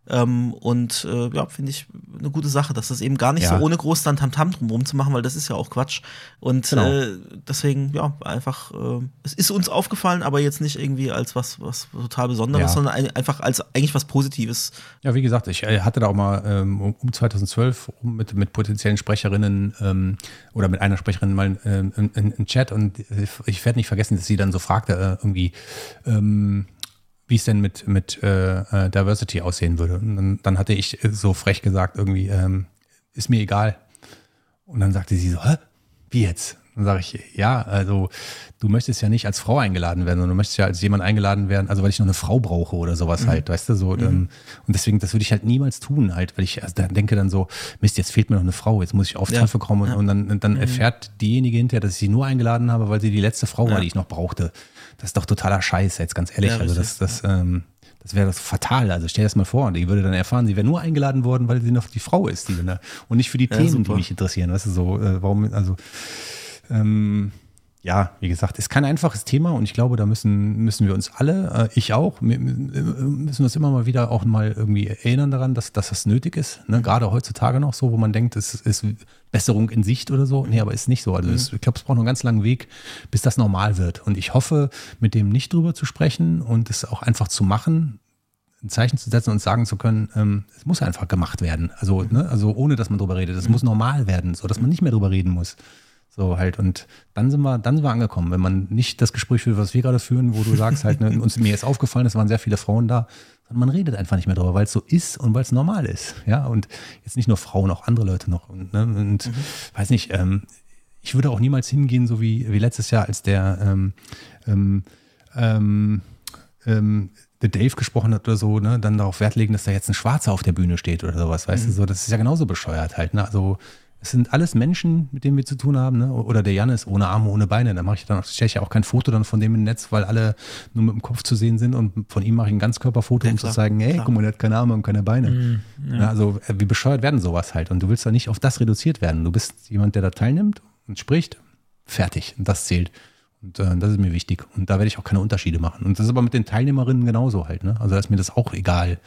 Ähm, und äh, ja, finde ich eine gute Sache, dass das eben gar nicht ja. so ohne groß dann Tamtam drumherum zu machen, weil das ist ja auch Quatsch. Und genau. äh, deswegen, ja, einfach, äh, es ist uns aufgefallen, aber jetzt nicht irgendwie als was, was total Besonderes, ja. sondern ein, einfach als eigentlich was Positives. Ja, wie gesagt, ich äh, hatte da auch mal ähm, um 2012 mit, mit potenziellen Sprecherinnen ähm, oder mit einer Sprecherin mal ähm, einen Chat und ich werde nicht vergessen, dass sie dann so fragte, äh, irgendwie, ähm, wie es denn mit, mit äh, äh, Diversity aussehen würde. Und dann, dann, hatte ich so frech gesagt, irgendwie, ähm, ist mir egal. Und dann sagte sie so, Hä? wie jetzt? Dann sage ich, ja, also du möchtest ja nicht als Frau eingeladen werden, sondern du möchtest ja als jemand eingeladen werden, also weil ich noch eine Frau brauche oder sowas mhm. halt, weißt du, so. Mhm. Ähm, und deswegen, das würde ich halt niemals tun, halt, weil ich also dann denke dann so, Mist, jetzt fehlt mir noch eine Frau, jetzt muss ich auf Treffer ja. kommen und, ja. und dann, dann mhm. erfährt diejenige hinterher, dass ich sie nur eingeladen habe, weil sie die letzte Frau ja. war, die ich noch brauchte. Das ist doch totaler Scheiß, jetzt ganz ehrlich. also das, das, ähm, das wäre das fatal. Also stell dir das mal vor, die würde dann erfahren, sie wäre nur eingeladen worden, weil sie noch die Frau ist, die da, und nicht für die Themen, super. die mich interessieren. Weißt du, so, äh, warum, also ähm, ja, wie gesagt, ist kein einfaches Thema und ich glaube, da müssen, müssen wir uns alle, äh, ich auch, müssen uns immer mal wieder auch mal irgendwie erinnern daran, dass, dass das nötig ist. Ne? Gerade heutzutage noch so, wo man denkt, es ist Besserung in Sicht oder so. Nee, aber ist nicht so. Also es, ich glaube, es braucht noch einen ganz langen Weg, bis das normal wird. Und ich hoffe, mit dem nicht drüber zu sprechen und es auch einfach zu machen, ein Zeichen zu setzen und sagen zu können, ähm, es muss einfach gemacht werden. Also, ne, also ohne dass man drüber redet. Es muss normal werden, so dass man nicht mehr drüber reden muss. So halt. Und dann sind wir, dann sind wir angekommen. Wenn man nicht das Gespräch führt, was wir gerade führen, wo du sagst halt, ne, uns, mir ist aufgefallen, es waren sehr viele Frauen da, sondern man redet einfach nicht mehr drüber, weil es so ist und weil es normal ist. Ja, und jetzt nicht nur Frauen, auch andere Leute noch. Und, ne, und mhm. weiß nicht, ähm, ich würde auch niemals hingehen, so wie, wie letztes Jahr, als der ähm, ähm, ähm, ähm der Dave gesprochen hat oder so, ne, dann darauf Wert legen, dass da jetzt ein Schwarzer auf der Bühne steht oder sowas, weißt mhm. du, so, das ist ja genauso bescheuert halt, ne, also es sind alles Menschen, mit denen wir zu tun haben, ne? Oder der Janis ohne Arme, ohne Beine. Da mache ich dann, stelle ich ja auch kein Foto dann von dem im Netz, weil alle nur mit dem Kopf zu sehen sind und von ihm mache ich ein Ganzkörperfoto, ja, um zu zeigen, hey, klar. guck mal, der hat keine Arme und keine Beine. Mhm, ja. Ja, also äh, wie bescheuert werden sowas halt. Und du willst da nicht auf das reduziert werden. Du bist jemand, der da teilnimmt und spricht, fertig. Und das zählt. Und äh, das ist mir wichtig. Und da werde ich auch keine Unterschiede machen. Und das ist aber mit den Teilnehmerinnen genauso halt. Ne? Also da ist mir das auch egal,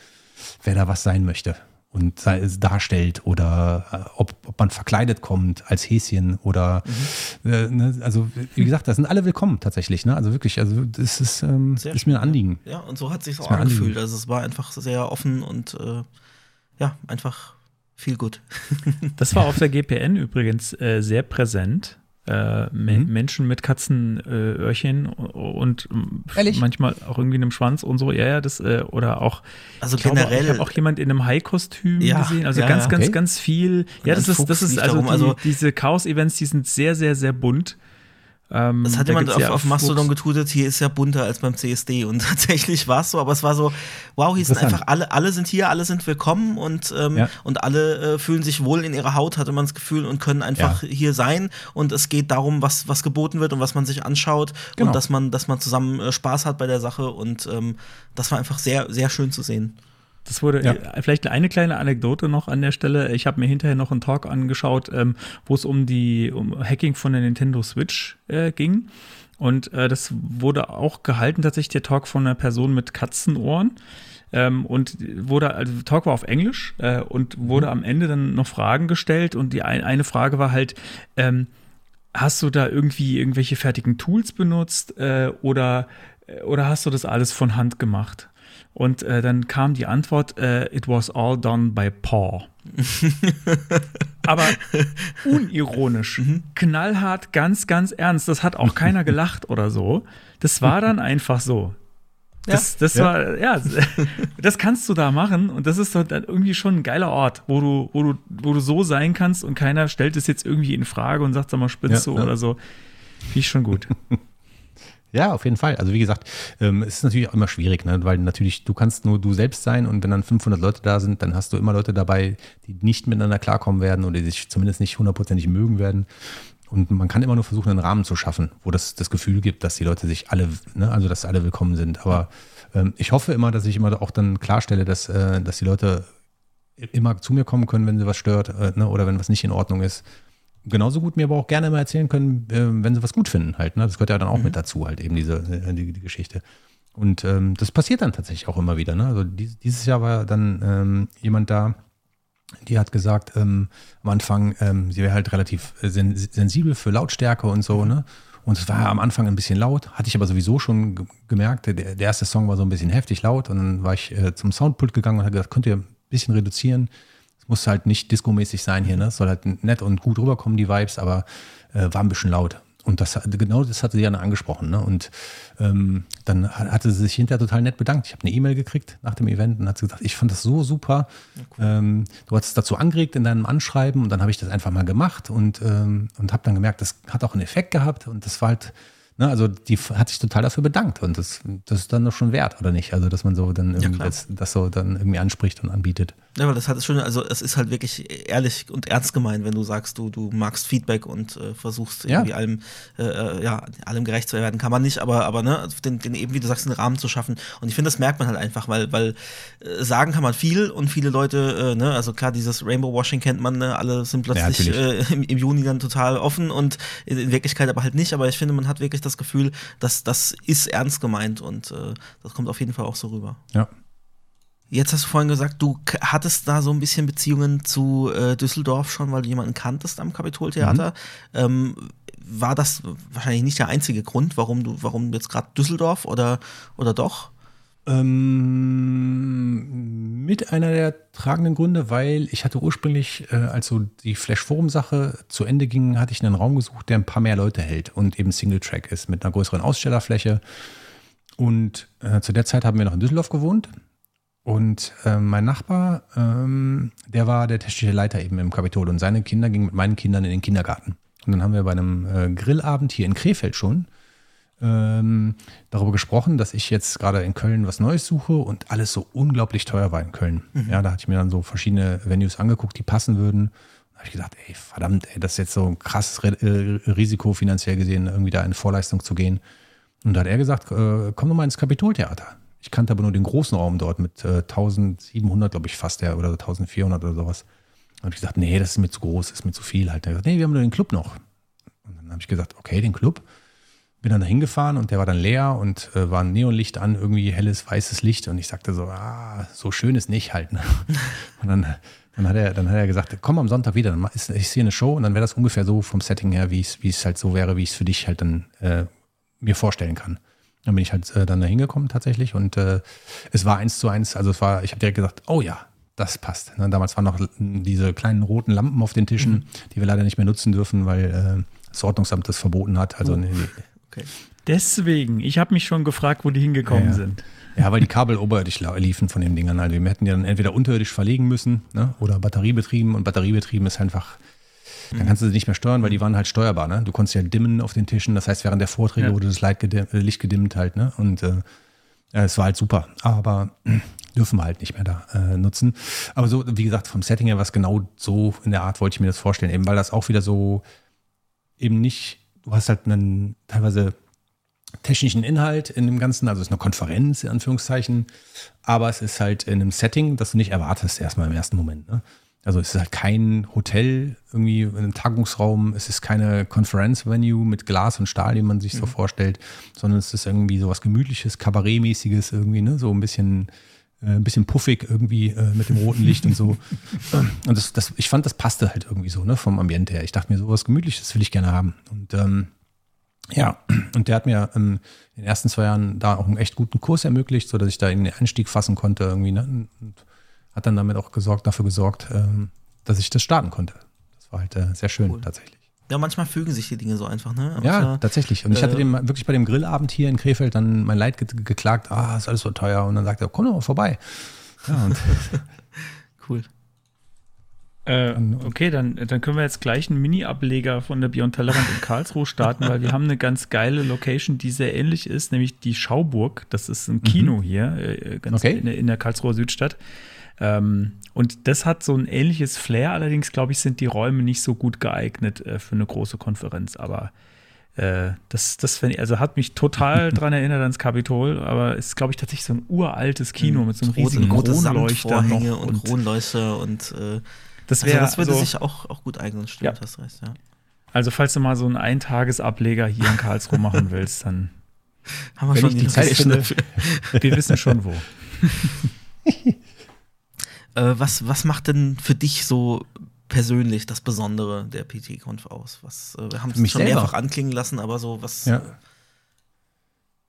wer da was sein möchte und sei es darstellt oder äh, ob, ob, man verkleidet kommt als Häschen oder mhm. äh, ne, also wie gesagt, da sind alle willkommen tatsächlich. Ne? Also wirklich, also das ist, ähm, ist mir ein Anliegen. Ja, und so hat sich auch angefühlt. Also es war einfach sehr offen und äh, ja, einfach viel gut. das war auf der GPN übrigens äh, sehr präsent äh, mhm. Menschen mit Katzenöhrchen äh, und Ehrlich? manchmal auch irgendwie einem Schwanz und so. Ja, ja, das äh, oder auch. Also generell. Glaube, ich habe auch jemand in einem Hai-Kostüm ja, gesehen. Also ja, ganz, ganz, okay. ganz viel. Ja, das ist, das ist also, die, also diese Chaos-Events, die sind sehr, sehr, sehr bunt. Ähm, das hat da jemand auf, ja auf Mastodon getutet, hier ist ja bunter als beim CSD und tatsächlich war es so, aber es war so, wow, hier sind einfach alle, alle sind hier, alle sind willkommen und, ähm, ja. und alle äh, fühlen sich wohl in ihrer Haut, hatte man das Gefühl und können einfach ja. hier sein und es geht darum, was, was geboten wird und was man sich anschaut genau. und dass man, dass man zusammen äh, Spaß hat bei der Sache und ähm, das war einfach sehr, sehr schön zu sehen. Das wurde ja. Äh, vielleicht eine kleine Anekdote noch an der Stelle. Ich habe mir hinterher noch einen Talk angeschaut, ähm, wo es um die um Hacking von der Nintendo Switch äh, ging. Und äh, das wurde auch gehalten, tatsächlich der Talk von einer Person mit Katzenohren. Ähm, und wurde, also der Talk war auf Englisch äh, und wurde mhm. am Ende dann noch Fragen gestellt. Und die ein, eine Frage war halt, ähm, hast du da irgendwie irgendwelche fertigen Tools benutzt äh, oder, äh, oder hast du das alles von Hand gemacht? Und äh, dann kam die Antwort, äh, it was all done by Paw. Aber unironisch, mhm. knallhart, ganz, ganz ernst. Das hat auch keiner gelacht oder so. Das war dann einfach so. Das, das ja. war, ja, das kannst du da machen und das ist dann irgendwie schon ein geiler Ort, wo du, wo du, wo du so sein kannst und keiner stellt es jetzt irgendwie in Frage und sagt, sag mal, spitzt ja, du ja. oder so. Finde ich schon gut. Ja, auf jeden Fall. Also wie gesagt, ähm, es ist natürlich auch immer schwierig, ne? weil natürlich du kannst nur du selbst sein und wenn dann 500 Leute da sind, dann hast du immer Leute dabei, die nicht miteinander klarkommen werden oder die sich zumindest nicht hundertprozentig mögen werden. Und man kann immer nur versuchen, einen Rahmen zu schaffen, wo das das Gefühl gibt, dass die Leute sich alle, ne, also dass alle willkommen sind. Aber ähm, ich hoffe immer, dass ich immer auch dann klarstelle, dass, äh, dass die Leute immer zu mir kommen können, wenn sie was stört äh, ne, oder wenn was nicht in Ordnung ist genauso gut mir aber auch gerne mal erzählen können, äh, wenn sie was gut finden halt. Ne? Das gehört ja dann auch mhm. mit dazu, halt eben diese äh, die, die Geschichte. Und ähm, das passiert dann tatsächlich auch immer wieder. Ne? Also dies, dieses Jahr war dann ähm, jemand da, die hat gesagt, ähm, am Anfang, ähm, sie wäre halt relativ sen sensibel für Lautstärke und so, ne? Und es war am Anfang ein bisschen laut, hatte ich aber sowieso schon gemerkt. Der, der erste Song war so ein bisschen heftig laut und dann war ich äh, zum Soundpult gegangen und habe gesagt, könnt ihr ein bisschen reduzieren? Muss halt nicht disco-mäßig sein hier, ne? Soll halt nett und gut rüberkommen, die Vibes, aber äh, war ein bisschen laut. und das genau das hatte sie ja angesprochen. Ne? Und ähm, dann hatte sie sich hinterher total nett bedankt. Ich habe eine E-Mail gekriegt nach dem Event und hat gesagt, ich fand das so super. Ja, cool. ähm, du hast es dazu angeregt in deinem Anschreiben und dann habe ich das einfach mal gemacht und, ähm, und habe dann gemerkt, das hat auch einen Effekt gehabt und das war halt Ne, also die hat sich total dafür bedankt und das, das ist dann doch schon wert, oder nicht? Also, dass man so dann irgendwie ja, das, das, so dann irgendwie anspricht und anbietet. Ja, aber das hat es schon, also es ist halt wirklich ehrlich und ernst gemeint, wenn du sagst, du, du magst Feedback und äh, versuchst irgendwie ja. allem, äh, äh, ja, allem gerecht zu werden. Kann man nicht, aber, aber ne, den, den eben, wie du sagst, einen Rahmen zu schaffen. Und ich finde, das merkt man halt einfach, weil, weil äh, sagen kann man viel und viele Leute, äh, ne, also klar, dieses Rainbow Washing kennt man, ne, alle sind plötzlich ja, im, im Juni dann total offen und in, in Wirklichkeit aber halt nicht. Aber ich finde, man hat wirklich das Gefühl, dass das ist ernst gemeint und äh, das kommt auf jeden Fall auch so rüber. Ja. Jetzt hast du vorhin gesagt, du hattest da so ein bisschen Beziehungen zu äh, Düsseldorf schon, weil du jemanden kanntest am Kapitoltheater. Mhm. Ähm, war das wahrscheinlich nicht der einzige Grund, warum du, warum jetzt gerade Düsseldorf oder, oder doch? Ähm, mit einer der tragenden Gründe, weil ich hatte ursprünglich, äh, als so die Flash Forum Sache zu Ende ging, hatte ich einen Raum gesucht, der ein paar mehr Leute hält und eben Single Track ist mit einer größeren Ausstellerfläche. Und äh, zu der Zeit haben wir noch in Düsseldorf gewohnt. Und äh, mein Nachbar, ähm, der war der technische Leiter eben im Kapitol und seine Kinder gingen mit meinen Kindern in den Kindergarten. Und dann haben wir bei einem äh, Grillabend hier in Krefeld schon ähm, darüber gesprochen, dass ich jetzt gerade in Köln was Neues suche und alles so unglaublich teuer war in Köln. Mhm. Ja, da hatte ich mir dann so verschiedene Venues angeguckt, die passen würden. Da habe ich gedacht, ey, verdammt, ey, das ist jetzt so ein krasses äh, Risiko finanziell gesehen, irgendwie da in Vorleistung zu gehen. Und da hat er gesagt, äh, komm doch mal ins Kapitoltheater. Ich kannte aber nur den großen Raum dort mit äh, 1700, glaube ich, fast der oder 1400 oder sowas. Da habe ich gesagt, nee, das ist mir zu groß, das ist mir zu viel. Halt. Er hat gesagt, nee, wir haben nur den Club noch. Und dann habe ich gesagt, okay, den Club bin dann da hingefahren und der war dann leer und äh, war ein Neonlicht an, irgendwie helles, weißes Licht. Und ich sagte so, ah, so schön ist nicht halt. Ne? Und dann, dann, hat er, dann hat er gesagt, komm am Sonntag wieder, dann ist, ist hier eine Show und dann wäre das ungefähr so vom Setting her, wie es halt so wäre, wie ich es für dich halt dann äh, mir vorstellen kann. Dann bin ich halt äh, dann da hingekommen tatsächlich und äh, es war eins zu eins, also es war, ich habe direkt gesagt, oh ja, das passt. Ne? Damals waren noch diese kleinen roten Lampen auf den Tischen, mhm. die wir leider nicht mehr nutzen dürfen, weil äh, das Ordnungsamt das verboten hat. Also oh. nee, Okay. Deswegen, ich habe mich schon gefragt, wo die hingekommen ja, sind. Ja, weil die Kabel oberirdisch liefen von den Dingern. Also wir hätten die dann entweder unterirdisch verlegen müssen ne? oder batteriebetrieben. Und batteriebetrieben ist einfach, dann mhm. kannst du sie nicht mehr steuern, weil die waren halt steuerbar. Ne? Du konntest ja dimmen auf den Tischen. Das heißt, während der Vorträge ja. wurde das äh, Licht gedimmt halt. Ne? Und äh, es war halt super. Aber dürfen wir halt nicht mehr da äh, nutzen. Aber so, wie gesagt, vom Setting her was genau so in der Art wollte ich mir das vorstellen. Eben weil das auch wieder so eben nicht du hast halt einen teilweise technischen Inhalt in dem Ganzen, also es ist eine Konferenz in Anführungszeichen, aber es ist halt in einem Setting, das du nicht erwartest erstmal im ersten Moment. Ne? Also es ist halt kein Hotel, irgendwie ein Tagungsraum, es ist keine Conference-Venue mit Glas und Stahl, wie man sich mhm. so vorstellt, sondern es ist irgendwie so was Gemütliches, Kabarettmäßiges irgendwie, ne? so ein bisschen ein bisschen puffig irgendwie äh, mit dem roten Licht und so. Und das, das, ich fand, das passte halt irgendwie so, ne, vom Ambiente her. Ich dachte mir, sowas Gemütliches will ich gerne haben. Und ähm, ja, und der hat mir ähm, in den ersten zwei Jahren da auch einen echt guten Kurs ermöglicht, sodass ich da in den Einstieg fassen konnte irgendwie, ne? Und hat dann damit auch gesorgt, dafür gesorgt, ähm, dass ich das starten konnte. Das war halt äh, sehr schön cool. tatsächlich. Ja, manchmal fügen sich die Dinge so einfach, ne? Aber ja, tatsächlich. Und ich hatte äh, dem wirklich bei dem Grillabend hier in Krefeld dann mein Leid ge geklagt, ah, ist alles so teuer. Und dann sagte er, komm doch mal vorbei. Ja, cool. Äh, okay, dann, dann können wir jetzt gleich einen Mini-Ableger von der Beyond Tellerrand in Karlsruhe starten, weil wir haben eine ganz geile Location, die sehr ähnlich ist, nämlich die Schauburg. Das ist ein Kino mhm. hier, äh, ganz okay. in, in der Karlsruher Südstadt. Ähm, und das hat so ein ähnliches Flair, allerdings glaube ich, sind die Räume nicht so gut geeignet äh, für eine große Konferenz. Aber äh, das, das ich, also hat mich total dran erinnert ans Kapitol, aber es ist, glaube ich, tatsächlich so ein uraltes Kino mhm. mit so einem riesigen Kronleuchter noch und, und Kronleuchter und äh, das, also wär, also das würde so, sich auch, auch gut eignen, stimmt, ja. hast recht, ja. Also, falls du mal so einen Eintagesableger hier in Karlsruhe machen willst, dann haben wir schon die Zeit finde, Wir wissen schon wo. Äh, was, was macht denn für dich so persönlich das Besondere der PT-Conf aus? Was, äh, wir haben es schon selber. mehrfach anklingen lassen, aber so was. Ja.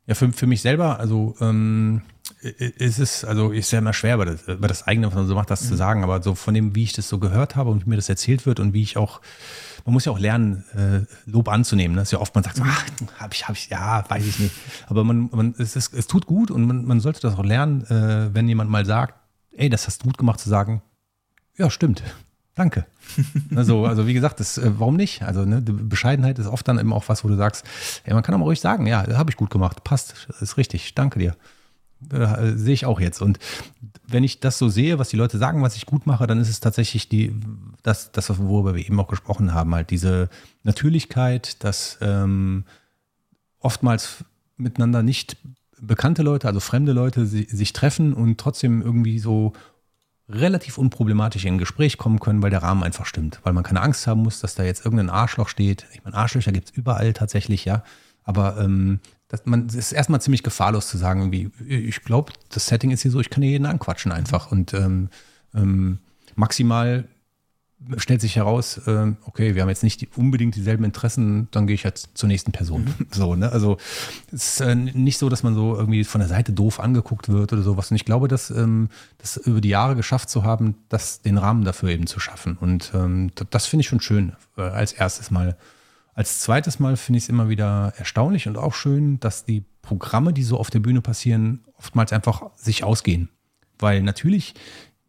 Ja, für, für mich selber, also ähm, ist es, also ist ja immer schwer, über das, über das eigene, was man so macht, das mhm. zu sagen, aber so von dem, wie ich das so gehört habe und wie mir das erzählt wird und wie ich auch, man muss ja auch lernen, äh, Lob anzunehmen. Ne? Das ist ja oft, man sagt so, ach, hab ich, hab ich, ja, weiß ich nicht. Aber man, man es, ist, es tut gut und man, man sollte das auch lernen, äh, wenn jemand mal sagt, ey, das hast du gut gemacht, zu sagen, ja, stimmt. Danke. also, also wie gesagt, das, äh, warum nicht? Also ne, Bescheidenheit ist oft dann eben auch was, wo du sagst, ja, man kann aber ruhig sagen, ja, habe ich gut gemacht, passt, ist richtig, danke dir. Äh, sehe ich auch jetzt. Und wenn ich das so sehe, was die Leute sagen, was ich gut mache, dann ist es tatsächlich die, das, das worüber wir eben auch gesprochen haben, halt diese Natürlichkeit, dass ähm, oftmals miteinander nicht bekannte Leute, also fremde Leute, sich treffen und trotzdem irgendwie so relativ unproblematisch in ein Gespräch kommen können, weil der Rahmen einfach stimmt. Weil man keine Angst haben muss, dass da jetzt irgendein Arschloch steht. Ich meine, Arschlöcher gibt es überall tatsächlich, ja. Aber ähm, das, man, es ist erstmal ziemlich gefahrlos zu sagen, irgendwie, ich glaube, das Setting ist hier so, ich kann hier jeden anquatschen einfach. Und ähm, ähm, maximal stellt sich heraus, äh, okay, wir haben jetzt nicht die, unbedingt dieselben Interessen, dann gehe ich jetzt zur nächsten Person. Mhm. So, ne? Also es ist äh, nicht so, dass man so irgendwie von der Seite doof angeguckt wird oder sowas. Und ich glaube, dass ähm, das über die Jahre geschafft zu haben, das, den Rahmen dafür eben zu schaffen. Und ähm, das, das finde ich schon schön, äh, als erstes Mal. Als zweites Mal finde ich es immer wieder erstaunlich und auch schön, dass die Programme, die so auf der Bühne passieren, oftmals einfach sich ausgehen. Weil natürlich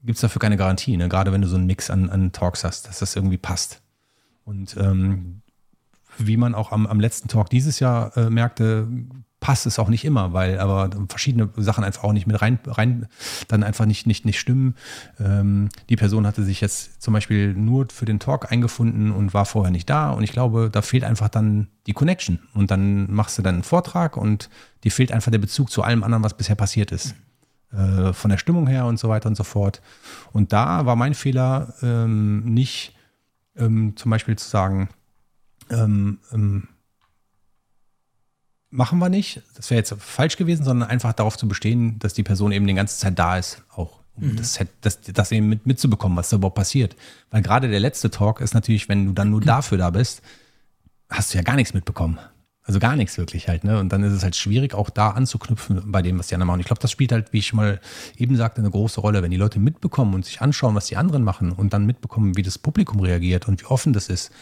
gibt es dafür keine Garantie, ne? gerade wenn du so einen Mix an, an Talks hast, dass das irgendwie passt. Und ähm, wie man auch am, am letzten Talk dieses Jahr äh, merkte, passt es auch nicht immer, weil aber verschiedene Sachen einfach auch nicht mit rein, rein dann einfach nicht, nicht, nicht stimmen. Ähm, die Person hatte sich jetzt zum Beispiel nur für den Talk eingefunden und war vorher nicht da. Und ich glaube, da fehlt einfach dann die Connection. Und dann machst du dann einen Vortrag und dir fehlt einfach der Bezug zu allem anderen, was bisher passiert ist. Äh, von der Stimmung her und so weiter und so fort. Und da war mein Fehler ähm, nicht ähm, zum Beispiel zu sagen, ähm, ähm machen wir nicht, das wäre jetzt falsch gewesen, sondern einfach darauf zu bestehen, dass die Person eben die ganze Zeit da ist, auch um mhm. das, das, das, eben mit, mitzubekommen, was da überhaupt passiert. Weil gerade der letzte Talk ist natürlich, wenn du dann nur dafür da bist, hast du ja gar nichts mitbekommen. Also gar nichts wirklich halt, ne? Und dann ist es halt schwierig, auch da anzuknüpfen bei dem, was die anderen machen. Ich glaube, das spielt halt, wie ich schon mal eben sagte, eine große Rolle. Wenn die Leute mitbekommen und sich anschauen, was die anderen machen und dann mitbekommen, wie das Publikum reagiert und wie offen das ist,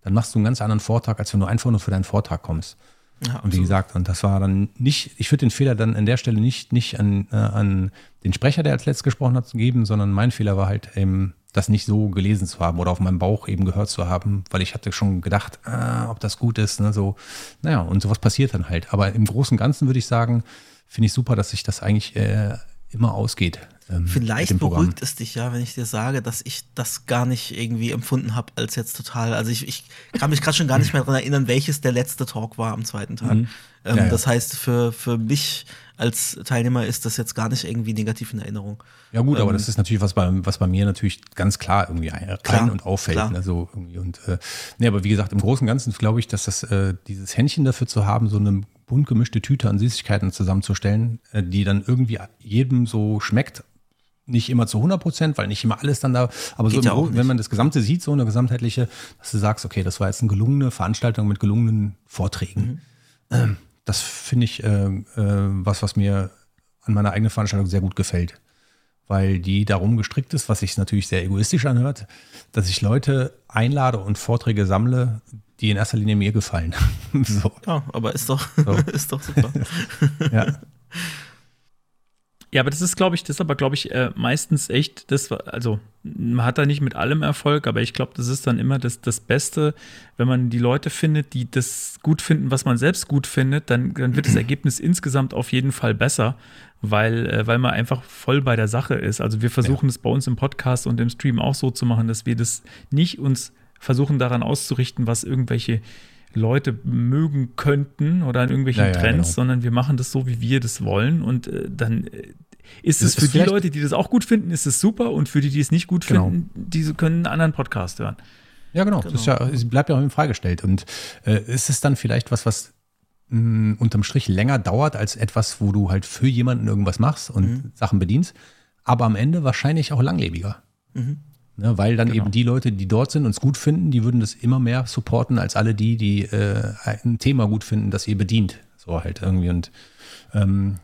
dann machst du einen ganz anderen Vortrag, als wenn du einfach nur für deinen Vortrag kommst. Ja, und wie gesagt, und das war dann nicht, ich würde den Fehler dann an der Stelle nicht, nicht an, äh, an den Sprecher, der als letztes gesprochen hat, geben, sondern mein Fehler war halt eben, das nicht so gelesen zu haben oder auf meinem Bauch eben gehört zu haben, weil ich hatte schon gedacht, ah, ob das gut ist, ne, so, naja, und sowas passiert dann halt. Aber im Großen und Ganzen würde ich sagen, finde ich super, dass sich das eigentlich äh, immer ausgeht. Ähm, Vielleicht beruhigt es dich ja, wenn ich dir sage, dass ich das gar nicht irgendwie empfunden habe als jetzt total. Also ich, ich kann mich gerade schon gar nicht mehr daran erinnern, welches der letzte Talk war am zweiten Tag. Mhm. Ähm, ja, ja. Das heißt, für, für mich als Teilnehmer ist das jetzt gar nicht irgendwie negativ in Erinnerung. Ja gut, ähm, aber das ist natürlich was bei, was bei mir natürlich ganz klar irgendwie ein, klar, und auffällt. Klar. Ne, so irgendwie und äh, nee, aber wie gesagt, im Großen und Ganzen glaube ich, dass das äh, dieses Händchen dafür zu haben, so eine bunt gemischte Tüte an Süßigkeiten zusammenzustellen, äh, die dann irgendwie jedem so schmeckt, nicht immer zu 100 Prozent, weil nicht immer alles dann da, aber Geht so, im, wenn man das Gesamte sieht, so eine gesamtheitliche, dass du sagst, okay, das war jetzt eine gelungene Veranstaltung mit gelungenen Vorträgen. Mhm. Ähm, das finde ich äh, äh, was, was mir an meiner eigenen Veranstaltung sehr gut gefällt. Weil die darum gestrickt ist, was sich natürlich sehr egoistisch anhört, dass ich Leute einlade und Vorträge sammle, die in erster Linie mir gefallen. so. Ja, aber ist doch, so. ist doch super. ja. Ja, aber das ist, glaube ich, das ist aber, glaube ich, äh, meistens echt, das, also man hat da nicht mit allem Erfolg, aber ich glaube, das ist dann immer das, das Beste, wenn man die Leute findet, die das gut finden, was man selbst gut findet, dann, dann wird das Ergebnis insgesamt auf jeden Fall besser, weil, äh, weil man einfach voll bei der Sache ist. Also wir versuchen es ja. bei uns im Podcast und im Stream auch so zu machen, dass wir das nicht uns versuchen daran auszurichten, was irgendwelche Leute mögen könnten oder an irgendwelchen ja, ja, Trends, genau. sondern wir machen das so, wie wir das wollen und äh, dann äh, ist es für die Leute, die das auch gut finden, ist es super und für die, die es nicht gut genau. finden, diese können einen anderen Podcast hören. Ja, genau. genau. Das ja, es bleibt ja auch immer freigestellt. Und äh, ist es dann vielleicht was, was mh, mm, unterm Strich länger dauert als etwas, wo du halt für jemanden irgendwas machst und mhm. Sachen bedienst, aber am Ende wahrscheinlich auch langlebiger. Mhm. Ne, weil dann genau. eben die Leute, die dort sind und es gut finden, die würden das immer mehr supporten als alle die, die äh, ein Thema gut finden, das ihr bedient. So halt irgendwie. Und ähm,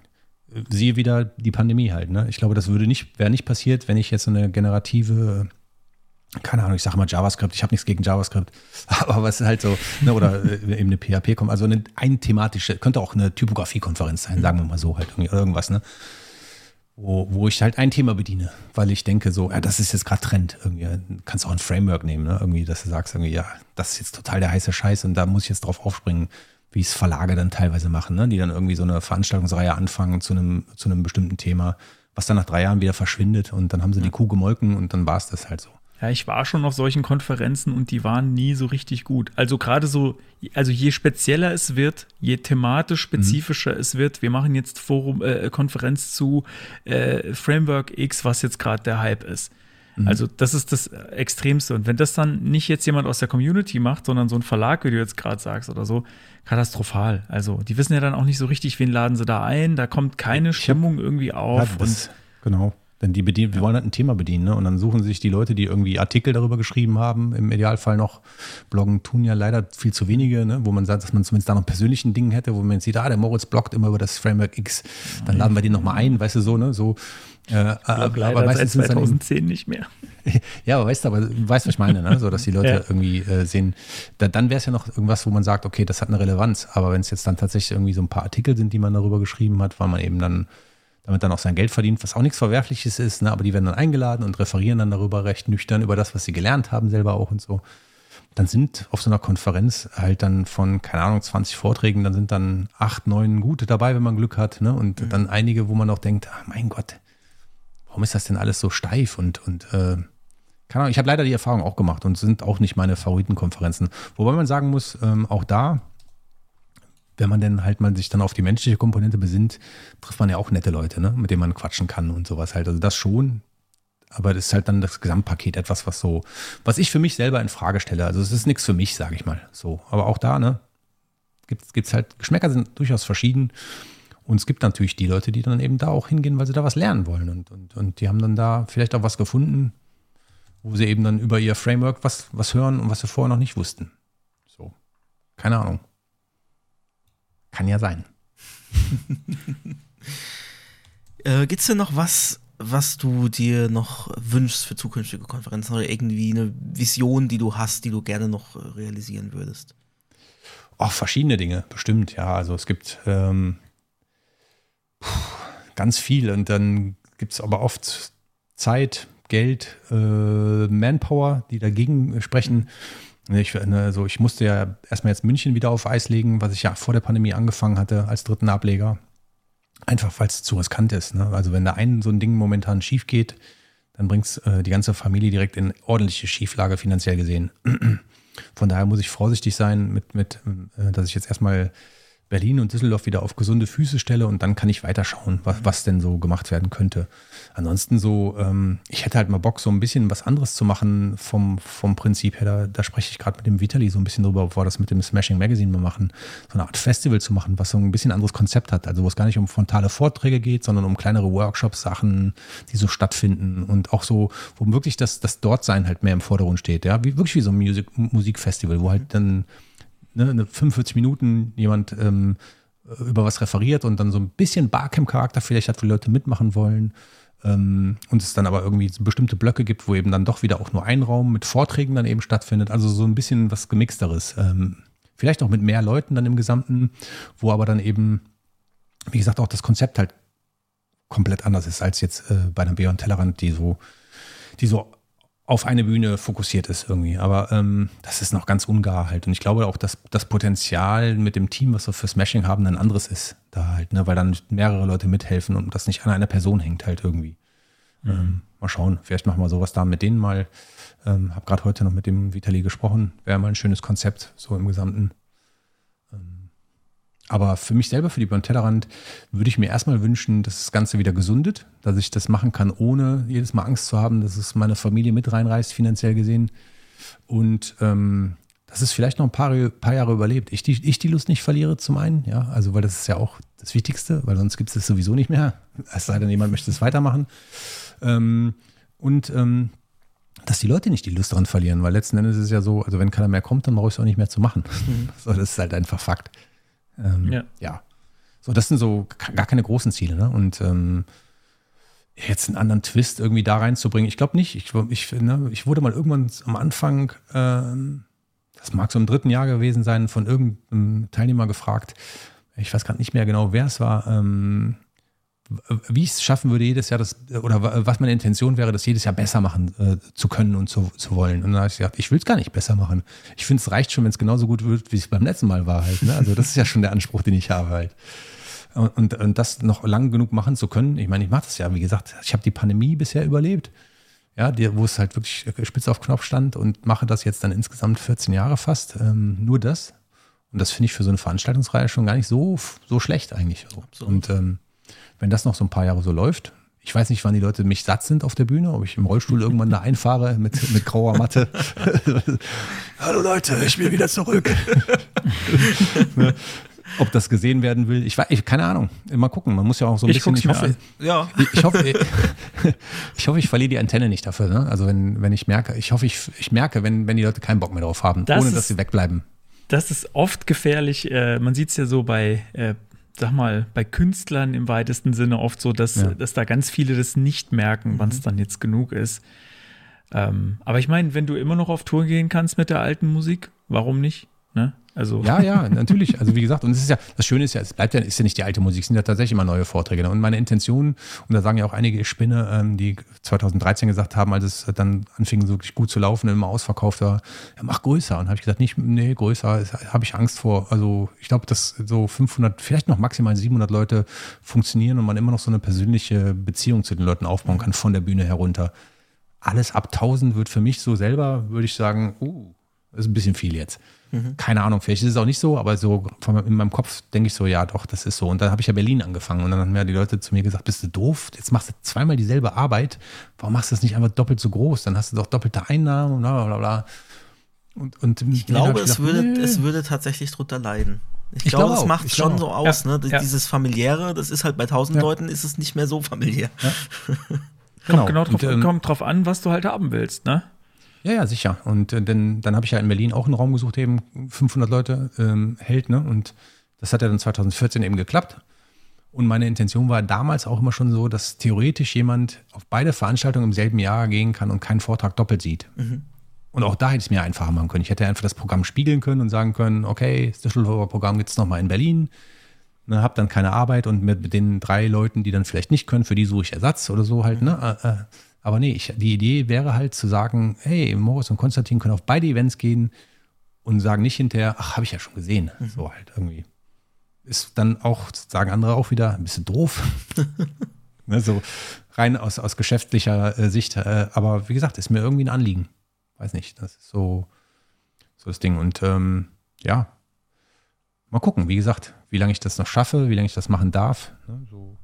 siehe wieder die Pandemie halt. Ne? Ich glaube, das würde nicht, wäre nicht passiert, wenn ich jetzt so eine generative, keine Ahnung, ich sage mal JavaScript, ich habe nichts gegen JavaScript, aber was halt so, ne, oder äh, eben eine PHP kommt, also eine ein thematische, könnte auch eine Typografie-Konferenz sein, sagen wir mal so halt irgendwie, oder irgendwas, ne? Wo, wo ich halt ein Thema bediene, weil ich denke so, ja, das ist jetzt gerade Trend. Irgendwie kannst auch ein Framework nehmen, ne? Irgendwie, dass du sagst, irgendwie, ja, das ist jetzt total der heiße Scheiß und da muss ich jetzt drauf aufspringen wie es Verlage dann teilweise machen, ne? die dann irgendwie so eine Veranstaltungsreihe anfangen zu einem, zu einem bestimmten Thema, was dann nach drei Jahren wieder verschwindet und dann haben sie die Kuh gemolken und dann war es das halt so. Ja, ich war schon auf solchen Konferenzen und die waren nie so richtig gut. Also gerade so, also je spezieller es wird, je thematisch spezifischer mhm. es wird. Wir machen jetzt Forum, äh, Konferenz zu äh, Framework X, was jetzt gerade der Hype ist. Mhm. Also das ist das Extremste. Und wenn das dann nicht jetzt jemand aus der Community macht, sondern so ein Verlag, wie du jetzt gerade sagst oder so, katastrophal. Also die wissen ja dann auch nicht so richtig, wen laden sie da ein. Da kommt keine Stimmung irgendwie auf. Ja, das, genau. Denn die bedienen, wir wollen halt ein Thema bedienen, ne? Und dann suchen sich die Leute, die irgendwie Artikel darüber geschrieben haben, im Idealfall noch. Bloggen tun ja leider viel zu wenige, ne? Wo man sagt, dass man zumindest da noch persönlichen Dingen hätte, wo man sieht, ah, der Moritz bloggt immer über das Framework X, dann laden wir den nochmal ein, weißt du so, ne? So. Äh, aber leider meistens seit 2010 nicht mehr. ja, aber weißt du, aber weißt, was ich meine, ne? so dass die Leute ja. irgendwie äh, sehen, da, dann wäre es ja noch irgendwas, wo man sagt, okay, das hat eine Relevanz. Aber wenn es jetzt dann tatsächlich irgendwie so ein paar Artikel sind, die man darüber geschrieben hat, weil man eben dann damit dann auch sein Geld verdient, was auch nichts Verwerfliches ist, ne? aber die werden dann eingeladen und referieren dann darüber recht nüchtern über das, was sie gelernt haben, selber auch und so. Dann sind auf so einer Konferenz halt dann von, keine Ahnung, 20 Vorträgen, dann sind dann acht, neun gute dabei, wenn man Glück hat. Ne? Und mhm. dann einige, wo man auch denkt, ah, mein Gott, warum ist das denn alles so steif und, und äh, keine Ahnung, ich habe leider die Erfahrung auch gemacht und sind auch nicht meine Favoritenkonferenzen. Wobei man sagen muss, ähm, auch da, wenn man denn halt mal sich dann auf die menschliche Komponente besinnt, trifft man ja auch nette Leute, ne, mit denen man quatschen kann und sowas halt. Also das schon. Aber das ist halt dann das Gesamtpaket etwas, was so, was ich für mich selber in Frage stelle. Also es ist nichts für mich, sage ich mal. So. Aber auch da, ne, gibt es halt, Geschmäcker sind durchaus verschieden. Und es gibt natürlich die Leute, die dann eben da auch hingehen, weil sie da was lernen wollen. Und, und, und die haben dann da vielleicht auch was gefunden, wo sie eben dann über ihr Framework was, was hören und was sie vorher noch nicht wussten. So. Keine Ahnung. Kann ja sein. äh, Gibt es denn noch was, was du dir noch wünschst für zukünftige Konferenzen oder irgendwie eine Vision, die du hast, die du gerne noch äh, realisieren würdest? Auch verschiedene Dinge, bestimmt, ja. Also es gibt ähm, ganz viel. Und dann gibt es aber oft Zeit, Geld, äh, Manpower, die dagegen sprechen. Ich, also ich musste ja erstmal jetzt München wieder auf Eis legen, was ich ja vor der Pandemie angefangen hatte als dritten Ableger. Einfach weil es zu riskant ist. Ne? Also wenn da ein so ein Ding momentan schief geht, dann bringt es äh, die ganze Familie direkt in ordentliche Schieflage finanziell gesehen. Von daher muss ich vorsichtig sein mit, mit äh, dass ich jetzt erstmal Berlin und Düsseldorf wieder auf gesunde Füße stelle und dann kann ich weiterschauen, was, was denn so gemacht werden könnte. Ansonsten so, ähm, ich hätte halt mal Bock, so ein bisschen was anderes zu machen vom, vom Prinzip her. Da, da spreche ich gerade mit dem Vitali so ein bisschen drüber, bevor das mit dem Smashing Magazine mal machen, so eine Art Festival zu machen, was so ein bisschen anderes Konzept hat. Also wo es gar nicht um frontale Vorträge geht, sondern um kleinere Workshops, Sachen, die so stattfinden und auch so, wo wirklich das, das Dortsein halt mehr im Vordergrund steht. Ja, wie, wirklich wie so ein Musik, Musikfestival, wo halt dann ne, 45 Minuten jemand ähm, über was referiert und dann so ein bisschen Barcamp-Charakter vielleicht hat, wo Leute mitmachen wollen. Ähm, und es dann aber irgendwie bestimmte Blöcke gibt, wo eben dann doch wieder auch nur ein Raum mit Vorträgen dann eben stattfindet. Also so ein bisschen was Gemixteres. Ähm, vielleicht auch mit mehr Leuten dann im Gesamten, wo aber dann eben, wie gesagt, auch das Konzept halt komplett anders ist als jetzt äh, bei einer Beyond Tellerrand, die so, die so auf eine Bühne fokussiert ist irgendwie. Aber ähm, das ist noch ganz ungar halt. Und ich glaube auch, dass das Potenzial mit dem Team, was wir für Smashing haben, ein anderes ist da halt, ne? weil dann mehrere Leute mithelfen und das nicht an einer Person hängt halt irgendwie. Mhm. Ähm, mal schauen, vielleicht machen wir sowas da mit denen mal. Ähm, hab gerade heute noch mit dem Vitali gesprochen. Wäre mal ein schönes Konzept, so im Gesamten. Aber für mich selber, für die Burn Tellerrand, würde ich mir erstmal wünschen, dass das Ganze wieder gesundet, dass ich das machen kann, ohne jedes Mal Angst zu haben, dass es meine Familie mit reinreißt, finanziell gesehen. Und ähm, dass es vielleicht noch ein paar, paar Jahre überlebt. Ich die, ich die Lust nicht verliere, zum einen, ja, also weil das ist ja auch das Wichtigste, weil sonst gibt es das sowieso nicht mehr. Es sei denn, jemand möchte es weitermachen. Ähm, und ähm, dass die Leute nicht die Lust daran verlieren, weil letzten Endes ist es ja so, also wenn keiner mehr kommt, dann brauche ich es auch nicht mehr zu machen. Mhm. So, das ist halt einfach Fakt. Ähm, ja. ja. So, das sind so gar keine großen Ziele. Ne? Und ähm, jetzt einen anderen Twist irgendwie da reinzubringen, ich glaube nicht. Ich, ich, ne, ich wurde mal irgendwann am Anfang, ähm, das mag so im dritten Jahr gewesen sein, von irgendeinem Teilnehmer gefragt, ich weiß gerade nicht mehr genau, wer es war, ähm, wie ich es schaffen würde, jedes Jahr das, oder was meine Intention wäre, das jedes Jahr besser machen äh, zu können und zu, zu wollen. Und dann habe ich gesagt, ich will es gar nicht besser machen. Ich finde, es reicht schon, wenn es genauso gut wird, wie es beim letzten Mal war halt. Ne? Also das ist ja schon der Anspruch, den ich habe halt. Und, und, und das noch lang genug machen zu können, ich meine, ich mache das ja, wie gesagt, ich habe die Pandemie bisher überlebt. Ja, die, wo es halt wirklich spitz auf Knopf stand und mache das jetzt dann insgesamt 14 Jahre fast. Ähm, nur das. Und das finde ich für so eine Veranstaltungsreihe schon gar nicht so, so schlecht eigentlich. So. Und ähm, wenn das noch so ein paar Jahre so läuft, ich weiß nicht, wann die Leute mich satt sind auf der Bühne, ob ich im Rollstuhl irgendwann da einfahre mit, mit grauer Matte. Hallo Leute, ich bin wieder zurück. Ne? ob das gesehen werden will, ich weiß, ich, keine Ahnung. Mal gucken. Man muss ja auch so ein ich bisschen. Ich hoffe, ja. ich, ich, hoffe, ich hoffe, ich verliere die Antenne nicht dafür. Ne? Also wenn, wenn ich merke, ich hoffe, ich, ich merke, wenn, wenn die Leute keinen Bock mehr drauf haben, das ohne dass sie wegbleiben. Das ist oft gefährlich. Äh, man sieht es ja so bei äh, sag mal, bei Künstlern im weitesten Sinne oft so, dass, ja. dass da ganz viele das nicht merken, mhm. wann es dann jetzt genug ist. Ähm, aber ich meine, wenn du immer noch auf Tour gehen kannst mit der alten Musik, warum nicht? Ne? Also. Ja, ja, natürlich. Also wie gesagt, und es ist ja, das Schöne ist ja, es bleibt ja, ist ja nicht die alte Musik, es sind ja tatsächlich immer neue Vorträge. Und meine Intention, und da sagen ja auch einige Spinne, ähm, die 2013 gesagt haben, als es dann anfing, so wirklich gut zu laufen, immer ausverkauft war, ja, mach größer. Und habe ich gesagt, nicht, nee, größer, habe ich Angst vor. Also ich glaube, dass so 500, vielleicht noch maximal 700 Leute funktionieren und man immer noch so eine persönliche Beziehung zu den Leuten aufbauen kann, von der Bühne herunter. Alles ab 1000 wird für mich so selber, würde ich sagen, uh, ist ein bisschen viel jetzt. Mhm. Keine Ahnung, vielleicht ist es auch nicht so, aber so von, in meinem Kopf denke ich so, ja, doch, das ist so. Und dann habe ich ja Berlin angefangen und dann haben ja die Leute zu mir gesagt, bist du doof? Jetzt machst du zweimal dieselbe Arbeit. Warum machst du das nicht einfach doppelt so groß? Dann hast du doch doppelte Einnahmen und bla bla bla. Und, und ich glaube, es, würde, nee. es würde tatsächlich drunter leiden. Ich, ich glaube, es macht ich schon so aus, ja, ne? Ja. Dieses familiäre, das ist halt bei tausend ja. Leuten ist es nicht mehr so familiär. genau, genau drauf, und, ähm, kommt drauf an, was du halt haben willst, ne? Ja, ja, sicher. Und äh, denn, dann habe ich ja in Berlin auch einen Raum gesucht, eben 500 Leute ähm, hält. Ne? Und das hat ja dann 2014 eben geklappt. Und meine Intention war damals auch immer schon so, dass theoretisch jemand auf beide Veranstaltungen im selben Jahr gehen kann und keinen Vortrag doppelt sieht. Mhm. Und auch da hätte ich es mir einfacher machen können. Ich hätte einfach das Programm spiegeln können und sagen können, okay, das Düsseldorfer Programm gibt es nochmal in Berlin. Ne, hab dann keine Arbeit und mit, den drei Leuten, die dann vielleicht nicht können, für die suche ich Ersatz oder so halt. Mhm. Ne? Äh, äh aber nee, ich, die Idee wäre halt zu sagen, hey, Moritz und Konstantin können auf beide Events gehen und sagen nicht hinterher, ach, habe ich ja schon gesehen. Mhm. So halt irgendwie. Ist dann auch, sagen andere auch wieder, ein bisschen doof. ne, so rein aus, aus geschäftlicher äh, Sicht. Äh, aber wie gesagt, ist mir irgendwie ein Anliegen. Weiß nicht, das ist so, so das Ding. Und ähm, ja, mal gucken, wie gesagt, wie lange ich das noch schaffe, wie lange ich das machen darf. Ne, so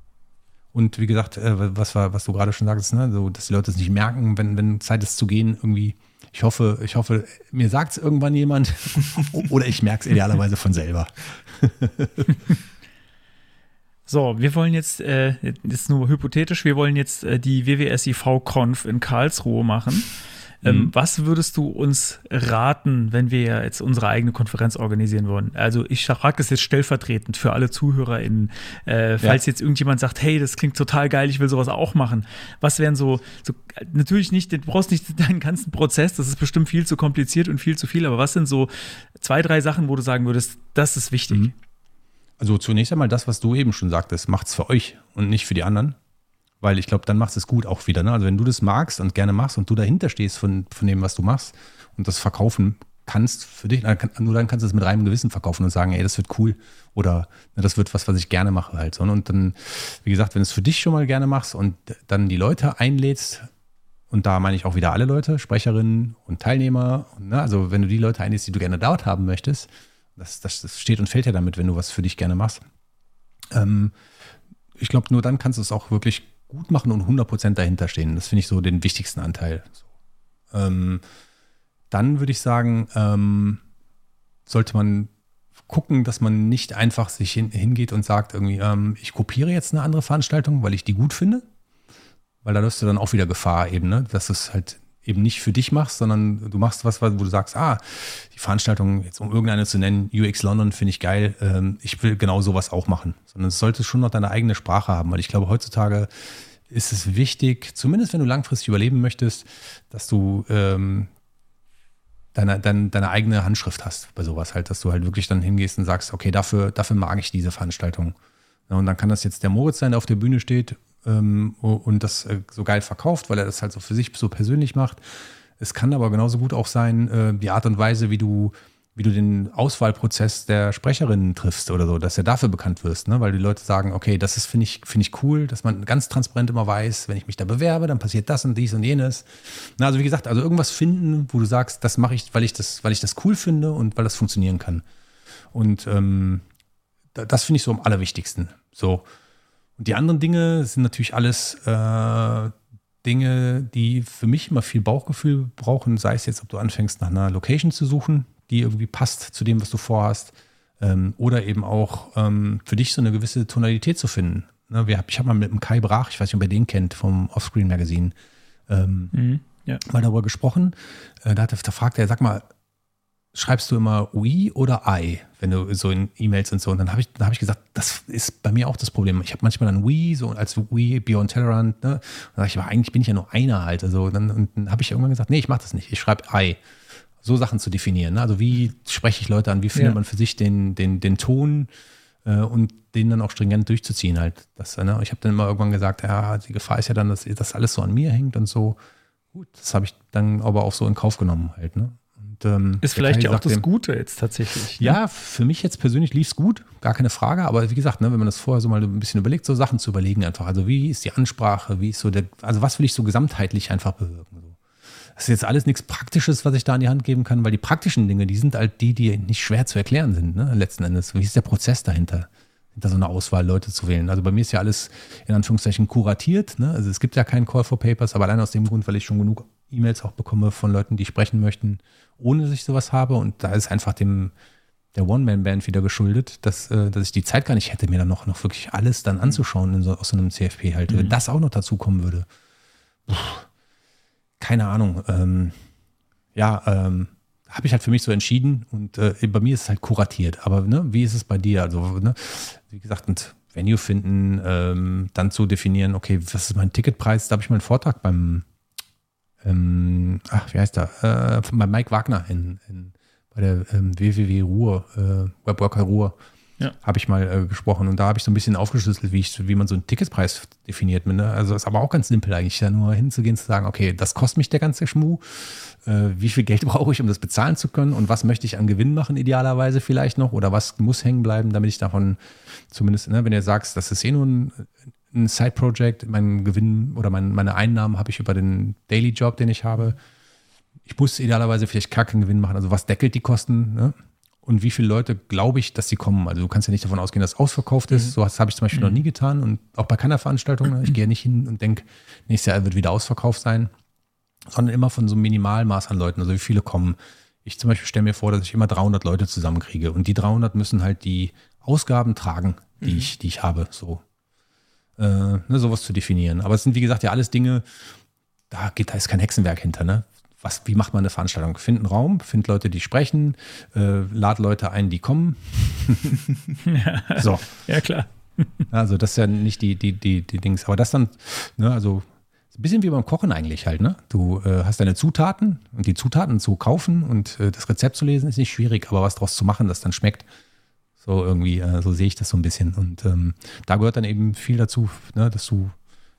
und wie gesagt, äh, was, was du gerade schon sagst, ne? so, dass die Leute es nicht merken, wenn, wenn Zeit ist zu gehen, irgendwie. Ich hoffe, ich hoffe, mir sagt es irgendwann jemand oder ich merke es idealerweise von selber. So, wir wollen jetzt, äh, das ist nur hypothetisch, wir wollen jetzt äh, die WWSIV-Conf in Karlsruhe machen. Ähm, mhm. Was würdest du uns raten, wenn wir jetzt unsere eigene Konferenz organisieren wollen? Also ich frage das jetzt stellvertretend für alle ZuhörerInnen. Äh, falls ja. jetzt irgendjemand sagt, hey, das klingt total geil, ich will sowas auch machen. Was wären so, so natürlich nicht, du brauchst nicht deinen ganzen Prozess, das ist bestimmt viel zu kompliziert und viel zu viel, aber was sind so zwei, drei Sachen, wo du sagen würdest, das ist wichtig? Mhm. Also zunächst einmal das, was du eben schon sagtest, macht's für euch und nicht für die anderen weil ich glaube, dann machst du es gut auch wieder. Ne? Also wenn du das magst und gerne machst und du dahinter stehst von, von dem, was du machst und das verkaufen kannst für dich, nur dann kannst du es mit reinem Gewissen verkaufen und sagen, ey, das wird cool oder ne, das wird was, was ich gerne mache halt. Und dann, wie gesagt, wenn du es für dich schon mal gerne machst und dann die Leute einlädst, und da meine ich auch wieder alle Leute, Sprecherinnen und Teilnehmer, ne? also wenn du die Leute einlädst, die du gerne dort haben möchtest, das, das, das steht und fällt ja damit, wenn du was für dich gerne machst. Ähm, ich glaube, nur dann kannst du es auch wirklich gut machen und 100% dahinter stehen. Das finde ich so den wichtigsten Anteil. So. Ähm, dann würde ich sagen, ähm, sollte man gucken, dass man nicht einfach sich hin, hingeht und sagt, irgendwie, ähm, ich kopiere jetzt eine andere Veranstaltung, weil ich die gut finde. Weil da läufst du dann auch wieder Gefahr eben, ne? dass es halt eben nicht für dich machst, sondern du machst was, wo du sagst, ah, die Veranstaltung, jetzt um irgendeine zu nennen, UX London finde ich geil, ähm, ich will genau sowas auch machen. Sondern es sollte schon noch deine eigene Sprache haben, weil ich glaube, heutzutage ist es wichtig, zumindest wenn du langfristig überleben möchtest, dass du ähm, deine, deine, deine eigene Handschrift hast bei sowas halt, dass du halt wirklich dann hingehst und sagst, okay, dafür, dafür mag ich diese Veranstaltung. Und dann kann das jetzt der Moritz sein, der auf der Bühne steht ähm, und das äh, so geil verkauft, weil er das halt so für sich so persönlich macht. Es kann aber genauso gut auch sein, äh, die Art und Weise, wie du wie du den Auswahlprozess der Sprecherinnen triffst oder so, dass du dafür bekannt wirst, ne? weil die Leute sagen, okay, das ist, finde ich, finde ich cool, dass man ganz transparent immer weiß, wenn ich mich da bewerbe, dann passiert das und dies und jenes. Na, also wie gesagt, also irgendwas finden, wo du sagst, das mache ich, weil ich das, weil ich das cool finde und weil das funktionieren kann. Und ähm, das finde ich so am allerwichtigsten. So. Und die anderen Dinge sind natürlich alles äh, Dinge, die für mich immer viel Bauchgefühl brauchen, sei es jetzt, ob du anfängst, nach einer Location zu suchen, die irgendwie passt zu dem, was du vorhast. Ähm, oder eben auch ähm, für dich so eine gewisse Tonalität zu finden. Ne, wir, ich habe mal mit dem Kai Brach, ich weiß nicht, ob ihr den kennt, vom Offscreen Magazine, ähm, mhm, ja. mal darüber gesprochen. Äh, da, hat er, da fragt er, sag mal, schreibst du immer we oder I, wenn du so in E-Mails und so. Und dann habe ich, hab ich gesagt, das ist bei mir auch das Problem. Ich habe manchmal dann we, so als we, beyond tolerant. Ne? Und dann sage ich, aber eigentlich bin ich ja nur einer halt. Also dann, und dann habe ich irgendwann gesagt, nee, ich mache das nicht. Ich schreibe I so Sachen zu definieren. Ne? Also wie spreche ich Leute an, wie findet ja. man für sich den, den, den Ton äh, und den dann auch stringent durchzuziehen halt. Das, ne? Ich habe dann immer irgendwann gesagt, ja, die Gefahr ist ja dann, dass das alles so an mir hängt und so. Gut, das habe ich dann aber auch so in Kauf genommen halt. Ne? Und, ähm, ist vielleicht ja auch das Gute jetzt tatsächlich. Ne? Ja, für mich jetzt persönlich lief es gut, gar keine Frage. Aber wie gesagt, ne, wenn man das vorher so mal ein bisschen überlegt, so Sachen zu überlegen einfach. Also wie ist die Ansprache, wie ist so der, also was will ich so gesamtheitlich einfach bewirken? So. Das ist jetzt alles nichts Praktisches, was ich da in die Hand geben kann, weil die praktischen Dinge, die sind halt die, die nicht schwer zu erklären sind, ne? letzten Endes. Wie ist der Prozess dahinter? hinter so einer Auswahl Leute zu wählen. Also bei mir ist ja alles in Anführungszeichen kuratiert. Ne? Also es gibt ja keinen Call for Papers, aber allein aus dem Grund, weil ich schon genug E-Mails auch bekomme von Leuten, die sprechen möchten, ohne dass ich sowas habe. Und da ist einfach dem der One-Man-Band wieder geschuldet, dass, äh, dass ich die Zeit gar nicht hätte, mir dann noch, noch wirklich alles dann anzuschauen so, aus so einem CFP halt. Mhm. Wenn das auch noch dazu kommen würde. Puh keine Ahnung. Ähm, ja, ähm, habe ich halt für mich so entschieden und äh, bei mir ist es halt kuratiert. Aber ne, wie ist es bei dir? Also, ne, wie gesagt, und Venue finden, ähm, dann zu definieren, okay, was ist mein Ticketpreis? Da habe ich mal einen Vortrag beim, ähm, ach, wie heißt der? Äh, bei Mike Wagner in, in bei der ähm, WWW Ruhr, äh, Webworker Ruhr ja. habe ich mal äh, gesprochen. Und da habe ich so ein bisschen aufgeschlüsselt, wie, ich, wie man so einen Ticketspreis definiert. Ne? Also ist aber auch ganz simpel eigentlich, da nur hinzugehen, zu sagen, okay, das kostet mich der ganze Schmuh. Äh, wie viel Geld brauche ich, um das bezahlen zu können? Und was möchte ich an Gewinn machen, idealerweise vielleicht noch? Oder was muss hängen bleiben, damit ich davon zumindest, ne, wenn ihr sagst, das ist eh nur ein, ein Side-Project, mein Gewinn oder mein, meine Einnahmen habe ich über den Daily-Job, den ich habe. Ich muss idealerweise vielleicht gar keinen Gewinn machen. Also was deckelt die Kosten? Ne? und wie viele Leute glaube ich, dass sie kommen. Also du kannst ja nicht davon ausgehen, dass es ausverkauft ist. Mhm. So habe ich zum Beispiel mhm. noch nie getan und auch bei keiner Veranstaltung. Ne? Ich gehe nicht hin und denke, nächstes Jahr wird wieder ausverkauft sein, sondern immer von so einem Minimalmaß an Leuten. Also wie viele kommen. Ich zum Beispiel stelle mir vor, dass ich immer 300 Leute zusammenkriege und die 300 müssen halt die Ausgaben tragen, die mhm. ich, die ich habe. So äh, ne, sowas zu definieren. Aber es sind wie gesagt ja alles Dinge. Da geht, da ist kein Hexenwerk hinter, ne? was, wie macht man eine Veranstaltung? Find einen Raum, find Leute, die sprechen, äh, lad Leute ein, die kommen. ja. So. Ja, klar. also, das ist ja nicht die, die, die, die Dings. Aber das dann, ne, also ein bisschen wie beim Kochen eigentlich halt, ne? Du äh, hast deine Zutaten und die Zutaten zu kaufen und äh, das Rezept zu lesen ist nicht schwierig, aber was draus zu machen, das dann schmeckt. So irgendwie, äh, so sehe ich das so ein bisschen. Und ähm, da gehört dann eben viel dazu, ne, dass du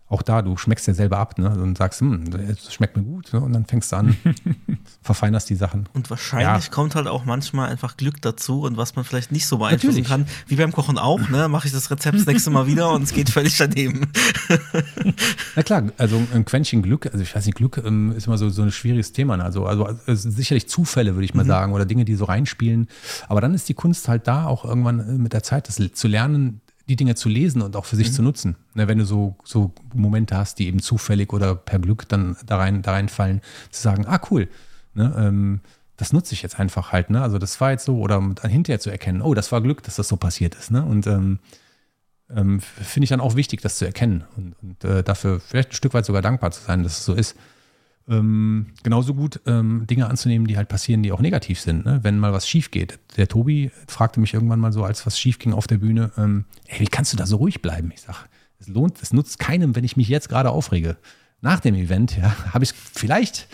auch da, du schmeckst ja selber ab ne? und sagst, hm, das schmeckt mir gut. Ne? Und dann fängst du an, verfeinerst die Sachen. Und wahrscheinlich ja. kommt halt auch manchmal einfach Glück dazu und was man vielleicht nicht so beeinflussen Natürlich. kann, wie beim Kochen auch, ne? mache ich das Rezept das nächste Mal wieder und es geht völlig daneben. Na klar, also ein Quäntchen Glück, also ich weiß nicht, Glück ähm, ist immer so, so ein schwieriges Thema. Ne? Also, also, also sicherlich Zufälle, würde ich mal mhm. sagen, oder Dinge, die so reinspielen. Aber dann ist die Kunst halt da, auch irgendwann äh, mit der Zeit das zu lernen, die Dinge zu lesen und auch für sich mhm. zu nutzen. Ne, wenn du so, so Momente hast, die eben zufällig oder per Glück dann da, rein, da reinfallen, zu sagen, ah cool, ne, ähm, das nutze ich jetzt einfach halt. Ne? Also das war jetzt so, oder dann hinterher zu erkennen, oh, das war Glück, dass das so passiert ist. Ne? Und ähm, ähm, finde ich dann auch wichtig, das zu erkennen und, und äh, dafür vielleicht ein Stück weit sogar dankbar zu sein, dass es so ist. Ähm, genauso gut ähm, Dinge anzunehmen, die halt passieren, die auch negativ sind, ne? wenn mal was schief geht. Der Tobi fragte mich irgendwann mal so, als was schief ging auf der Bühne, ähm, ey, wie kannst du da so ruhig bleiben? Ich sage, es lohnt, es nutzt keinem, wenn ich mich jetzt gerade aufrege. Nach dem Event, ja, habe ich vielleicht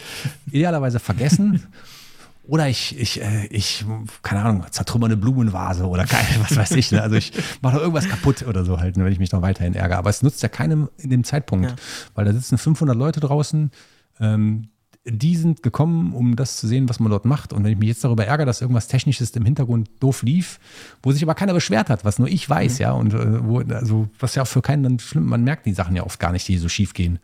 idealerweise vergessen oder ich, ich, äh, ich, keine Ahnung, zertrümmer eine Blumenvase oder keine, was weiß ich. Ne? Also ich mache irgendwas kaputt oder so halt, ne, wenn ich mich noch weiterhin ärgere. Aber es nutzt ja keinem in dem Zeitpunkt, ja. weil da sitzen 500 Leute draußen. Ähm, die sind gekommen, um das zu sehen, was man dort macht. Und wenn ich mich jetzt darüber ärgere, dass irgendwas Technisches im Hintergrund doof lief, wo sich aber keiner beschwert hat, was nur ich weiß, mhm. ja, und äh, wo, also was ja auch für keinen dann schlimm, man merkt die Sachen ja oft gar nicht, die so schief gehen.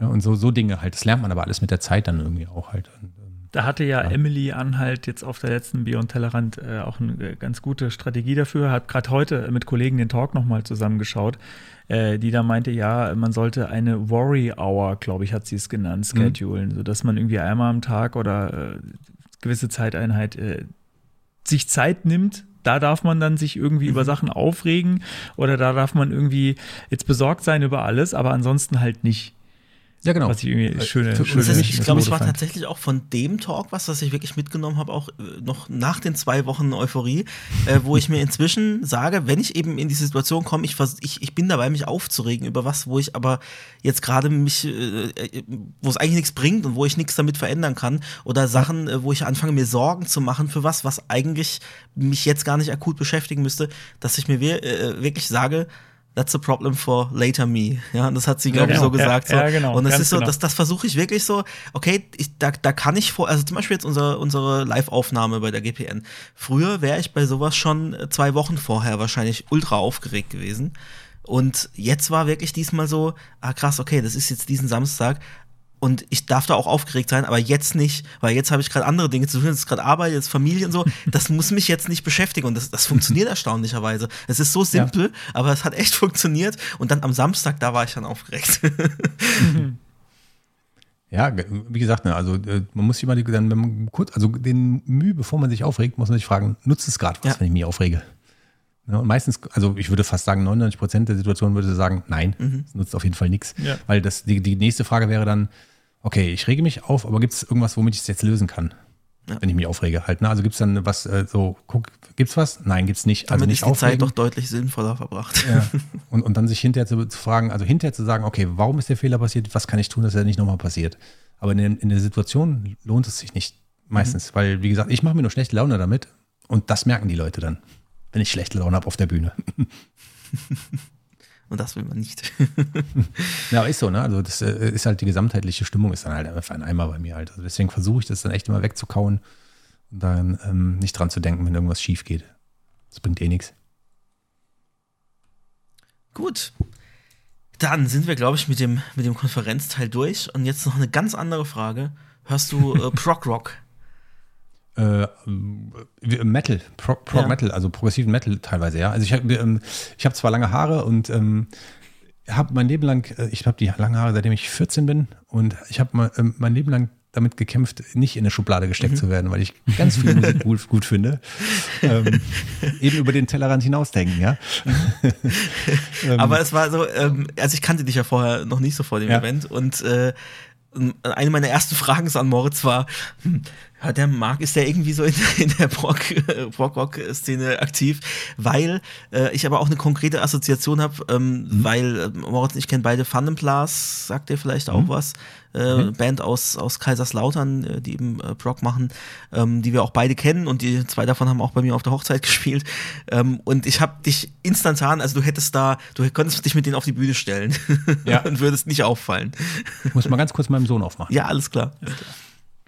Ja, und so, so Dinge halt. Das lernt man aber alles mit der Zeit dann irgendwie auch halt. Und, da hatte ja, ja, Emily Anhalt jetzt auf der letzten Beyond Tellerrand äh, auch eine äh, ganz gute Strategie dafür. Hat gerade heute mit Kollegen den Talk nochmal zusammengeschaut, äh, die da meinte, ja, man sollte eine Worry Hour, glaube ich, hat sie es genannt, mhm. schedulen, mhm. sodass man irgendwie einmal am Tag oder äh, gewisse Zeiteinheit äh, sich Zeit nimmt, da darf man dann sich irgendwie mhm. über Sachen aufregen oder da darf man irgendwie jetzt besorgt sein über alles, aber ansonsten halt nicht. Ja, genau. Was ich irgendwie äh, schöne, schöne Ich glaube, es war fand. tatsächlich auch von dem Talk was, was ich wirklich mitgenommen habe, auch äh, noch nach den zwei Wochen Euphorie, äh, wo ich mir inzwischen sage, wenn ich eben in die Situation komme, ich, ich, ich bin dabei, mich aufzuregen über was, wo ich aber jetzt gerade mich, äh, äh wo es eigentlich nichts bringt und wo ich nichts damit verändern kann, oder Sachen, äh, wo ich anfange, mir Sorgen zu machen für was, was eigentlich mich jetzt gar nicht akut beschäftigen müsste, dass ich mir wirklich sage, that's a problem for later me. Ja, das hat sie, glaube ja, genau. ich, so gesagt. Ja, so. Ja, genau, und es ist so, genau. das, das versuche ich wirklich so, okay, ich, da, da kann ich vor, also zum Beispiel jetzt unsere, unsere Live-Aufnahme bei der GPN. Früher wäre ich bei sowas schon zwei Wochen vorher wahrscheinlich ultra aufgeregt gewesen. Und jetzt war wirklich diesmal so, ah krass, okay, das ist jetzt diesen Samstag, und ich darf da auch aufgeregt sein, aber jetzt nicht, weil jetzt habe ich gerade andere Dinge zu tun, jetzt ist gerade Arbeit, jetzt Familie und so. Das muss mich jetzt nicht beschäftigen und das, das funktioniert erstaunlicherweise. Es ist so simpel, ja. aber es hat echt funktioniert und dann am Samstag, da war ich dann aufgeregt. Ja, wie gesagt, ne, also äh, man muss sich mal dann, wenn man kurz, also den Mühe, bevor man sich aufregt, muss man sich fragen, nutzt es gerade was, ja. wenn ich mich aufrege? Ja, und meistens, also ich würde fast sagen, 99 Prozent der Situationen würde sagen, nein, mhm. es nutzt auf jeden Fall nichts. Ja. Weil das, die, die nächste Frage wäre dann, okay, ich rege mich auf, aber gibt es irgendwas, womit ich es jetzt lösen kann? Ja. Wenn ich mich aufrege halt. Ne? Also gibt es dann was, äh, so, guck, gibt's was? Nein, gibt's nicht. Also Damit also nicht ist die Zeit doch deutlich sinnvoller verbracht. Ja. Und, und dann sich hinterher zu, zu, fragen, also hinterher zu sagen, okay, warum ist der Fehler passiert? Was kann ich tun, dass er nicht nochmal passiert? Aber in, in, der Situation lohnt es sich nicht meistens, mhm. weil, wie gesagt, ich mache mir nur schlechte Laune damit und das merken die Leute dann, wenn ich schlechte Laune habe auf der Bühne. Und das will man nicht. ja, ist so, ne? Also das äh, ist halt die gesamtheitliche Stimmung ist dann halt einfach ein Eimer bei mir halt. Also deswegen versuche ich das dann echt immer wegzukauen und dann ähm, nicht dran zu denken, wenn irgendwas schief geht. Das bringt eh nichts. Gut. Dann sind wir, glaube ich, mit dem, mit dem Konferenzteil durch. Und jetzt noch eine ganz andere Frage. Hörst du äh, Prog Rock? Äh, Metal, Prog, Prog ja. Metal, also progressiven Metal teilweise, ja. Also ich habe ähm, ich hab zwar lange Haare und ähm, habe mein Leben lang, äh, ich habe die langen Haare, seitdem ich 14 bin und ich habe mein, ähm, mein Leben lang damit gekämpft, nicht in eine Schublade gesteckt mhm. zu werden, weil ich ganz viel Musik gut, gut finde. ähm, eben über den Tellerrand hinausdenken, ja. ähm, Aber es war so, ähm, also ich kannte dich ja vorher noch nicht so vor dem ja. Event und äh, eine meiner ersten Fragen an Moritz war, hm, ja, der Marc ist ja irgendwie so in, in der Prog-Rock-Szene aktiv, weil äh, ich aber auch eine konkrete Assoziation habe, ähm, mhm. weil äh, Moritz und ich kennen beide Funemplas, sagt ihr vielleicht auch mhm. was, äh, mhm. Band aus, aus Kaiserslautern, äh, die eben äh, Prog machen, ähm, die wir auch beide kennen und die zwei davon haben auch bei mir auf der Hochzeit gespielt. Ähm, und ich habe dich instantan, also du hättest da, du könntest dich mit denen auf die Bühne stellen ja. und würdest nicht auffallen. Ich muss mal ganz kurz meinem Sohn aufmachen. Ja, alles klar. Alles klar.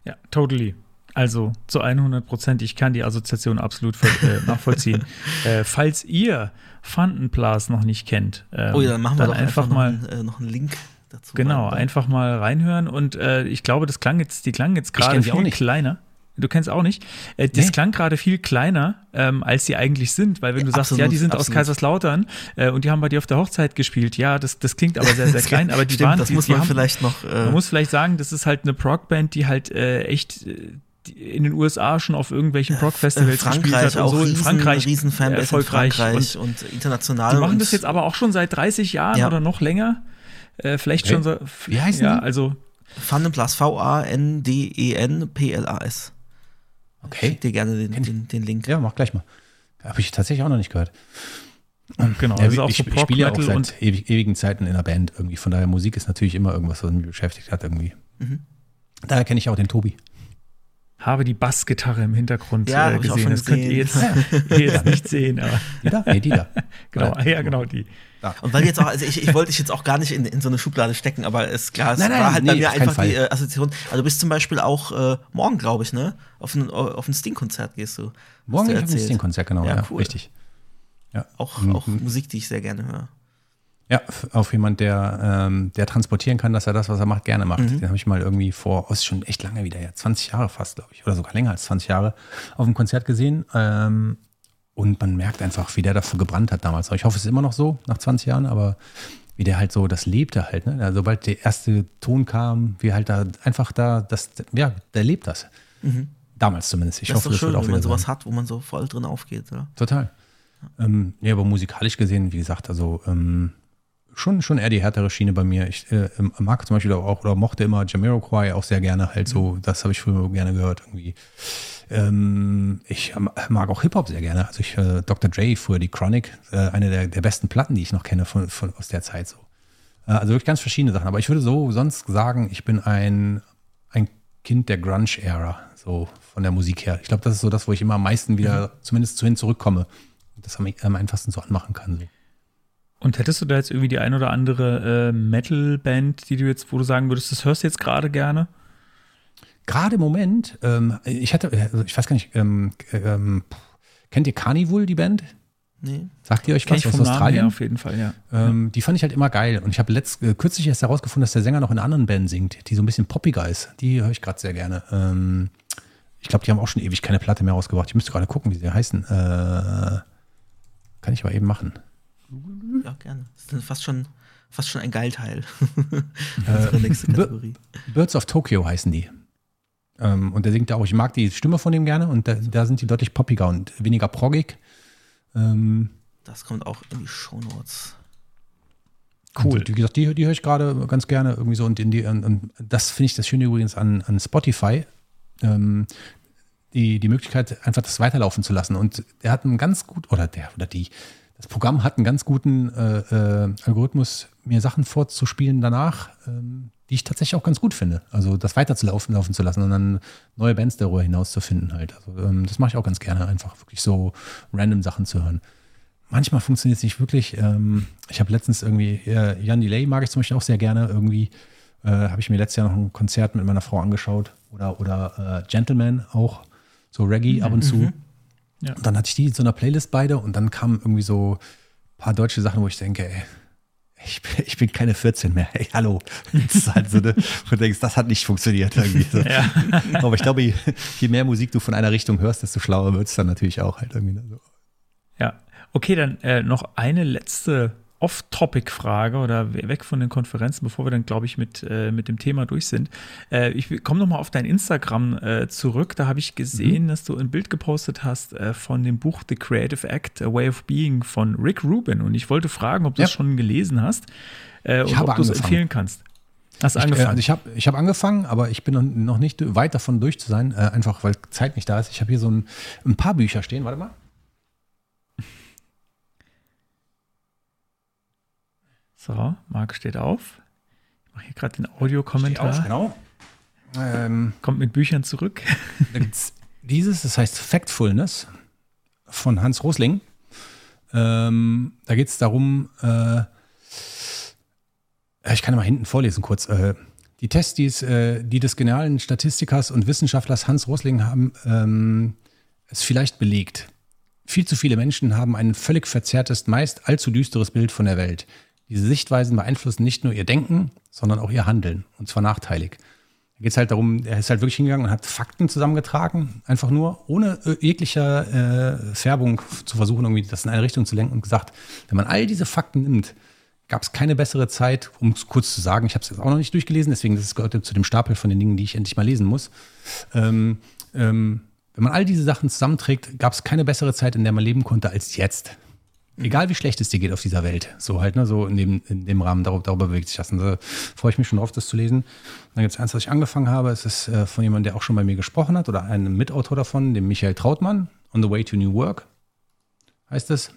Ja, totally. Also zu 100 Prozent, ich kann die Assoziation absolut äh, nachvollziehen. äh, falls ihr Fantenplas noch nicht kennt, ähm, oh ja, dann machen wir dann doch einfach, einfach mal noch, äh, noch einen Link dazu. Genau, rein. einfach mal reinhören und äh, ich glaube, das klang jetzt, die klang jetzt gerade viel kleiner. Du kennst auch nicht. Äh, das nee. klang gerade viel kleiner, ähm, als sie eigentlich sind, weil wenn ja, du sagst, absolut, ja, die sind absolut. aus Kaiserslautern äh, und die haben bei dir auf der Hochzeit gespielt, ja, das, das klingt aber sehr, sehr klein, aber die Stimmt, waren, das die, muss man die haben, vielleicht noch. Äh, man muss vielleicht sagen, das ist halt eine Prog-Band, die halt äh, echt äh, in den USA schon auf irgendwelchen Rock-Festivals äh, gespielt hat. Auch so riesen, Frankreich riesen erfolgreich Frankreich und, und, international. Die machen das jetzt aber auch schon seit 30 Jahren ja. oder noch länger. Äh, vielleicht hey, schon so. Wie heißt Ja, die? also Vandenplas, V-A-N-D-E-N-P-L-A-S. Okay. Ich schick dir gerne den, den, den Link. Ja, mach gleich mal. Habe ich tatsächlich auch noch nicht gehört. Genau, ja, also auch ich, so ich spiele ja auch seit und ewig, ewigen Zeiten in einer Band irgendwie. Von daher, Musik ist natürlich immer irgendwas, was mich beschäftigt hat irgendwie. Mhm. Daher kenne ich auch den Tobi. Habe die Bassgitarre im Hintergrund Ja, äh, hab ich auch gesehen. schon Das könnt ihr jetzt, ihr jetzt nicht sehen, aber Die da? Nee, die da. genau, ja, genau die. Und weil jetzt auch, also ich, ich wollte dich jetzt auch gar nicht in, in so eine Schublade stecken, aber es klar, es Nein, nein, war halt nee, bei mir einfach die Fall. äh, Assoziation. Also du bist zum Beispiel auch äh, morgen, glaube ich, ne? Auf ein, auf ein Sting-Konzert gehst du. Morgen du auf ein. Sting-Konzert, genau. Ja, Ja, cool. richtig. Ja. Auch, Mhm. auch Musik, die ich sehr gerne höre. Ja, auf jemand, der, ähm, der transportieren kann, dass er das, was er macht, gerne macht. Mhm. Den habe ich mal irgendwie vor, oh, ist schon echt lange wieder her, 20 Jahre fast, glaube ich, oder sogar länger als 20 Jahre, auf einem Konzert gesehen. Ähm, und man merkt einfach, wie der dafür gebrannt hat damals. Ich hoffe, es ist immer noch so, nach 20 Jahren, aber wie der halt so, das lebte halt. Ne? Also, sobald der erste Ton kam, wie halt da einfach da, das, ja, der lebt das. Damals zumindest. Ich Mhm. das ist hoffe, doch das schön, wird auch wenn man sowas sein. hat, wo man so voll drin aufgeht. Ja. Total. Ähm, ja, aber musikalisch gesehen, wie gesagt, also ähm, schon, schon eher die härtere Schiene bei mir. Ich äh, mag zum Beispiel auch oder mochte immer Jamiroquai auch sehr gerne. Halt so, das habe ich früher gerne gehört irgendwie. Ähm, ich ähm, mag auch Hip-Hop sehr gerne. Also ich, äh, Dr. Dre, früher die Chronic, äh, eine der, der besten Platten, die ich noch kenne von, von, aus der Zeit so. Äh, also wirklich ganz verschiedene Sachen. Aber ich würde so sonst sagen, ich bin ein, ein Kind der Grunge-Ära, so von der Musik her. Ich glaube, das ist so das, wo ich immer am meisten wieder zumindest zu hin zurückkomme. Das am, am einfachsten so anmachen kann. So. Und hättest du da jetzt irgendwie die ein oder andere äh, Metal-Band, die du jetzt, wo du sagen würdest, das hörst du jetzt gerade gerne? Gerade im Moment, ähm, ich hatte, also ich weiß gar nicht, ähm, ähm, kennt ihr Carnival, die Band? Nee. Sagt ihr euch was ich aus Australien? auf jeden Fall, ja. Ähm, die fand ich halt immer geil. Und ich habe letzt, äh, kürzlich erst herausgefunden, dass der Sänger noch in einer anderen Band singt, die so ein bisschen poppiger ist. Die höre ich gerade sehr gerne. Ähm, ich glaube, die haben auch schon ewig keine Platte mehr rausgebracht. Ich müsste gerade gucken, wie sie heißen. Äh, kann ich aber eben machen. Ja, gerne. Das ist fast schon, fast schon ein Geilteil. Unsere nächste Kategorie. Birds of Tokyo heißen die. Ähm, und der singt da auch, ich mag die Stimme von dem gerne und da, da sind die deutlich poppiger und weniger proggig. Ähm, Das kommt auch in die Shownotes. Cool. Und, wie gesagt, die, die höre ich gerade ganz gerne irgendwie so. Und, in die, und, und das finde ich das Schöne übrigens an, an Spotify. Ähm, die, die Möglichkeit, einfach das weiterlaufen zu lassen. Und der hat einen ganz gut, oder der, oder die, das Programm hat einen ganz guten äh, äh, Algorithmus, mir Sachen vorzuspielen danach, ähm, die ich tatsächlich auch ganz gut finde. Also das weiterzulaufen laufen zu lassen und dann neue Bands darüber hinaus zu finden halt. Also ähm, das mache ich auch ganz gerne, einfach wirklich so random Sachen zu hören. Manchmal funktioniert es nicht wirklich. Ähm, ich habe letztens irgendwie, äh, Jan Delay mag ich zum Beispiel auch sehr gerne. Irgendwie äh, habe ich mir letztes Jahr noch ein Konzert mit meiner Frau angeschaut. Oder, oder äh, Gentleman auch. So Reggae ab und zu. Ja. Und dann hatte ich die in so einer Playlist beide und dann kamen irgendwie so ein paar deutsche Sachen, wo ich denke, ey, ich, bin- ich bin keine 14 mehr. Ey, hallo. Das ist halt so eine, du denkst, das hat nicht funktioniert irgendwie. So. Ja. Aber ich glaube, je, je mehr Musik du von einer Richtung hörst, desto schlauer wird es dann natürlich auch halt irgendwie. So. Ja. Okay, dann äh, noch eine letzte Off-Topic-Frage oder we- weg von den Konferenzen, bevor wir dann, glaube ich, mit, äh, mit dem Thema durch sind. Äh, ich komme nochmal auf dein Instagram äh, zurück. Da habe ich gesehen, dass du ein Bild gepostet hast äh, von dem Buch The Creative Act, A Way of Being von Rick Rubin. Und ich wollte fragen, ob du es Ja. schon gelesen hast äh, und ob du es empfehlen kannst. Hast du Ich, äh, angefangen? also ich habe ich hab angefangen, aber ich bin noch- nicht weit davon durch zu sein, einfach weil Zeit nicht da ist. Ich habe hier so ein, ein paar Bücher stehen. Warte mal. So, Marc steht auf. Ich mache hier gerade den Audiokommentar. genau. Ähm, Kommt mit Büchern zurück. Dieses, das heißt Factfulness von Hans Rosling. Ähm, da geht es darum, äh, ich kann mal hinten vorlesen kurz. Äh, die Tests, die, es, äh, die des genialen Statistikers und Wissenschaftlers Hans Rosling haben ähm, es vielleicht belegt. Viel zu viele Menschen haben ein völlig verzerrtes, meist allzu düsteres Bild von der Welt. Diese Sichtweisen beeinflussen nicht nur ihr Denken, sondern auch ihr Handeln, und zwar nachteilig. Da geht es halt darum, er ist halt wirklich hingegangen und hat Fakten zusammengetragen, einfach nur, ohne äh, jeglicher äh, Färbung zu versuchen, irgendwie das in eine Richtung zu lenken und gesagt, wenn man all diese Fakten nimmt, gab es keine bessere Zeit, um es kurz zu sagen, ich habe es jetzt auch noch nicht durchgelesen, deswegen das gehört zu dem Stapel von den Dingen, die ich endlich mal lesen muss. Ähm, ähm, wenn man all diese Sachen zusammenträgt, gab es keine bessere Zeit, in der man leben konnte, als jetzt. Egal wie schlecht es dir geht auf dieser Welt. So halt, ne, so in dem, in dem Rahmen, darüber, darüber bewegt sich das. Und da freue ich mich schon drauf, das zu lesen. dann gibt es eins, was ich angefangen habe. Es ist äh, von jemandem, der auch schon bei mir gesprochen hat, oder einem Mitautor davon, dem Michael Trautmann, On the Way to New Work. Heißt es.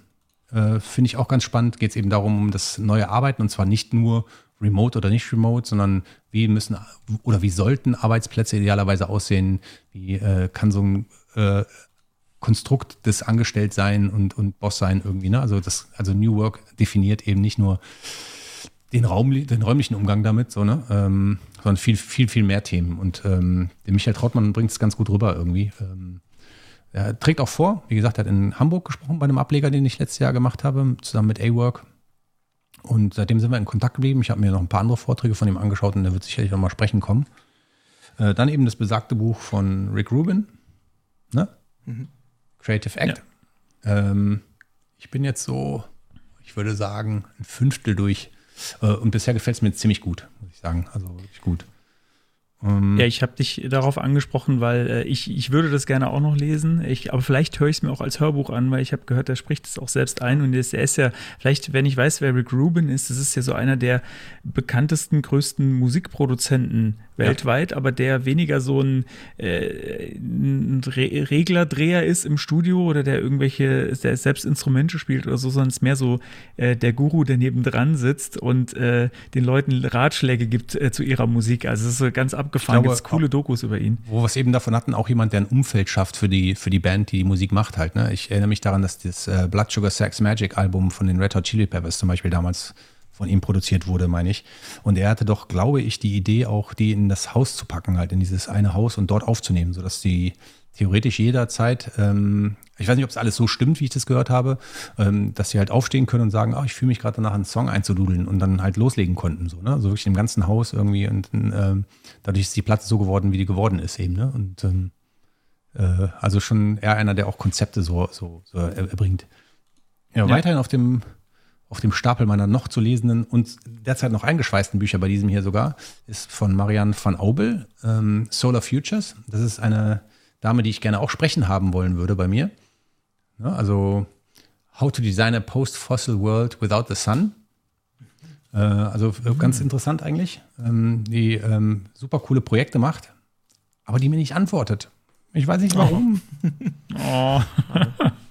Äh, Finde ich auch ganz spannend. Geht es eben darum, um das neue Arbeiten und zwar nicht nur remote oder nicht remote, sondern wie müssen oder wie sollten Arbeitsplätze idealerweise aussehen? Wie äh, kann so ein äh, Konstrukt des Angestelltsein und, und Bosssein irgendwie, ne? Also das, also New Work definiert eben nicht nur den, Raum, den räumlichen Umgang damit, so, ne? Ähm, sondern viel, viel, viel mehr Themen. Und ähm, der Michael Trautmann bringt es ganz gut rüber irgendwie. Ähm, er trägt auch vor, wie gesagt, er hat in Hamburg gesprochen bei einem Ableger, den ich letztes Jahr gemacht habe, zusammen mit A-Work. Und seitdem sind wir in Kontakt geblieben. Ich habe mir noch ein paar andere Vorträge von ihm angeschaut und der wird sicherlich nochmal sprechen kommen. Äh, dann eben das besagte Buch von Rick Rubin, ne? Mhm. Creative Act. Ja. Ähm, ich bin jetzt so, ich würde sagen, ein Fünftel durch. Äh, und bisher gefällt es mir ziemlich gut, muss ich sagen. Also wirklich gut. Ähm, ja, ich habe dich darauf angesprochen, weil äh, ich, ich würde das gerne auch noch lesen. Ich, aber vielleicht höre ich es mir auch als Hörbuch an, weil ich habe gehört, er spricht es auch selbst ein. Und er ist, ja, vielleicht, wenn ich weiß, wer Rick Rubin ist, das ist ja so einer der bekanntesten, größten Musikproduzenten weltweit, ja. aber der weniger so ein, äh, ein Re Reglerdreher ist im Studio oder der irgendwelche, der selbst Instrumente spielt oder so, sondern es ist mehr so äh, der Guru, der nebendran sitzt und äh, den Leuten Ratschläge gibt äh, zu ihrer Musik. Also es ist so ganz abgefahren, gibt coole Dokus über ihn. Wo wir es eben davon hatten, auch jemand, der ein Umfeld schafft für die, für die Band, die die Musik macht halt. Ne? Ich erinnere mich daran, dass das äh, Blood Sugar Sex Magic Album von den Red Hot Chili Peppers zum Beispiel damals von ihm produziert wurde, meine ich. Und er hatte doch, glaube ich, die Idee auch, die in das Haus zu packen, halt in dieses eine Haus und dort aufzunehmen, sodass die theoretisch jederzeit, ähm, ich weiß nicht, ob es alles so stimmt, wie ich das gehört habe, ähm, dass sie halt aufstehen können und sagen, oh, ich fühle mich gerade danach, einen Song einzududeln und dann halt loslegen konnten, so, ne? Also wirklich im ganzen Haus irgendwie und ähm, dadurch ist die Platte so geworden, wie die geworden ist eben, ne? Und ähm, äh, also schon eher einer, der auch Konzepte so, so, so erbringt. Ja, ja, weiterhin auf dem auf dem Stapel meiner noch zu lesenden und derzeit noch eingeschweißten Bücher bei diesem hier sogar, ist von Marianne van Aubel, ähm, Solar Futures. Das ist eine Dame, die ich gerne auch sprechen haben wollen würde bei mir. Ja, also How to Design a Post-Fossil World Without the Sun. Äh, also mhm. ganz interessant eigentlich. Ähm, die ähm, super coole Projekte macht, aber die mir nicht antwortet. Ich weiß nicht warum. Oh. oh.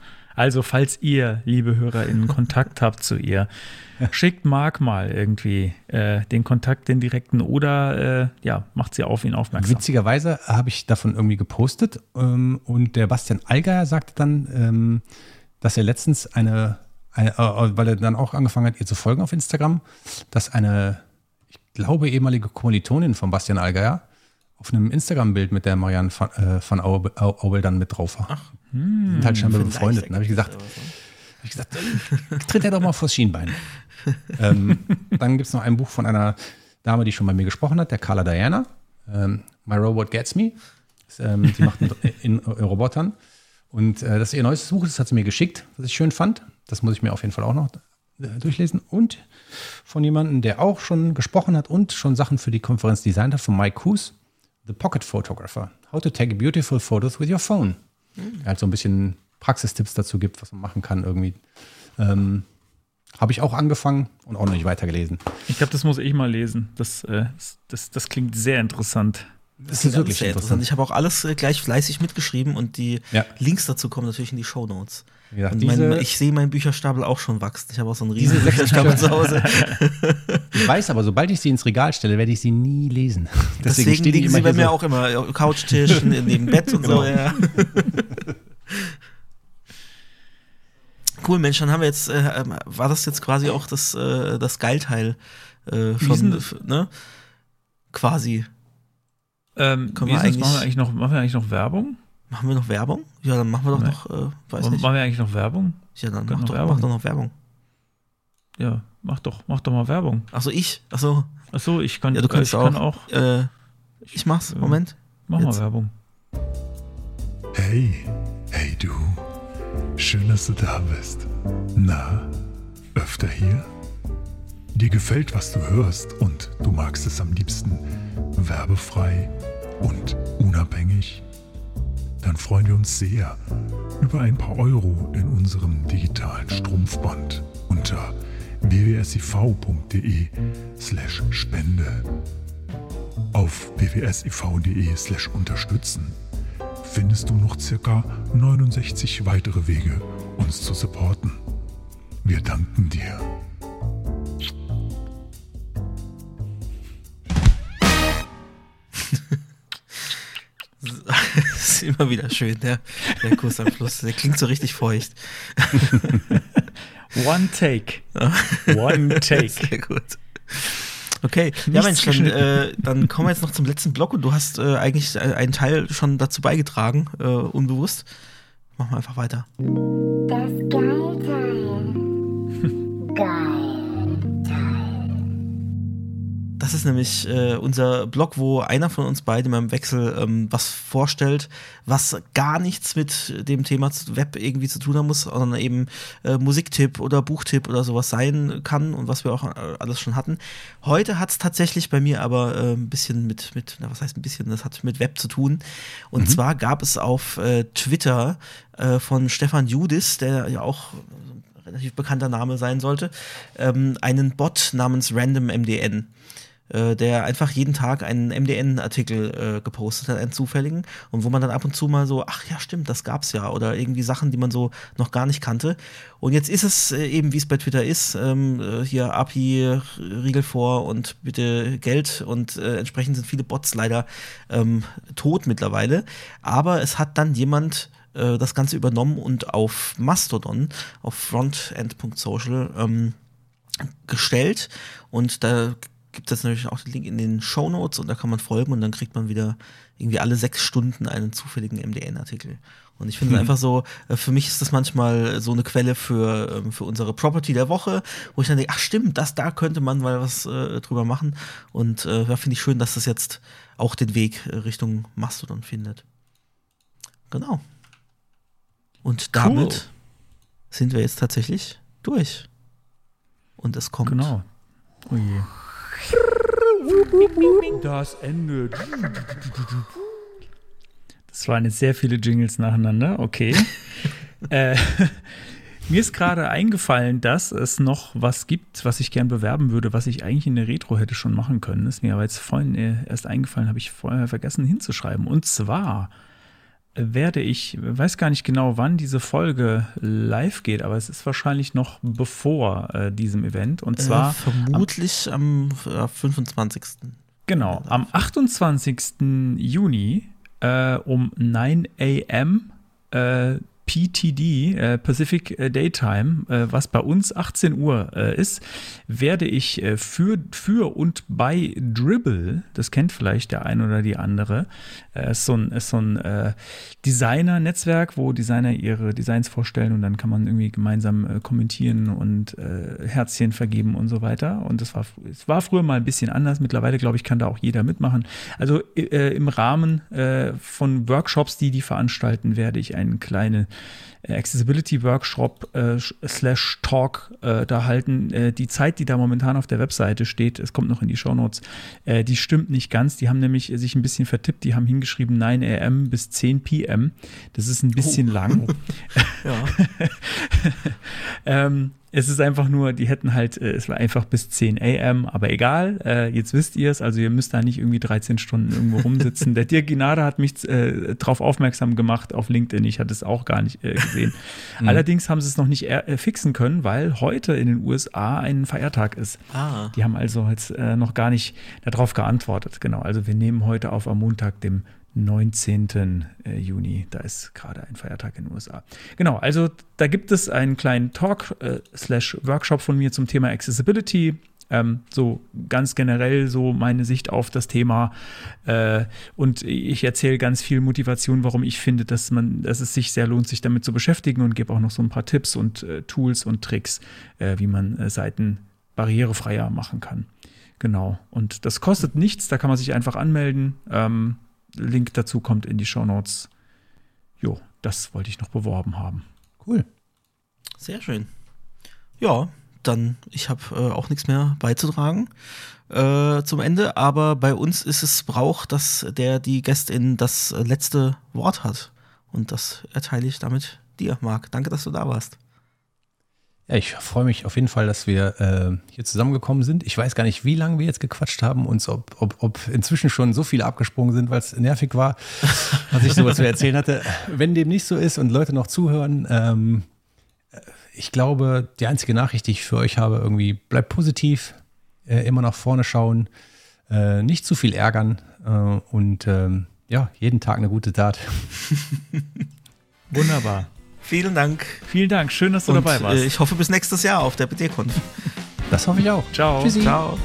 Also, falls ihr, liebe HörerInnen, Kontakt habt zu ihr, schickt Marc mal irgendwie äh, den Kontakt, den direkten oder äh, ja, macht sie auf ihn aufmerksam. Witzigerweise habe ich davon irgendwie gepostet ähm, und der Bastian Allgeier sagte dann, ähm, dass er letztens eine, weil er dann auch angefangen hat, ihr zu folgen auf Instagram, dass eine, ich glaube, ehemalige Kommilitonin von Bastian Allgeier auf einem Instagram-Bild mit der Marianne van, äh, van Aubel, Aubel dann mit drauf war. Ach, hm, sind halt scheinbar befreundet. Dann habe ich gesagt, hab ich gesagt, tritt er doch mal vors Schienbein. ähm, dann gibt es noch ein Buch von einer Dame, die schon bei mir gesprochen hat, der Carla Diana. Ähm, My Robot Gets Me. Das, ähm, die macht in, in, in Robotern. Und äh, das ist ihr neues Buch, das hat sie mir geschickt, was ich schön fand. Das muss ich mir auf jeden Fall auch noch äh, durchlesen. Und von jemandem, der auch schon gesprochen hat und schon Sachen für die Konferenz designt hat, von Mike Coos, The Pocket Photographer. How to take beautiful photos with your phone mhm. halt so ein bisschen Praxistipps dazu gibt, was man machen kann irgendwie. Ähm, habe ich auch angefangen und auch noch nicht weitergelesen. Ich glaube, das muss ich mal lesen. Das, äh, das, das klingt sehr interessant. Das, das ist wirklich sehr interessant. interessant. Ich habe auch alles äh, gleich fleißig mitgeschrieben und die ja. Links dazu kommen natürlich in die Show Notes. Ja, mein, ich sehe meinen Bücherstapel auch schon wachsen. Ich habe auch so einen riesigen Bücherstapel zu Hause. ich weiß aber, sobald ich sie ins Regal stelle, werde ich sie nie lesen. Deswegen, Deswegen liegen sie bei mir so. auch immer auf Couchtisch, neben Bett und genau. so. Ja. Cool, Mensch, dann haben wir jetzt, äh, ähm, war das jetzt quasi auch das, äh, das Geilteil äh, von, ne? Quasi. Ähm, Können wir eigentlich, machen, wir eigentlich noch, machen wir eigentlich noch Werbung? Machen wir noch Werbung? Ja, dann machen wir doch noch, äh, weiß machen, nicht. Machen wir eigentlich noch Werbung? Ja, dann mach doch, Werbung. mach doch noch Werbung. Ja, mach doch, mach doch mal Werbung. Achso, ich? Achso. Achso, ich kann, ja, du kannst ich auch, kann auch. Äh, ich mach's, Moment. Mach Jetzt. mal Werbung. Hey, hey du. Schön, dass du da bist. Na, öfter hier? Dir gefällt, was du hörst und du magst es am liebsten werbefrei und unabhängig? Dann freuen wir uns sehr über ein paar Euro in unserem digitalen Strumpfband unter www.siv.de slash Spende. Auf www.siv.de slash unterstützen findest du noch circa 69 weitere Wege, uns zu supporten. Wir danken dir. das ist immer wieder schön, der, der Kuss am Schluss. Der klingt so richtig feucht. One take. One take. Sehr gut. Okay, Nichts ja Mensch, dann, äh, dann kommen wir jetzt noch zum letzten Block und du hast äh, eigentlich einen Teil schon dazu beigetragen, äh, unbewusst. Machen wir einfach weiter. Das Geilteil. Geil. Das ist nämlich äh, unser Blog, wo einer von uns beiden im Wechsel ähm, was vorstellt, was gar nichts mit dem Thema Web irgendwie zu tun haben muss, sondern eben äh, Musiktipp oder Buchtipp oder sowas sein kann und was wir auch äh, alles schon hatten. Heute hat es tatsächlich bei mir aber äh, ein bisschen mit, mit, na, was heißt ein bisschen, das hat mit Web zu tun. Und mhm. zwar gab es auf äh, Twitter äh, von Stefan Judis, der ja auch relativ bekannter Name sein sollte, ähm, einen Bot namens Random MDN. Äh, der einfach jeden Tag einen MDN-Artikel äh, gepostet hat, einen zufälligen, und wo man dann ab und zu mal so, ach ja, stimmt, das gab's ja, oder irgendwie Sachen, die man so noch gar nicht kannte. Und jetzt ist es äh, eben, wie es bei Twitter ist, ähm, äh, hier API, Riegel vor und bitte Geld und äh, entsprechend sind viele Bots leider ähm, tot mittlerweile. Aber es hat dann jemand äh, das Ganze übernommen und auf Mastodon, auf frontend.social, ähm, gestellt und da gibt es natürlich auch den Link in den Show Notes und da kann man folgen und dann kriegt man wieder irgendwie alle sechs Stunden einen zufälligen MDN-Artikel. Und ich finde hm. einfach so, äh, für mich ist das manchmal so eine Quelle für, ähm, für unsere Property der Woche, wo ich dann denke, ach stimmt, das da könnte man mal was äh, drüber machen. Und äh, da finde ich schön, dass das jetzt auch den Weg äh, Richtung Mastodon findet. Genau. Und damit cool. sind wir jetzt tatsächlich durch. Und es kommt. Genau. Oh je. Das Ende. Das waren jetzt sehr viele Jingles nacheinander, okay. äh, mir ist gerade eingefallen, dass es noch was gibt, was ich gern bewerben würde, was ich eigentlich in der Retro hätte schon machen können. Ist mir aber jetzt vorhin äh, erst eingefallen, habe ich vorher vergessen hinzuschreiben. Und zwar werde ich, weiß gar nicht genau, wann diese Folge live geht, aber es ist wahrscheinlich noch bevor äh, diesem Event. Und äh, zwar. Äh, vermutlich am, am 25. Genau, am 28. Juni äh, um 9 a.m. PTD, äh, Pacific äh, Daytime, äh, was bei uns 18 Uhr äh, ist, werde ich äh, für, für und bei Dribble, das kennt vielleicht der ein oder die andere, äh, ist so ein, ist so ein Designer-Netzwerk, wo Designer ihre Designs vorstellen und dann kann man irgendwie gemeinsam kommentieren und Herzchen vergeben und so weiter. Und das war, es war früher mal ein bisschen anders. Mittlerweile, glaube ich, kann da auch jeder mitmachen. Also im Rahmen von Workshops, die die veranstalten, werde ich einen kleinen Accessibility Workshop äh, slash Talk äh, da halten. Äh, die Zeit, die da momentan auf der Webseite steht, es kommt noch in die Show Notes, äh, die stimmt nicht ganz. Die haben nämlich sich ein bisschen vertippt. Die haben hingeschrieben 9 am bis 10 pm. Das ist ein bisschen oh. lang. ähm, es ist einfach nur, die hätten halt, äh, es war einfach bis 10 am, aber egal, äh, jetzt wisst ihr es, also ihr müsst da nicht irgendwie 13 Stunden irgendwo rumsitzen. Der Dirk Ginade hat mich äh, darauf aufmerksam gemacht auf LinkedIn, ich hatte es auch gar nicht äh, gesehen. mhm. Allerdings haben sie es noch nicht äh, fixen können, weil heute in den USA ein Feiertag ist. Ah. Die haben also jetzt äh, noch gar nicht darauf geantwortet, genau. Also wir nehmen heute auf am Montag, dem 19. Äh, Juni. Da ist gerade ein Feiertag in den USA. Genau, also da gibt es einen kleinen Talk äh, von mir zum Thema Accessibility. Ähm, so ganz generell so meine Sicht auf das Thema. Äh, und ich erzähle ganz viel Motivation, warum ich finde, dass man, dass es sich sehr lohnt, sich damit zu beschäftigen und gebe auch noch so ein paar Tipps und äh, Tools und Tricks, äh, wie man äh, Seiten barrierefreier machen kann. Genau. Und das kostet nichts, da kann man sich einfach anmelden. Ähm, Link dazu kommt in die Show Notes. Jo, das wollte ich noch beworben haben. Cool. Sehr schön. Ja, dann, ich habe äh, auch nichts mehr beizutragen äh, zum Ende, aber bei uns ist es Brauch, dass der die Gästin das letzte Wort hat. Und das erteile ich damit dir, Marc. Danke, dass du da warst. Ja, ich freue mich auf jeden Fall, dass wir äh, hier zusammengekommen sind. Ich weiß gar nicht, wie lange wir jetzt gequatscht haben und ob, ob, ob inzwischen schon so viele abgesprungen sind, weil es nervig war, was ich sowas zu erzählen hatte. Wenn dem nicht so ist und Leute noch zuhören, ähm, ich glaube, die einzige Nachricht, die ich für euch habe, irgendwie bleibt positiv, äh, immer nach vorne schauen, äh, nicht zu viel ärgern äh, und ähm, ja, jeden Tag eine gute Tat. Wunderbar. Vielen Dank. Vielen Dank. Schön, dass du Und, dabei warst. Äh, ich hoffe bis nächstes Jahr auf der BD-Konf. Das hoffe ich auch. Ciao. Tschüssi. Ciao.